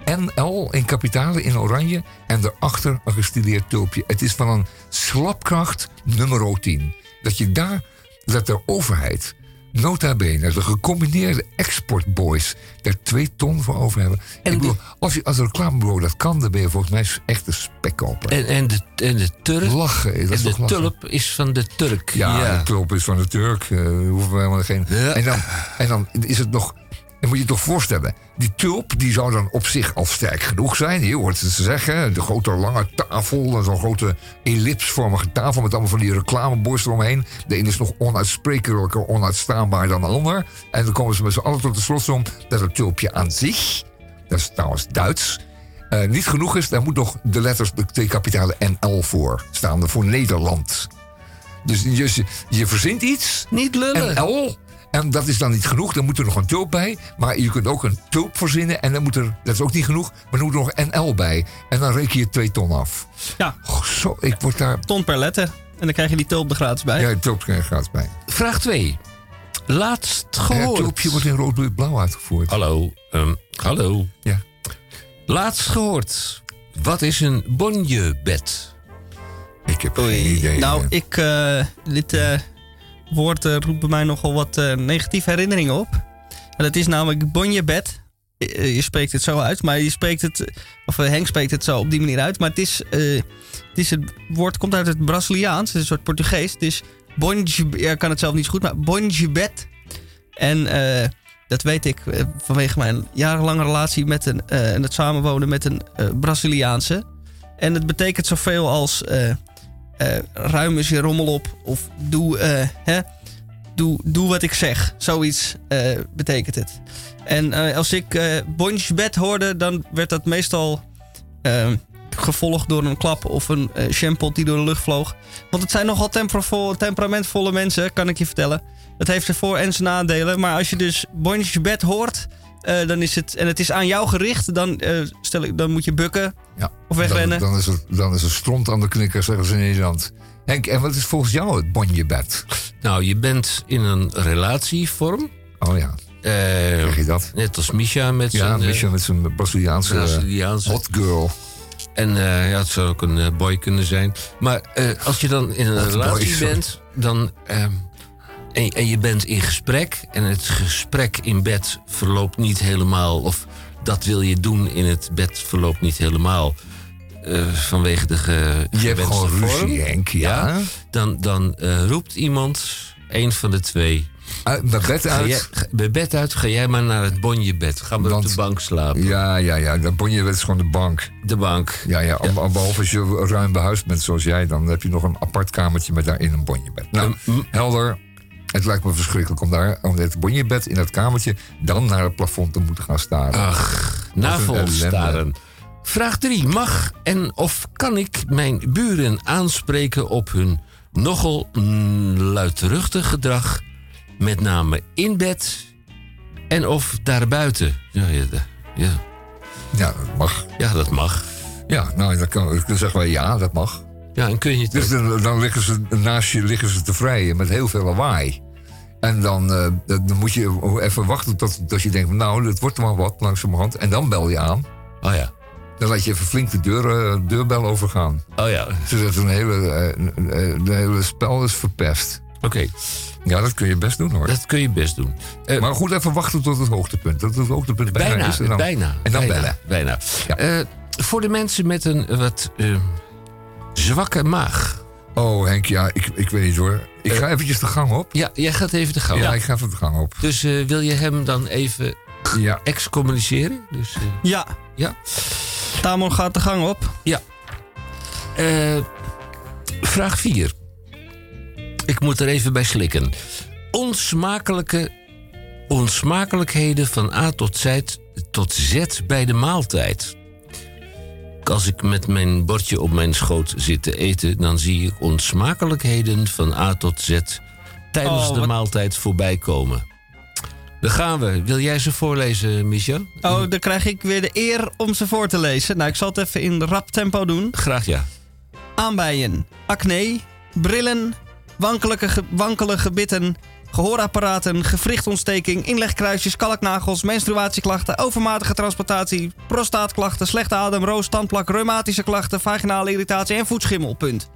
[SPEAKER 2] NL in kapitalen in oranje en daarachter een gestileerd tulpje. Het is van een slapkracht nummer 10. Dat je daar, dat de overheid, nota bene, de gecombineerde exportboys, daar twee ton voor over hebben. En ik bedoel, als je als reclamebureau dat kan, dan ben je volgens mij echt een spekkoper.
[SPEAKER 1] En, en, de, en de Turk?
[SPEAKER 2] Lachen, dat
[SPEAKER 1] en
[SPEAKER 2] is
[SPEAKER 1] de
[SPEAKER 2] lachen?
[SPEAKER 1] tulp is van de Turk.
[SPEAKER 2] Ja, de tulp is van de Turk. eh, hoeven we helemaal geen.
[SPEAKER 1] Ja.
[SPEAKER 2] En, dan, en dan is het nog. Dan moet je je toch voorstellen. Die tulp die zou dan op zich al sterk genoeg zijn. Je hoort het ze zeggen. De grote lange tafel. Zo'n grote ellipsvormige tafel. Met allemaal van die reclameborden eromheen. De ene is nog onuitsprekelijker, onuitstaanbaar dan de ander. En dan komen ze met z'n allen tot de slotsom dat het tulpje aan zich. Dat is trouwens Duits. eh, niet genoeg is, daar moet nog de letters, de twee kapitalen NL voor staan. Voor Nederland. Dus je, je verzint iets.
[SPEAKER 1] Niet lullen.
[SPEAKER 2] NL. En dat is dan niet genoeg, dan moet er nog een tulp bij. Maar je kunt ook een tulp verzinnen en dan moet er, dat is ook niet genoeg, maar dan moet er nog NL bij. En dan reken je twee ton af.
[SPEAKER 3] Ja.
[SPEAKER 2] zo, ik word daar...
[SPEAKER 3] Ton per letter. En dan krijg je die tulp er gratis bij.
[SPEAKER 2] Ja, die tulp krijg je gratis bij.
[SPEAKER 1] Vraag 2. Laatst
[SPEAKER 2] Het
[SPEAKER 1] gehoord.
[SPEAKER 2] tulpje wordt in rood, blauw, blauw uitgevoerd.
[SPEAKER 1] Hallo. ehm, hallo.
[SPEAKER 2] Ja.
[SPEAKER 1] Laatst gehoord. Wat is een bonjebed?
[SPEAKER 2] Ik heb geen idee.
[SPEAKER 3] Nou, ik, eh, dit eh, woord eh, roept bij mij nogal wat eh, negatieve herinneringen op. En dat is namelijk bonjebed. Eh, Je spreekt het zo uit, maar je spreekt het, of Henk spreekt het zo op die manier uit. Maar het is, het, is woord komt uit het Braziliaans, het is een soort Portugees. Het is bonje, ja, kan het zelf niet zo goed, maar bonjebed. En dat weet ik vanwege mijn jarenlange relatie met een, en het samenwonen met een Braziliaanse. En het betekent zoveel als ruim eens je rommel op of doe, eh, hè, doe, doe wat ik zeg. Zoiets eh, betekent het. En eh, als ik eh bonjebed hoorde, dan werd dat meestal eh, gevolgd door een klap of een eh shampoo die door de lucht vloog. Want het zijn nogal temperamentvolle mensen, kan ik je vertellen. Het heeft zijn voor- en zijn nadelen. Maar als je dus bonjebed hoort, eh, dan is het, en het is aan jou gericht, dan, eh, stel ik, dan moet je bukken
[SPEAKER 2] Ja.
[SPEAKER 3] of wegrennen.
[SPEAKER 2] Dan, dan, is het, dan is het stront aan de knikker, zeggen ze in Nederland. Henk, en wat is volgens jou het bonjebed?
[SPEAKER 1] Nou, je bent in een relatievorm.
[SPEAKER 2] Oh ja.
[SPEAKER 1] zeg
[SPEAKER 2] je dat?
[SPEAKER 1] Net als Misha met
[SPEAKER 2] Ja,
[SPEAKER 1] zijn... eh,
[SPEAKER 2] Misha met zijn Braziliaanse,
[SPEAKER 1] Braziliaanse
[SPEAKER 2] hot girl.
[SPEAKER 1] En eh, ja, het zou ook een boy kunnen zijn. Maar eh, als je dan in een
[SPEAKER 2] Hot
[SPEAKER 1] relatie
[SPEAKER 2] boy,
[SPEAKER 1] bent, dan. En, en je bent in gesprek. En het gesprek in bed verloopt niet helemaal. Of dat wil je doen in het bed verloopt niet helemaal. eh, vanwege de ge,
[SPEAKER 2] Je hebt gewoon ruzie. Henk, ja.
[SPEAKER 1] Dan, dan eh, roept iemand, een van de twee.
[SPEAKER 2] Uit, naar bed uit.
[SPEAKER 1] jij- bij bed uit, ga jij maar naar het bonjebed. Ga maar op de bank slapen.
[SPEAKER 2] Ja, ja, ja. Dat bonjebed is gewoon de bank.
[SPEAKER 1] De bank.
[SPEAKER 2] Ja, ja. be- Behalve als je ruim behuisd bent zoals jij, dan heb je nog een apart kamertje met daarin een bonjebed. Nou, helder. Het lijkt me verschrikkelijk om daar, om het bonjebed in dat kamertje, dan naar het plafond te moeten gaan staren.
[SPEAKER 1] Ach, navel staren. Vraag 3. Mag en of kan ik mijn buren aanspreken op hun nogal mm, luidruchtig gedrag, met name in bed en of daarbuiten? Ja, ja, ja.
[SPEAKER 2] Ja, dat mag.
[SPEAKER 1] Ja, dat mag.
[SPEAKER 2] Ja, nou, dan, kan, dan zeggen wij ja, dat mag.
[SPEAKER 1] Ja, en kun je het
[SPEAKER 2] Dus dan, dan liggen ze naast je liggen ze te vrijen met heel veel lawaai. En dan, eh, dan dan moet je even wachten tot, tot je denkt, nou, het wordt er maar wat langzamerhand. En dan bel je aan.
[SPEAKER 1] Oh ja.
[SPEAKER 2] Dan laat je even flink de deur, eh, deurbel overgaan.
[SPEAKER 1] Oh ja.
[SPEAKER 2] Zodat een hele, eh, de hele spel is verpest.
[SPEAKER 1] Oké.
[SPEAKER 2] Ja, dat kun je best doen hoor.
[SPEAKER 1] Dat kun je best doen.
[SPEAKER 2] Maar goed, even wachten tot het hoogtepunt. Tot het hoogtepunt bijna,
[SPEAKER 1] Bijna,
[SPEAKER 2] is. En dan,
[SPEAKER 1] bijna.
[SPEAKER 2] En dan
[SPEAKER 1] bijna,
[SPEAKER 2] bellen.
[SPEAKER 1] Bijna. Eh, voor de mensen met een wat zwakke maag.
[SPEAKER 2] Oh Henk, ja, ik, ik weet niet hoor. Ik ga eventjes de gang op.
[SPEAKER 1] Ja, jij gaat even de gang
[SPEAKER 2] Ja,
[SPEAKER 1] op.
[SPEAKER 2] ik ga even de gang op.
[SPEAKER 1] Dus eh, wil je hem dan even
[SPEAKER 2] ja.
[SPEAKER 1] excommuniceren? Dus, eh,
[SPEAKER 3] Ja.
[SPEAKER 1] Ja.
[SPEAKER 3] Tamon gaat de gang op.
[SPEAKER 1] Ja. Eh, vraag 4. Ik moet er even bij slikken. Onsmakelijke onsmakelijkheden van A tot Z, tot Z bij de maaltijd. Als ik met mijn bordje op mijn schoot zit te eten, dan zie ik onsmakelijkheden van A tot Z tijdens
[SPEAKER 3] Oh,
[SPEAKER 1] de maaltijd voorbij komen. Daar gaan we. Wil jij ze voorlezen, Michel?
[SPEAKER 3] Oh, dan krijg ik weer de eer om ze voor te lezen. Nou, ik zal het even in rap tempo doen.
[SPEAKER 1] Graag ja.
[SPEAKER 3] Aanbijen, acne, brillen, wankelige, wankele gebitten, gehoorapparaten, gewrichtontsteking, inlegkruisjes, kalknagels, menstruatieklachten, overmatige transplantatie, prostaatklachten, slechte adem, roos, tandplak, reumatische klachten, vaginale irritatie en voetschimmel. Punt.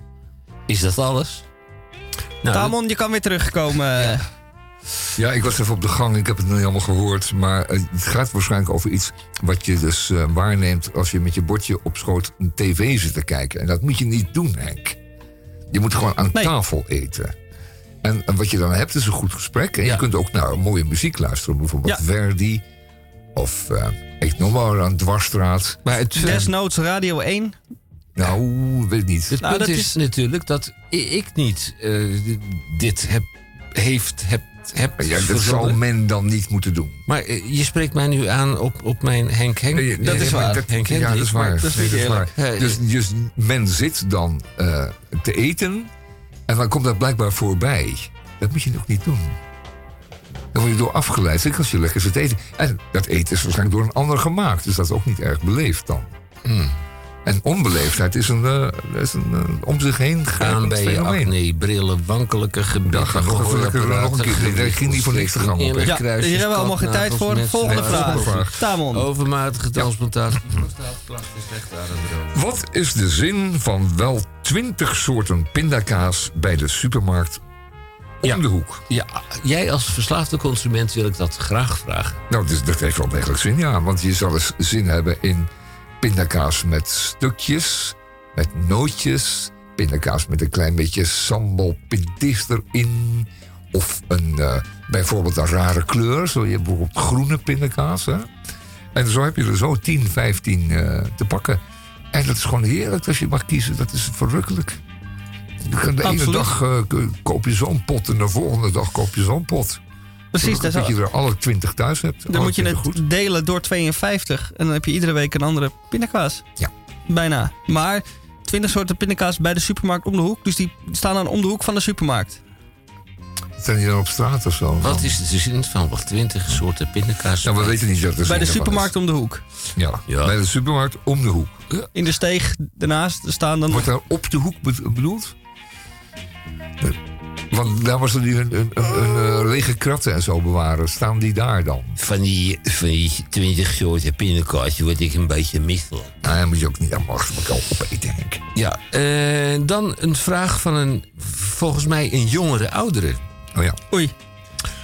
[SPEAKER 1] Is dat alles? Nou,
[SPEAKER 3] Tamon, je kan weer terugkomen.
[SPEAKER 2] Ja, ik was even op de gang. Ik heb het nog niet allemaal gehoord. Maar eh, het gaat waarschijnlijk over iets wat je dus eh, waarneemt als je met je bordje op schoot een tv zit te kijken. En dat moet je niet doen, Henk. Je moet gewoon aan tafel eten. En, en wat je dan hebt is een goed gesprek. En je kunt ook naar mooie muziek luisteren. Bijvoorbeeld Verdi. Of eh, ik noem maar een dwarsstraat.
[SPEAKER 1] Maar het,
[SPEAKER 3] Desnoods Radio 1.
[SPEAKER 2] Nou, weet ik niet.
[SPEAKER 1] Het punt is, natuurlijk dat ik niet eh, dit heb, heeft, heb hebt
[SPEAKER 2] Ja, dat
[SPEAKER 1] verzonnen.
[SPEAKER 2] zou men dan niet moeten doen.
[SPEAKER 1] Maar eh, je spreekt mij nu aan op, op mijn Henk Henk.
[SPEAKER 2] Nee, nee,
[SPEAKER 1] dat is waar.
[SPEAKER 2] dat-
[SPEAKER 1] Henk
[SPEAKER 2] ja, dat is waar. Nee, dat is waar.
[SPEAKER 1] Eh,
[SPEAKER 2] Dus, dus men zit dan eh, te eten en dan komt dat blijkbaar voorbij. Dat moet je nog niet doen. Dan word je door afgeleid. Zeker als je lekker zit eten. En dat eten is waarschijnlijk door een ander gemaakt. Dus dat is ook niet erg beleefd dan.
[SPEAKER 1] Hmm.
[SPEAKER 2] En onbeleefdheid is een, eh, is een om zich heen
[SPEAKER 1] aan
[SPEAKER 2] gaand
[SPEAKER 1] bij acne, brillen, wankelijke gebieden.
[SPEAKER 2] Ja, nog een keer. Ging niet voor niks te gaan op.
[SPEAKER 1] Eerlijk
[SPEAKER 3] Ja,
[SPEAKER 1] kruisjes,
[SPEAKER 3] hier hebben we allemaal geen tijd voor. Volgende vraag. Tamon.
[SPEAKER 1] Overmatige transplantatie.
[SPEAKER 2] Wat is de zin van wel twintig soorten pindakaas bij de supermarkt om de hoek?
[SPEAKER 1] Ja, jij als verslaafde consument wil ik dat graag vragen.
[SPEAKER 2] Nou, dus dat heeft wel degelijk zin, ja. Want je zal eens zin hebben in pindakaas met stukjes, met nootjes, pindakaas met een klein beetje sambal pintis erin. Of een, eh, bijvoorbeeld een rare kleur, zo je hebt bijvoorbeeld groene pindakaas. Hè? En zo heb je er zo 10, 15 eh, te pakken. En dat is gewoon heerlijk als je mag kiezen. Dat is verrukkelijk. De ene dag eh, koop je zo'n pot en de volgende dag koop je zo'n pot.
[SPEAKER 3] Precies,
[SPEAKER 2] dat,
[SPEAKER 3] dat
[SPEAKER 2] je er alle 20 thuis hebt.
[SPEAKER 3] Dan
[SPEAKER 2] Alle
[SPEAKER 3] moet je
[SPEAKER 2] 20
[SPEAKER 3] het delen door 52. En dan heb je iedere week een andere pindakaas.
[SPEAKER 2] Ja.
[SPEAKER 3] Bijna. Maar 20 soorten pindakaas bij de supermarkt om de hoek. Dus die staan dan om de hoek van de supermarkt.
[SPEAKER 2] Zijn die dan op straat of zo?
[SPEAKER 1] Wat is de zin van wat 20 soorten pindakaas?
[SPEAKER 2] Nou, we weten niet dat er
[SPEAKER 3] Bij de supermarkt om de hoek.
[SPEAKER 2] is. Ja, bij de supermarkt om de hoek.
[SPEAKER 3] In de steeg daarnaast staan dan...
[SPEAKER 2] Wordt daar op de hoek be- bedoeld? Nee. Want daar was er die een, een, een, een, eh, lege kratten en zo bewaren. Staan die daar dan?
[SPEAKER 1] Van die, van die 20 soorten pindakaas word ik een beetje misselijk.
[SPEAKER 2] Nou, dan moet je ook niet aan mag wel opeten, Henk.
[SPEAKER 1] Ja, eh, dan een vraag van een, volgens mij een jongere oudere.
[SPEAKER 2] Oh ja.
[SPEAKER 3] Oei.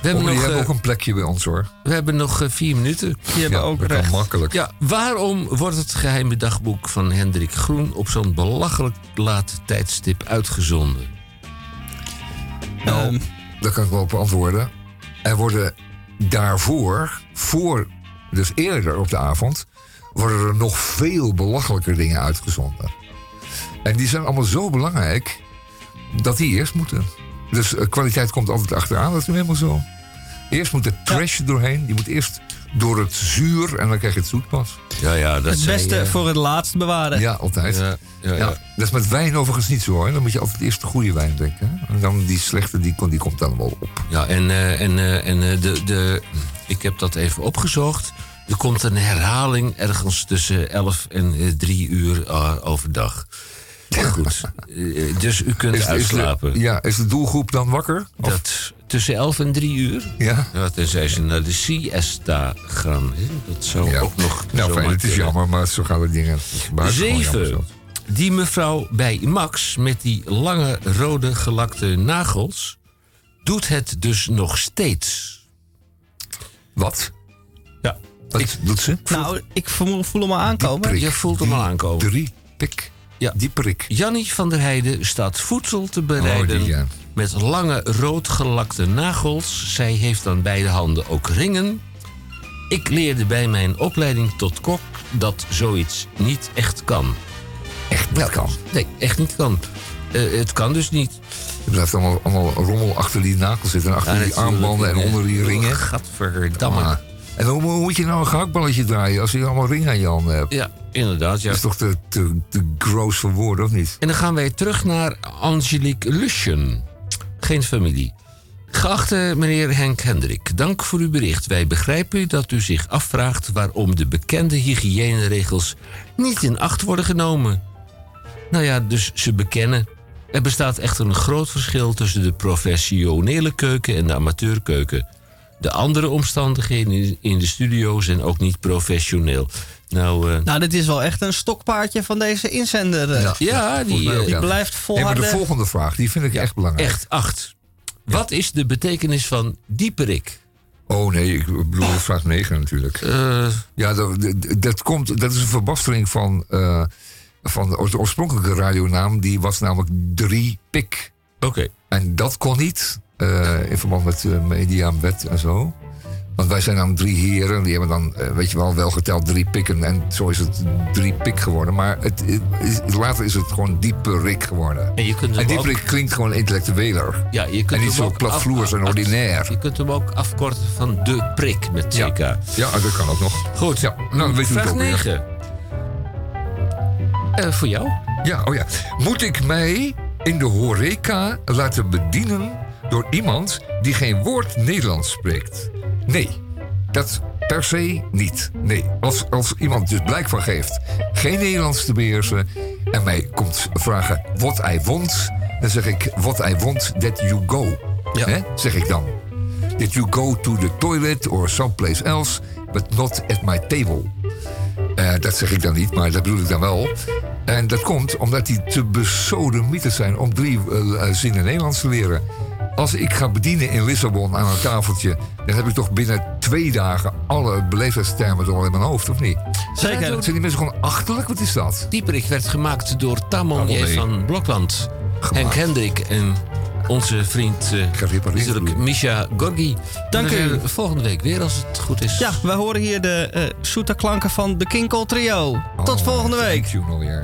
[SPEAKER 1] We hebben,
[SPEAKER 2] Oh,
[SPEAKER 1] nog,
[SPEAKER 2] hebben
[SPEAKER 1] eh,
[SPEAKER 2] ook een plekje bij ons hoor.
[SPEAKER 1] we hebben nog vier minuten.
[SPEAKER 3] Die hebben
[SPEAKER 2] Ja,
[SPEAKER 3] ook
[SPEAKER 2] dat kan
[SPEAKER 3] recht.
[SPEAKER 2] makkelijk.
[SPEAKER 1] Ja, waarom wordt het geheime dagboek van Hendrik Groen op zo'n belachelijk laat tijdstip uitgezonden?
[SPEAKER 2] Nou,
[SPEAKER 3] Ehm,
[SPEAKER 2] daar kan ik wel op antwoorden. Er worden daarvoor, voor, dus eerder op de avond, worden er nog veel belachelijker dingen uitgezonden. En die zijn allemaal zo belangrijk dat die eerst moeten. Dus eh, kwaliteit komt altijd achteraan, dat is nu helemaal zo. Eerst moet de trash doorheen, die moet eerst door het zuur en dan krijg je het zoet pas.
[SPEAKER 1] Ja, ja, dat
[SPEAKER 3] het
[SPEAKER 1] zei,
[SPEAKER 3] beste voor het laatst bewaren.
[SPEAKER 2] Ja, altijd.
[SPEAKER 1] Ja, ja, ja.
[SPEAKER 2] Ja, dat is met wijn overigens niet zo hoor. Dan moet je altijd eerst de goede wijn drinken. hè. En dan die slechte, die, die komt dan wel op.
[SPEAKER 1] Ja, en, eh, en, eh, en eh, de, de, ik heb dat even opgezocht. Er komt een herhaling ergens tussen 11 en eh, 3 uur overdag. Maar <laughs> goed, dus u kunt
[SPEAKER 2] Is, is,
[SPEAKER 1] uitslapen.
[SPEAKER 2] de, ja, is de doelgroep dan wakker? Of-
[SPEAKER 1] Dat, tussen 11 en 3 uur?
[SPEAKER 2] Ja.
[SPEAKER 1] Ja, tenzij ze naar de siesta gaan. hè. Dat zou
[SPEAKER 2] Ja.
[SPEAKER 1] ook nog
[SPEAKER 2] Nou, fijn, het is jammer, maar zo gaan de dingen.
[SPEAKER 1] Zeven. Die mevrouw bij Max met die lange rode gelakte nagels... doet het dus nog steeds.
[SPEAKER 2] Wat?
[SPEAKER 1] Ja.
[SPEAKER 2] Wat doet ze?
[SPEAKER 3] Nou, ik voel, voel hem al aankomen.
[SPEAKER 2] prik.
[SPEAKER 1] Je voelt hem al aankomen.
[SPEAKER 2] Drie pik.
[SPEAKER 1] Ja.
[SPEAKER 2] Die prik.
[SPEAKER 1] Jannie van der Heijden staat voedsel te bereiden
[SPEAKER 2] Oh, die, ja.
[SPEAKER 1] Met lange roodgelakte nagels. Zij heeft aan beide handen ook ringen. Ik leerde bij mijn opleiding tot kok dat zoiets niet echt kan.
[SPEAKER 2] Echt niet kan.
[SPEAKER 1] Nee, echt niet kan. Eh, het kan dus niet.
[SPEAKER 2] Er blijft allemaal, allemaal rommel achter die nakel zitten. En achter
[SPEAKER 1] Ja,
[SPEAKER 2] die armbanden en onder die ringen.
[SPEAKER 1] Gadverdamme.
[SPEAKER 2] Ah. En hoe, hoe moet je nou een gehaktballetje draaien als je allemaal ringen aan je handen hebt?
[SPEAKER 1] Ja, inderdaad. Ja.
[SPEAKER 2] Dat is toch te, te, te gross voor woorden, of niet?
[SPEAKER 1] En dan gaan wij terug naar Angelique Lusjen. Geen familie. Geachte meneer Henk Hendrik, dank voor uw bericht. Wij begrijpen dat u zich afvraagt waarom de bekende hygiëneregels niet in acht worden genomen. Nou ja, dus ze bekennen. Er bestaat echter een groot verschil tussen de professionele keuken en de amateurkeuken. De andere omstandigheden in- de studio zijn ook niet professioneel. Nou, eh,
[SPEAKER 3] Nou, dit is wel echt een stokpaardje van deze inzender. eh.
[SPEAKER 1] ja, die, eh,
[SPEAKER 3] Die
[SPEAKER 2] ja.
[SPEAKER 3] blijft
[SPEAKER 2] Hey, maar
[SPEAKER 3] volharden.
[SPEAKER 2] de volgende vraag, die vind ik echt belangrijk.
[SPEAKER 1] Echt acht. Wat is de betekenis van dieperik?
[SPEAKER 2] Oh nee, ik bedoel vraag 9 natuurlijk.
[SPEAKER 1] Eh,
[SPEAKER 2] Ja, dat, dat- dat, komt, dat is een verbastering van, eh, van de oorspronkelijke radionaam. Die was namelijk drie pik.
[SPEAKER 1] Oké.
[SPEAKER 2] En dat kon niet, eh, in verband met eh, mediawet en zo. Want wij zijn dan drie heren, die hebben dan, eh, weet je wel, wel geteld drie pikken. En zo is het drie pik geworden. Maar het, later is het gewoon dieperik geworden.
[SPEAKER 1] En, je kunt
[SPEAKER 2] en dieperik
[SPEAKER 1] ook-
[SPEAKER 2] klinkt gewoon intellectueler.
[SPEAKER 1] Ja, je kunt
[SPEAKER 2] en niet
[SPEAKER 1] hem
[SPEAKER 2] zo platvloers en ordinair.
[SPEAKER 1] Je kunt hem ook afkorten van de prik met CK.
[SPEAKER 2] Ja, dat kan ook nog.
[SPEAKER 1] Goed,
[SPEAKER 2] ja, nou, weet
[SPEAKER 1] vraag
[SPEAKER 2] ook weer.
[SPEAKER 1] 9. Eh, voor jou?
[SPEAKER 2] Ja, oh ja. Moet ik mij in de horeca laten bedienen door iemand die geen woord Nederlands spreekt? Nee, dat per se niet. Nee, als, als iemand dus blijk van geeft geen Nederlands te beheersen en mij komt vragen what I want, dan zeg ik what I want that you go. Hè? Zeg ik dan. That you go to the toilet or someplace else, but not at my table. Eh, dat zeg ik dan niet, maar dat bedoel ik dan wel. En dat komt omdat die te besodemieterd zijn om drie eh, zinnen Nederlands te leren. Als ik ga bedienen in Lissabon aan een tafeltje, dan heb ik toch binnen twee dagen alle beleefdheidstermen door in mijn hoofd, of niet?
[SPEAKER 3] Zeker.
[SPEAKER 2] Zijn die mensen gewoon achterlijk? Wat is dat?
[SPEAKER 1] Dieperik werd gemaakt door Tamon
[SPEAKER 2] Oh,
[SPEAKER 1] J. van Blokland, Henk Hendrik en onze vriend uh, Misha Gorgi.
[SPEAKER 3] Dank u.
[SPEAKER 1] Volgende week weer als het goed is.
[SPEAKER 3] Ja, wij horen hier de eh zoete klanken van de Kinkel Trio. Tot volgende week.
[SPEAKER 2] Thank you.